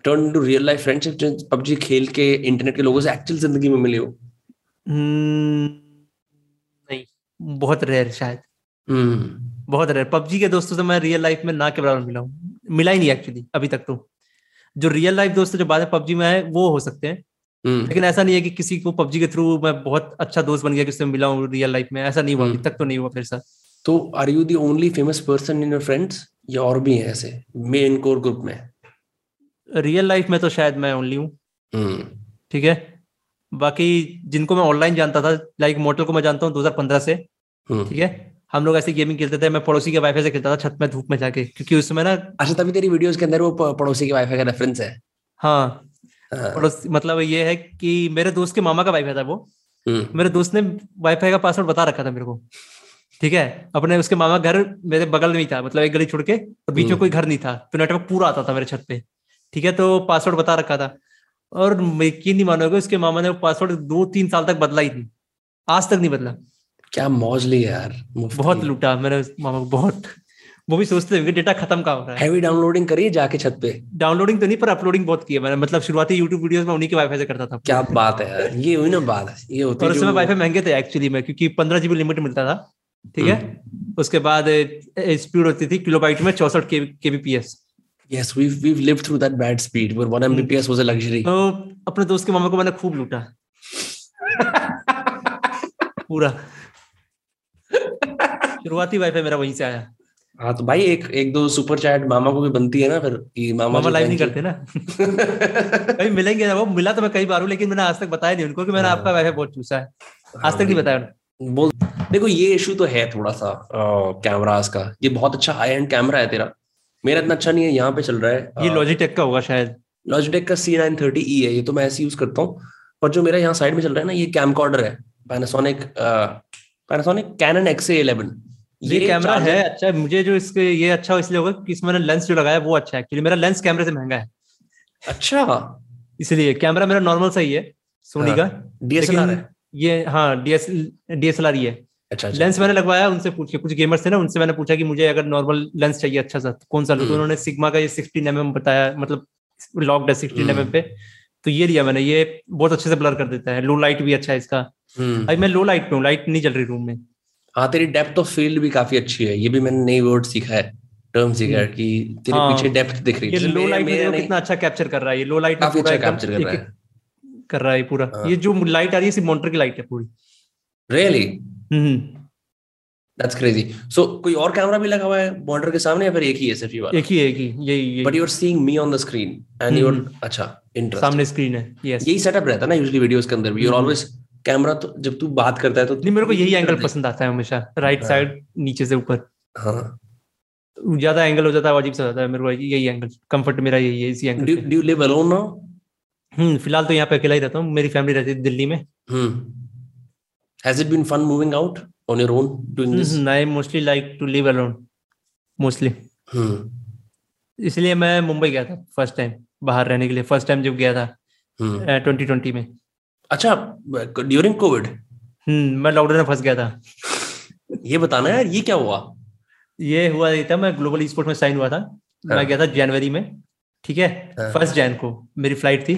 turn to real life friendship PUBG खेल के इंटरनेट के लोगों से एक्चुअल ज़िंदगी में मिले हो? hmm, नहीं बहुत रेयर शायद। hmm. बहुत रेयर पबजी के दोस्तों से मैं रियल लाइफ में ना के बराबर मिला हूँ। मिला ही नहीं एक्चुअली अभी तक तो। जो रियल लाइफ दोस्त जो बाद में पबजी में आए वो हो सकते हैं। hmm. लेकिन ऐसा नहीं है कि किसी को पबजी के थ्रू मैं बहुत अच्छा दोस्त बन गया किससे मिला हूँ रियल लाइफ में। ऐसा नहीं हुआ अभी तक तो नहीं हुआ फिर साथ तो are you the only famous person in your friends या और भी हैं ऐसे मेन कोर ग्रुप में? रियल लाइफ में तो शायद मैं ओनली हूँ हम्म। ठीक है बाकी जिनको मैं ऑनलाइन जानता था लाइक मोटल को मैं जानता हूँ 2015 से हम्म। ठीक है हम लोग ऐसे गेमिंग खेलते थे मैं पड़ोसी के वाईफाई से खेलता था छत में धूप में जाके क्योंकि उसमें ना अच्छा तभी तेरी वीडियोस के अंदर वो पड़ोसी के वाईफाई का रेफरेंस है हाँ, हाँ। पड़ोसी मतलब ये है कि मेरे दोस्त के मामा का वाईफाई था वो हम्म। मेरे दोस्त ने वाईफाई का पासवर्ड बता रखा था मेरे को ठीक है अपने उसके मामा घर मेरे बगल में ही था मतलब एक गली छोड़ के और बीच में। कोई घर नहीं था तो नेटवर्क पूरा आता था मेरे छत पे ठीक है तो पासवर्ड बता रखा था। और यकीन नहीं मानोगे उसके मामा ने वो पासवर्ड दो तीन साल तक बदला ही नहीं आज तक नहीं बदला। क्या मौज ली यार बहुत लूटा मेरे मामा को बहुत। वो भी सोचते थे डेटा खत्म का हो रहा है? हैवी डाउनलोडिंग करिए जाके छत पे। डाउनलोडिंग तो नहीं पर अपलोडिंग बहुत की है मैंने। मतलब शुरुआती यूट्यूब वीडियोस में उन्हीं के वाईफाई से करता था। क्या बात है यार ये हुई ना बात है ये होती और उस समय वाईफाई महँगे थे एक्चुअली में क्योंकि पंद्रह जीबी लिमिट मिलता था ठीक है? हम्म। उसके बाद स्पीड होती थी किलोबाइट में चौसठ kbps Yes, we've we've lived through that bad speed. Where one Mbps was a luxury. तो अपने दोस्त के मामा को मैंने खूब लूटा। पूरा। शुरुआती वाईफाई मेरा वहीं से आया। हाँ तो भाई एक एक दो सुपर चैट मामा को भी बनती है ना फिर कि मामा मामा लाइव नहीं करते ना। कहीं मिलेंगे ना वो मिला तो मैं कई बार हूँ लेकिन मैंने आज तक बताया नहीं उनको कि मैंने हाँ। आपका वाईफाई बहुत चूसा है। आज तक नहीं बताया बोल देखो ये इशू तो है थोड़ा सा कैमरास का। ये बहुत अच्छा हाई एंड कैमरा है तेरा। मेरा इतना अच्छा नहीं है यहाँ पे चल रहा है। ये लॉजिटेक का होगा शायद। लॉजिटेक का सी नाइन थर्टी ई है ये तो मैं ऐसे यूज़ करता हूँ। पर जो मेरा यहाँ साइड में चल रहा है ना ये कैमकॉर्डर है Panasonic Panasonic Canon X eleven ये कैमरा है अच्छा मुझे जो इसके ये अच्छा इसलिए होगा कि इसमें लेंस जो लगाया वो अच्छा है एक्चुअली मेरा लेंस कैमरे से महँगा है। अच्छा। इसलिए कैमरा मेरा नॉर्मल सही है सोनी हाँ, का। डीएसएलआर है। ये हाँ डीएस डीएसएलआर ही है। अच्छा, अच्छा। लेंस मैंने लगवाया उनसे पूछ के कुछ गेमर्स थे ना उनसे मैंने पूछा कि मुझे अगर नॉर्मल लेंस चाहिए अच्छा सा कौन सा लो? तो हम्म। उन्होंने सिग्मा का ये सिक्सटीन एम बताया मतलब लॉकड है सिक्सटीन एम पे। तो ये लिया मैंने ये बहुत अच्छे से ब्लर कर देता है। लो लाइट भी अच्छा है इसका। हम्म। भाई मैं लो लाइट पे हूँ लाइट नहीं चल रही रूम में। हाँ तेरी डेप्थ ऑफ़ फ़ील्ड भी काफ़ी अच्छी है। ये भी मैंने नई वर्ड सीखा है टर्म सीखा है हम्म। कि तेरे हाँ, पीछे डेप्थ दिख रही है। लो लाइट में कितना अच्छा कैप्चर कर रहा है। ये लो लाइट काफ़ी अच्छा कैप्चर कर रहा है। कर रहा है पूरा। हाँ। ये जो लाइट आ रही है सिर्फ़ मॉनिटर की लाइट है पूरी। रियली दैट्स क्रेजी सो कोई और कैमरा भी लगा हुआ है मॉनिटर के सामने या फिर एक ही है सिर्फ़ ये वाला? एक ही एक ही यही but you are seeing me on the screen and you are अच्छा इंटरेस्ट सामने स्क्रीन है यस यही सेटअप रहता है ना यूजुअली वीडियोस के अंदर भी। यू आर ऑलवेज कैमरा तो जब तू बात करता है तो नहीं मेरे को यही एंगल पसंद आता है हमेशा राइट हाँ। साइड नीचे से ऊपर। हाँ। ज़्यादा एंगल हो जाता है अजीब सा जाता है मेरे को यही एंगल कंफर्ट मेरा यही है इसी angle do you live alone now hmm फ़िलहाल तो यहाँ पे अकेला ही रहता हूँ मेरी फैमिली रहती है दिल्ली में। हम्म। Has it been fun moving out on your own doing this? Mm-hmm. I mostly like to live alone. Mostly. Hmm. इसलिए मैं मुंबई गया था फ़र्स्ट टाइम बाहर रहने के लिए फ़र्स्ट टाइम जब गया था ट्वेंटी hmm. ट्वेंटी में अच्छा ड्यूरिंग कोविड हम्म मैं लॉकडाउन में फंस गया था ये बताना यार ये क्या हुआ ये हुआ था मैं ग्लोबल स्पोर्ट में साइन हुआ था हाँ. मैं गया था जनवरी में ठीक है फ़र्स्ट हाँ। जैन को मेरी फ़्लाइट थी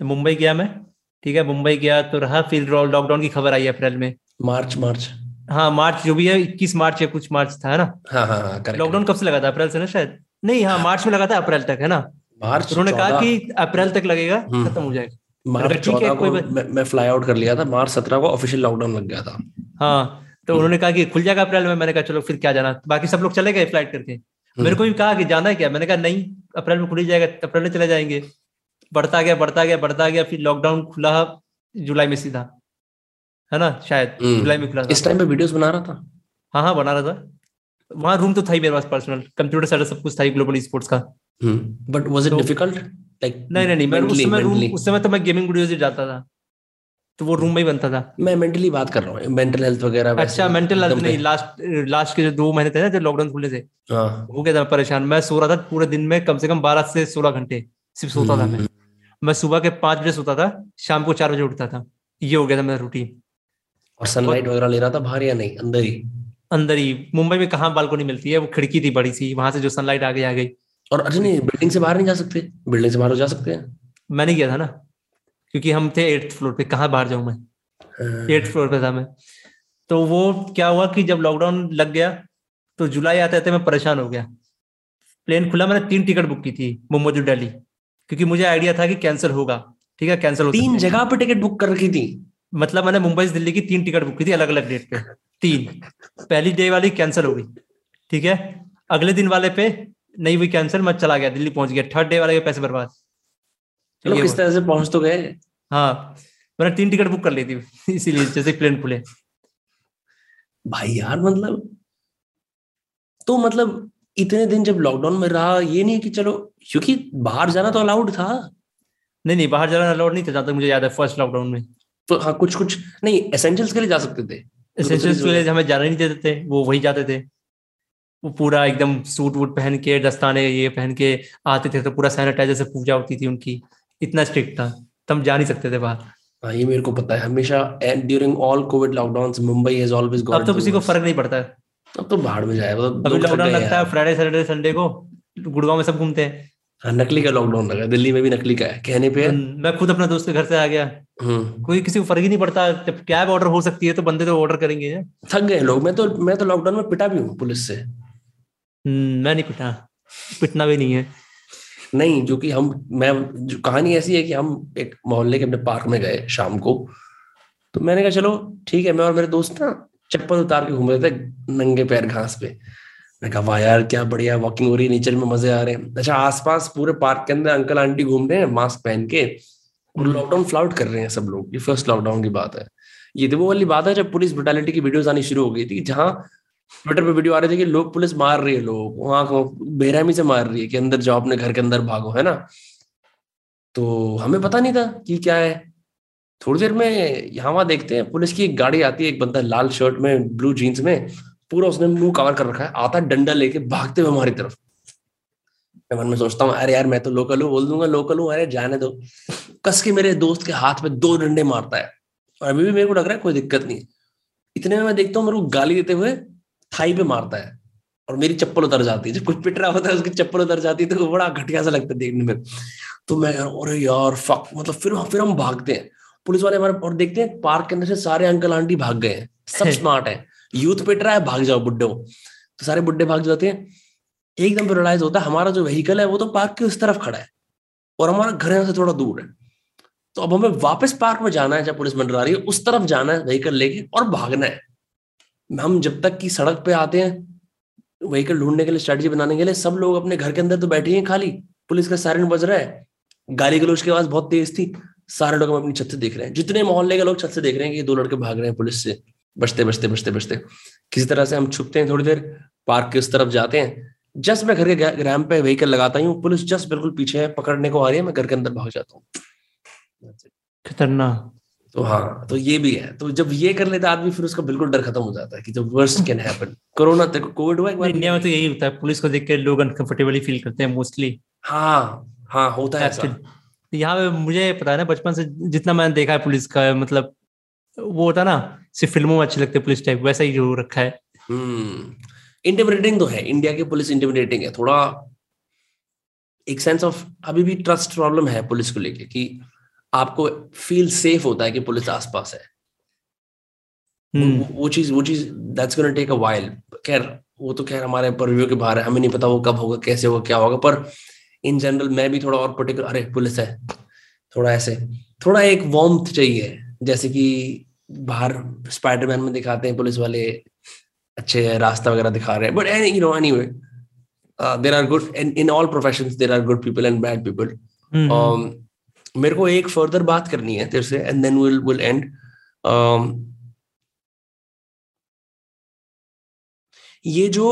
तो मुंबई गया मैं ठीक है मुंबई गया तो रहा फिर लॉकडाउन की खबर आई अप्रैल में। मार्च मार्च। हाँ मार्च जो भी है इक्कीस मार्च या कुछ मार्च था ना? हाँ हाँ हाँ लॉकडाउन कब से लगा था? अप्रैल से ना शायद? नहीं हाँ मार्च में लगा था अप्रैल तक है ना? मार्च उन्होंने कहा कि अप्रैल तक लगेगा हम्म। खत्म हो जाएगा। मार्च चौदह को मैं, मैं फ्लाई आउट कर लिया था मार्च सत्रह को ऑफिशियल लॉकडाउन लग गया था। हाँ तो उन्होंने कहा कि खुल जाएगा अप्रैल में मैंने कहा चलो फिर क्या जाना। बाकी सब लोग चले गए फ़्लाइट करके। हम्म। मेरे को भी कहा कि जाना है क्या? मैंने कहा नहीं अप्रैल में खुल जाएगा अप्रैल में चले जाएँगे। बढ़ता गया बढ़ता गया बढ़ता गया फिर लॉकडाउन खुला जुलाई में सीधा। है ना? शायद हम्म। जुलाई में खुला इस टाइम पे वीडियोस बना रहा था? हाँ हाँ बना रहा था। वहाँ रूम तो था ही मेरे पास पर्सनल कंप्यूटर सेटअप सब कुछ था ही ग्लोबल स्पोर्ट्स का। But was it difficult like नहीं नहीं नहीं मैं उस समय रूम उस समय तो मैं गेमिंग वीडियोस ही जाता था। तो वो रूम में ही बनता था। मैं मेंटली बात कर रहा हूँ। मेंटल हेल्थ वगैरह अच्छा मेंटल हेल्थ नहीं लास्ट लास्ट के जो दो महीने थे ना जब लॉकडाउन खुले थे। हो गया था परेशान। मैं सो रहा था पूरे दिन में कम से कम बारह से सोलह घंटे। सिर्फ़ सोता था मैं। हम्म। मैं सुबह के पाँच बजे सोता था शाम को चार बजे उठता था। ये हो गया था मेरा रूटीन और सनलाइट वगैरह ले रहा था बाहर या नहीं? अंदर ही? अंदर ही। मुंबई में कहाँ बालकोनी मिलती है? वो खिड़की थी बड़ी सी वहाँ से जो सनलाइट आ गई आ गई। और अच्छा नहीं बिल्डिंग से बाहर नहीं जा सकते? बिल्डिंग से बाहर जा सकते हैं। मैं नहीं गया था ना क्योंकि हम थे एट्थ फ्लोर पे। कहाँ बाहर जाऊँ मैं? एट्थ हाँ। फ्लोर पे था मैं। तो वो क्या हुआ कि जब लॉकडाउन लग गया तो जुलाई आते आते मैं परेशान हो गया। प्लेन खुला मैंने तीन टिकट बुक की थी मुंबई टू दिल्ली क्योंकि मुझे आइडिया था कि कैंसिल होगा। ठीक है कैंसिल हो तीन जगह पे टिकट बुक कर रखी थी। मतलब मैंने मुंबई से दिल्ली की तीन टिकट बुक की थी अलग अलग डेट पे। तीन। पहली डे वाली कैंसिल हो गई। ठीक है? अगले दिन वाले पे नहीं हुई कैंसिल मैं चला गया दिल्ली पहुँच गया। थर्ड डे वाले के पैसे बर्बाद। चलो किस तरह से पहुँच तो गए। हाँ मैंने तीन टिकट बुक कर ली थी इसीलिए जैसे प्लेन खुले। भाई यार मतलब तो मतलब इतने दिन जब लॉकडाउन में रहा ये नहीं कि चलो क्योंकि बाहर जाना तो अलाउड था। नहीं नहीं बाहर जाना अलाउड नहीं था जहाँ तक मुझे याद है फ़र्स्ट लॉकडाउन में। तो हाँ कुछ कुछ नहीं एसेंशियल्स के लिए जा सकते थे। एसेंशियल्स के लिए हमें जाना नहीं देते थे वो वही जाते थे। वो पूरा एकदम सूट वूट पहन के दस्ताने ये पहन के आते थे तो पूरा सैनिटाइजर से पूजा होती थी उनकी। इतना स्ट्रिक्ट था तब जा नहीं सकते थे बाहर। हाँ ये मेरे को पता है हमेशा during all COVID lockdown Mumbai has always gone अब तो किसी को फ़र्क नहीं पड़ता। है अब तो बाहर में जाएगा तो अभी लॉकडाउन लगता है फ्राइडे सैटरडे संडे को गुड़गांव में सब घूमते हाँ। नकली का लॉकडाउन लगा दिल्ली में भी नकली का है। कहने पे मैं खुद अपने दोस्त के घर से आ गया। हम्म। कोई किसी को फ़र्क ही नहीं पड़ता जब कैब ऑर्डर हो सकती है तो बंदे तो ऑर्डर करेंगे। थक गए लोग मैं तो मैं तो लॉकडाउन में पिटा भी हूँ पुलिस से। हम्म, मैं नहीं पिटा पिटना भी नहीं है। नहीं जो कि हम मैं जो कहानी ऐसी है कि हम एक मोहल्ले के अपने पार्क में गए शाम को। तो मैंने कहा चलो ठीक है मैं और मेरे दोस्त ना चप्पल उतार के घूम रहे थे नंगे पैर घास पे। मैं कहा वाह यार क्या बढ़िया वॉकिंग हो रही है नेचर में मज़े आ रहे हैं। अच्छा आसपास पूरे पार्क के अंदर अंकल आंटी घूम रहे हैं मास्क पहन के। और लॉकडाउन फ्लाउट कर रहे हैं सब लोग ये फ़र्स्ट लॉकडाउन की बात है। ये तो वो वाली बात है जब पुलिस ब्रुटैलिटी की वीडियोस आनी शुरू हो गई थी जहाँ ट्विटर पे वीडियो आ रहे थे कि लोग पुलिस मार रही है लोग वहाँ बेरहमी से मार रही है कि अंदर जाओ अपने घर के अंदर भागो है ना? तो हमें पता नहीं था कि क्या है। थोड़ी देर में यहाँ वहाँ देखते हैं पुलिस की एक गाड़ी आती है एक बंदा लाल शर्ट में ब्लू जीन्स में पूरा उसने मुँह कवर कर रखा है। आता डंडा लेके भागते हुए हमारी तरफ़। मैं मन में सोचता हूँ अरे यार मैं तो लोकल हूँ बोल दूँगा लोकल हूँ अरे जाने दो। कस के मेरे दोस्त के हाथ में दो डंडे मारता है। और अभी भी मेरे को लग रहा है कोई दिक्कत नहीं। इतने में मैं देखता हूँ मेरे को गाली देते हुए थाई पे मारता है और मेरी चप्पल उतर जाती है। जब कुछ पिट रहा होता है उसकी चप्पल उतर जाती है तो बड़ा घटिया सा लगता है देखने में। तो मैं अरे यार फक मतलब फिर फिर हम भागते हैं। पुलिस वाले हमारे और देखते हैं पार्क के अंदर से सारे अंकल आंटी भाग गए हैं। सब [LAUGHS] स्मार्ट है। यूथ पिट रहा है भाग जाओ बुड्ढे तो सारे बुड्ढे भाग जाते हैं। एकदम फिर रिलाइज होता है, हमारा जो व्हीकल है, वो तो पार्क के उस तरफ़ खड़ा है और हमारा घर यहाँ से थोड़ा दूर है। तो अब हमें वापस पार्क में जाना है जब पुलिस मंडरा रही है, उस तरफ़ जाना है व्हीकल लेके और भागना है। हम जब तक की सड़क पे आते हैं व्हीकल ढूँढने के लिए स्ट्रेटजी बनाने के लिए, सब लोग अपने घर के अंदर तो बैठे हैं खाली। पुलिस का सायरन बज रहा है। गाली गलोच की आवाज़ बहुत तेज थी। सारे लोग हम अपनी छत से देख रहे हैं। जितने मोहल्ले के लोग छत से देख रहे हैं कि दो लड़के भाग रहे हैं पुलिस से। बचते बचते बचते बचते। किसी तरह से हम छुपते हैं थोड़ी देर पार्क के उस तरफ़ जाते हैं। जस्ट मैं घर के ग्राम पे व्हीकल लगाता हूँ पुलिस जस्ट बिल्कुल पीछे है पकड़ने को आ रही है मैं घर के अंदर भाग जाता हूँ। खतरनाक। तो हाँ तो ये भी है। तो जब ये कर लेता आदमी फिर उसका बिल्कुल डर खत्म हो जाता है कि जब वर्स्ट कैन हैपन कोरोना तक कोविड हुआ इंडिया में तो यही होता है पुलिस को देख के लोग अनकंफर्टेबली फील करते हैं मोस्टली हाँ हाँ होता है यहाँ पे मुझे पता है ना बचपन से जितना मैंने देखा है पुलिस का मतलब वो होता ना सिर्फ़ फ़िल्मों में अच्छे लगते पुलिस टाइप वैसा ही जो रखा है। Intimidating hmm. तो है। इंडिया की पुलिस इंटिमिडेटिंग है। थोड़ा एक सेंस ऑफ़ अभी भी ट्रस्ट प्रॉब्लम है पुलिस को लेके कि आपको फील सेफ़ होता है कि पुलिस आसपास है। हम्म। वो चीज़ वो चीज़ that's gonna take a while खैर वो तो खैर हमारे परव्यू के बाहर है। हमें नहीं पता वो कब होगा कैसे होगा क्या होगा पर इन जनरल मैं भी थोड़ा और पर्टिकुलर अरे पुलिस है। थोड़ा ऐसे थोड़ा एक वार्मथ चाहिए। जैसे कि बाहर स्पाइडरमैन में दिखाते हैं पुलिस वाले अच्छे रास्ता वगैरह दिखा रहे हैं। But any you know anyway there are good in all professions there are good people and bad people मेरे को एक फर्दर बात करनी है तेरे से and then will will and ये जो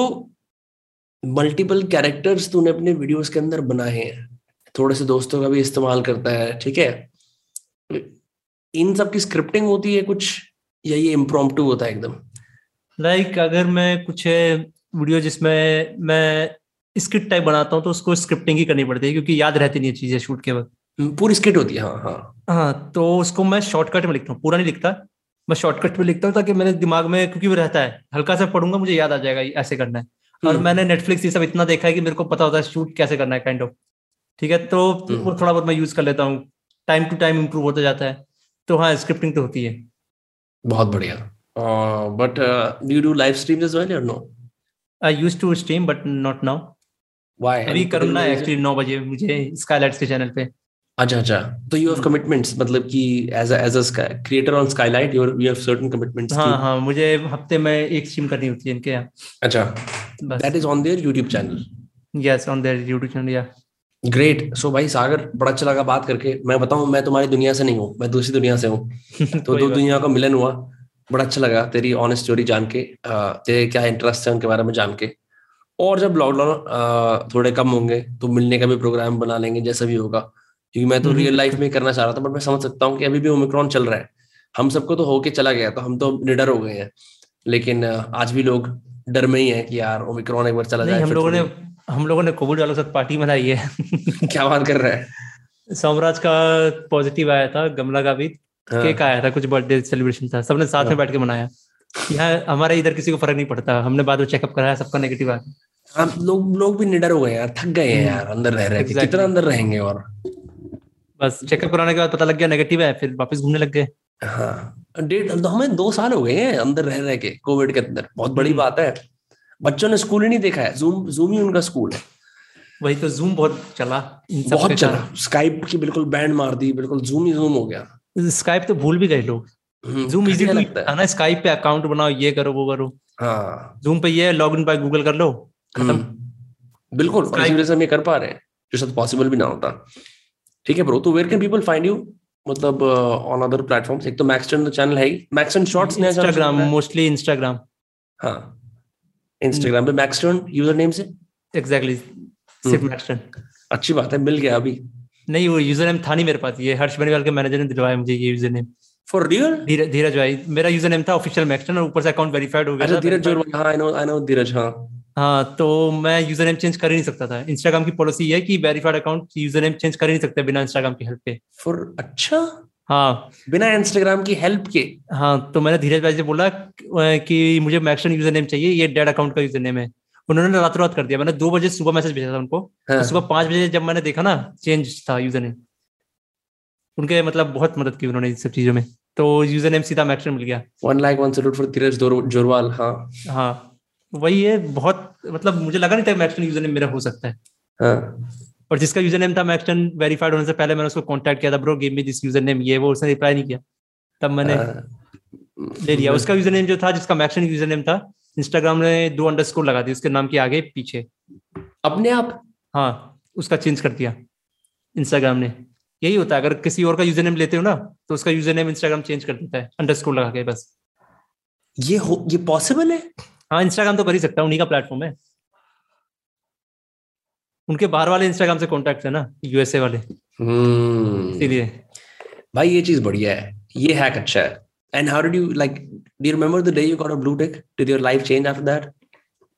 मल्टीपल कैरेक्टर्स तूने अपने वीडियोस के अंदर बनाए हैं थोड़े से दोस्तों का भी इस्तेमाल करता है ठीक है? इन सब की स्क्रिप्टिंग होती है कुछ? या ये इम्प्रोम्प्टू होता है एकदम? लाइक like, अगर मैं कुछ वीडियो जिसमें मैं स्क्रिप्ट टाइप बनाता हूँ तो उसको स्क्रिप्टिंग ही करनी पड़ती है क्योंकि याद रहती नहीं है चीज़ें शूट के वक्त। हम्म, पूरी स्क्रिप्ट होती है हाँ हाँ। हाँ तो उसको मैं शॉर्टकट में लिखता हूँ पूरा नहीं लिखता। मैं शॉर्टकट में लिखता हूँ ताकि मेरे दिमाग में क्योंकि वो रहता है हल्का सा पढ़ूँगा मुझे याद आ जाएगा ऐसे करना है। और हम्म। मैंने नेटफ्लिक्स ये सब इतना देखा है कि मेरे को पता होता है शूट कैसे करना है काइंड ऑफ़ ठीक है तो हम्म। वो थोड़ा बहुत मैं यूज़ कर लेता हूँ। टाइम टू टाइम इम्प्रूव होता जाता है। तो हाँ स्क्रिप्टिंग तो होती है। बहुत बढ़िया। But do do live streams as well और no I used to stream but not now why अभी करना है एक्चुअली 9 बजे मुझे स्काईलाइट्स के चैनल पे। अच्छा अच्छा। तो यू हैव कमिटमेंट्स मतलब कि as as a creator on Skylight you you have certain commitments हाँ हाँ मुझे हफ़्ते में एक स्ट्रीम करनी होती है इनके यहाँ। अच्छा। That is on there YouTube channel yes on there YouTube channel या ग्रेट सो भाई सागर बड़ा अच्छा लगा बात करके। मैं बताऊँ मैं तुम्हारी दुनिया से नहीं हूँ मैं दूसरी दुनिया से हूँ। [LAUGHS] तो दो दुनिया का मिलन हुआ। बड़ा अच्छा लगा तेरी ऑनेस्ट स्टोरी जान के तेरे क्या इंटरेस्ट है उनके बारे में जान के। और जब लॉकडाउन थोड़े कम होंगे तो मिलने का भी प्रोग्राम बना लेंगे जैसा भी होगा। क्योंकि मैं तो रियल हम्म। लाइफ में करना चाह रहा था बट मैं समझ सकता हूँ कि अभी भी ओमिक्रॉन चल रहा है। हम सबको तो होके चला गया तो हम तो निडर हो गए हैं। लेकिन आज भी लोग डर में ही है कि यार ओमिक्रॉन एक बार चला जाए हम लोगों ने हम लोगों ने कोविड वालों के साथ पार्टी मनाई है। [LAUGHS] क्या बात कर रहा है? सोमराज का पॉजिटिव आया था गमला का भी। हाँ। केक आया था कुछ बर्थडे सेलिब्रेशन था सबने साथ में हाँ। बैठ के मनाया। यहाँ हमारे इधर किसी को फ़र्क नहीं पड़ता हमने बाद में चेकअप कराया सबका नेगेटिव आया। हाँ लोग लोग भी निडर हो गए यार थक गए हैं। यार अंदर रह रहे थे कितना अंदर रहेंगे और? बस चेकअप कराने के बाद पता लग गया नेगेटिव है फिर वापस घूमने लग गए। हाँ। डेढ़ तो हमें दो साल हो गए हैं अंदर रह रहे के कोविड के अंदर। बहुत बड़ी हम्म। बात है। बच्चों ने स्कूल ही नहीं देखा है जूम जूम ही उनका स्कूल है। वही तो जूम बहुत चला बहुत चला। स्काइप की बिल्कुल बैंड मार दी बिल्कुल जूम ही जूम हो गया। स्काइप तो भूल भी गए लोग। जूम इजी लगता है। ना स्काइप पे अकाउंट बनाओ ये करो वो करो। हाँ। जूम पे ये लॉग इन बाय गूगल कर लो खत्म। हम्म। बिल्कुल हम ये कर पा रहे हैं जो शायद पॉसिबल भी ना होता। ठीक है ब्रो तो where can people find you मतलब ऑन अदर प्लेटफॉर्म्स एक तो मैक्सटन चैनल है ही। Maxtern shorts Instagram mostly Instagram हाँ। इंस्टाग्राम पे मैक्सटन यूज़र नेम से? एग्जैक्टली सिर्फ़ मैक्सटन हम्म। अच्छी बात है मिल गया अभी। नहीं वो यूज़र नेम था नहीं मेरे पास ये हर्ष बनीवाल के मैनेजर ने दिलवाया मुझे ये user name for real Dheeraj भाई मेरा यूज़र नेम था ऑफिशियल मैक्सटन और ऊपर से अकाउंट वेरीफाइड हो गया अच्छा धीरज ज़ोर हाँ आई नो आई नो धीरज हाँ। हाँ तो मैं यूज़र नेम चेंज कर ही नहीं सकता था। इंस्टाग्राम की पॉलिसी है कि verified account user name change कर ही नहीं सकते बिना इंस्टाग्राम की हेल्प के। फॉर अच्छा? हाँ। बिना इंस्टाग्राम की हेल्प के। हाँ तो मैंने धीरज भाई से बोला कि मुझे मैक्सन यूज़र नेम चाहिए ये डेड अकाउंट का यूज़र नेम है। उन्होंने रात रात कर दिया। मैंने दो बजे सुबह मैसेज भेजा था उनको। हाँ. तो सुबह पाँच बजे जब मैंने देखा ना चेंज था यूज़र नेम उनके मतलब बहुत मदद की उन्होंने इन सब चीज़ों में। तो यूज़र नेम सीधा मैक्सन मिल गया। One like one salute for Dheeraj Jorwal हाँ। हाँ वही है बहुत मतलब मुझे लगा नहीं था मैक्सन यूज़र नेम मेरा हो सकता है। हाँ. और जिसका यूज़र नेम था मैक्सन वेरीफाइड होने से पहले मैंने उसको कांटेक्ट किया था bro give me this user name ये वो उसने रिप्लाई नहीं किया। तब मैंने हाँ. ले लिया। उसका यूज़र नेम जो था जिसका मैक्सन यूज़र नेम था इंस्टाग्राम ने दो अंडरस्कोर लगा दी उसके नाम के आगे पीछे। अपने आप? हाँ उसका चेंज कर दिया। इंस्टाग्राम ने। यही होता है अगर किसी और का यूज़र नेम लेते हो ना तो उसका यूज़र नेम इंस्टाग्राम चेंज कर देता है अंडरस्कोर लगा के बस। ये हो ये पॉसिबल है? हाँ इंस्टाग्राम तो कर ही सकता है उन्हीं का प्लेटफॉर्म है। उनके बाहर वाले इंस्टाग्राम से कॉन्टेक्ट है ना यूएसए वाले। हम्म। इसीलिए। भाई ये चीज़ बढ़िया है। ये हैक अच्छा है। And how did you like do you remember the day you got a blue tick did your life change after that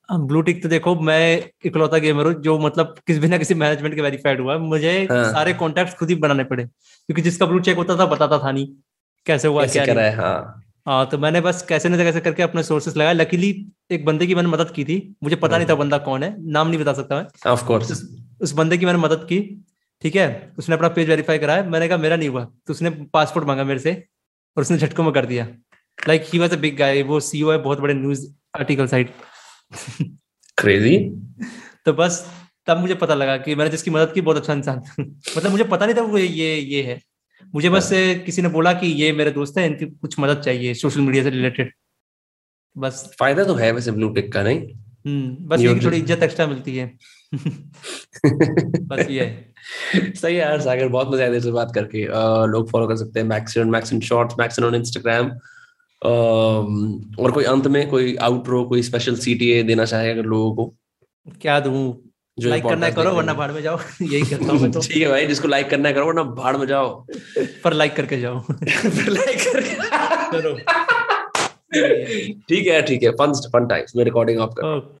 blue tick तो देखो मैं इकलौता गेमर हूँ जो मतलब किसी भी ना किसी मैनेजमेंट के वेरीफाइड हुआ मुझे हाँ. सारे कॉन्टेक्ट खुद ही बनाने पड़े। क्योंकि जिसका ब्लू चेक होता था बताता था नहीं कैसे हुआ कैसे क्या नहीं। हाँ हाँ। तो मैंने बस कैसे नहीं कैसे करके अपने सोर्सेस लगाए। लकीली एक बंदे की मैंने मदद की थी। मुझे पता नहीं था हाँ। बंदा कौन है। नाम नहीं बता सकता मैं। ऑफ़ कोर्स उस, उस बंदे की मैंने मदद की ठीक है? उसने अपना पेज वेरीफाई कराया। मैंने कहा मेरा नहीं हुआ। तो उसने पासपोर्ट मांगा मेरे से और उसने झटकों में कर दिया। Like he was a big guy वो सीईओ है बहुत बड़े न्यूज़ आर्टिकल साइट क्रेजी तो बस तब मुझे पता लगा कि मैंने जिसकी मदद की बहुत अच्छा इंसान [LAUGHS] मतलब मुझे पता नहीं था वो ये ये है। मुझे बस हाँ। किसी ने बोला कि ये मेरे दोस्त है इनकी कुछ मदद चाहिए सोशल मीडिया से रिलेटेड बस। फ़ायदा तो है वैसे ब्लू टिक का नहीं? हम्म बस ये थोड़ी इज़्ज़त एक्स्ट्रा मिलती है। बस ये [LAUGHS] सही है यार सागर बहुत मज़ा आया बात करके। लोग फॉलो कर सकते हैं Maxtern Maxtern shorts Maxtern on Instagram और कोई अंत में कोई आउटरो कोई स्पेशल सीटीए देना चाहे अगर लोगों को? क्या दूँ? जो लाइक करना [LAUGHS] करो वरना भाड़ में जाओ। यही करता हूँ तो। ठीक है भाई जिसको लाइक करना करो वरना भाड़ में जाओ। पर लाइक करके जाओ। [LAUGHS] पर लाइक करके [LAUGHS] चलो ठीक है ठीक है। फन फन टाइम्स मैं रिकॉर्डिंग ऑफ़ कर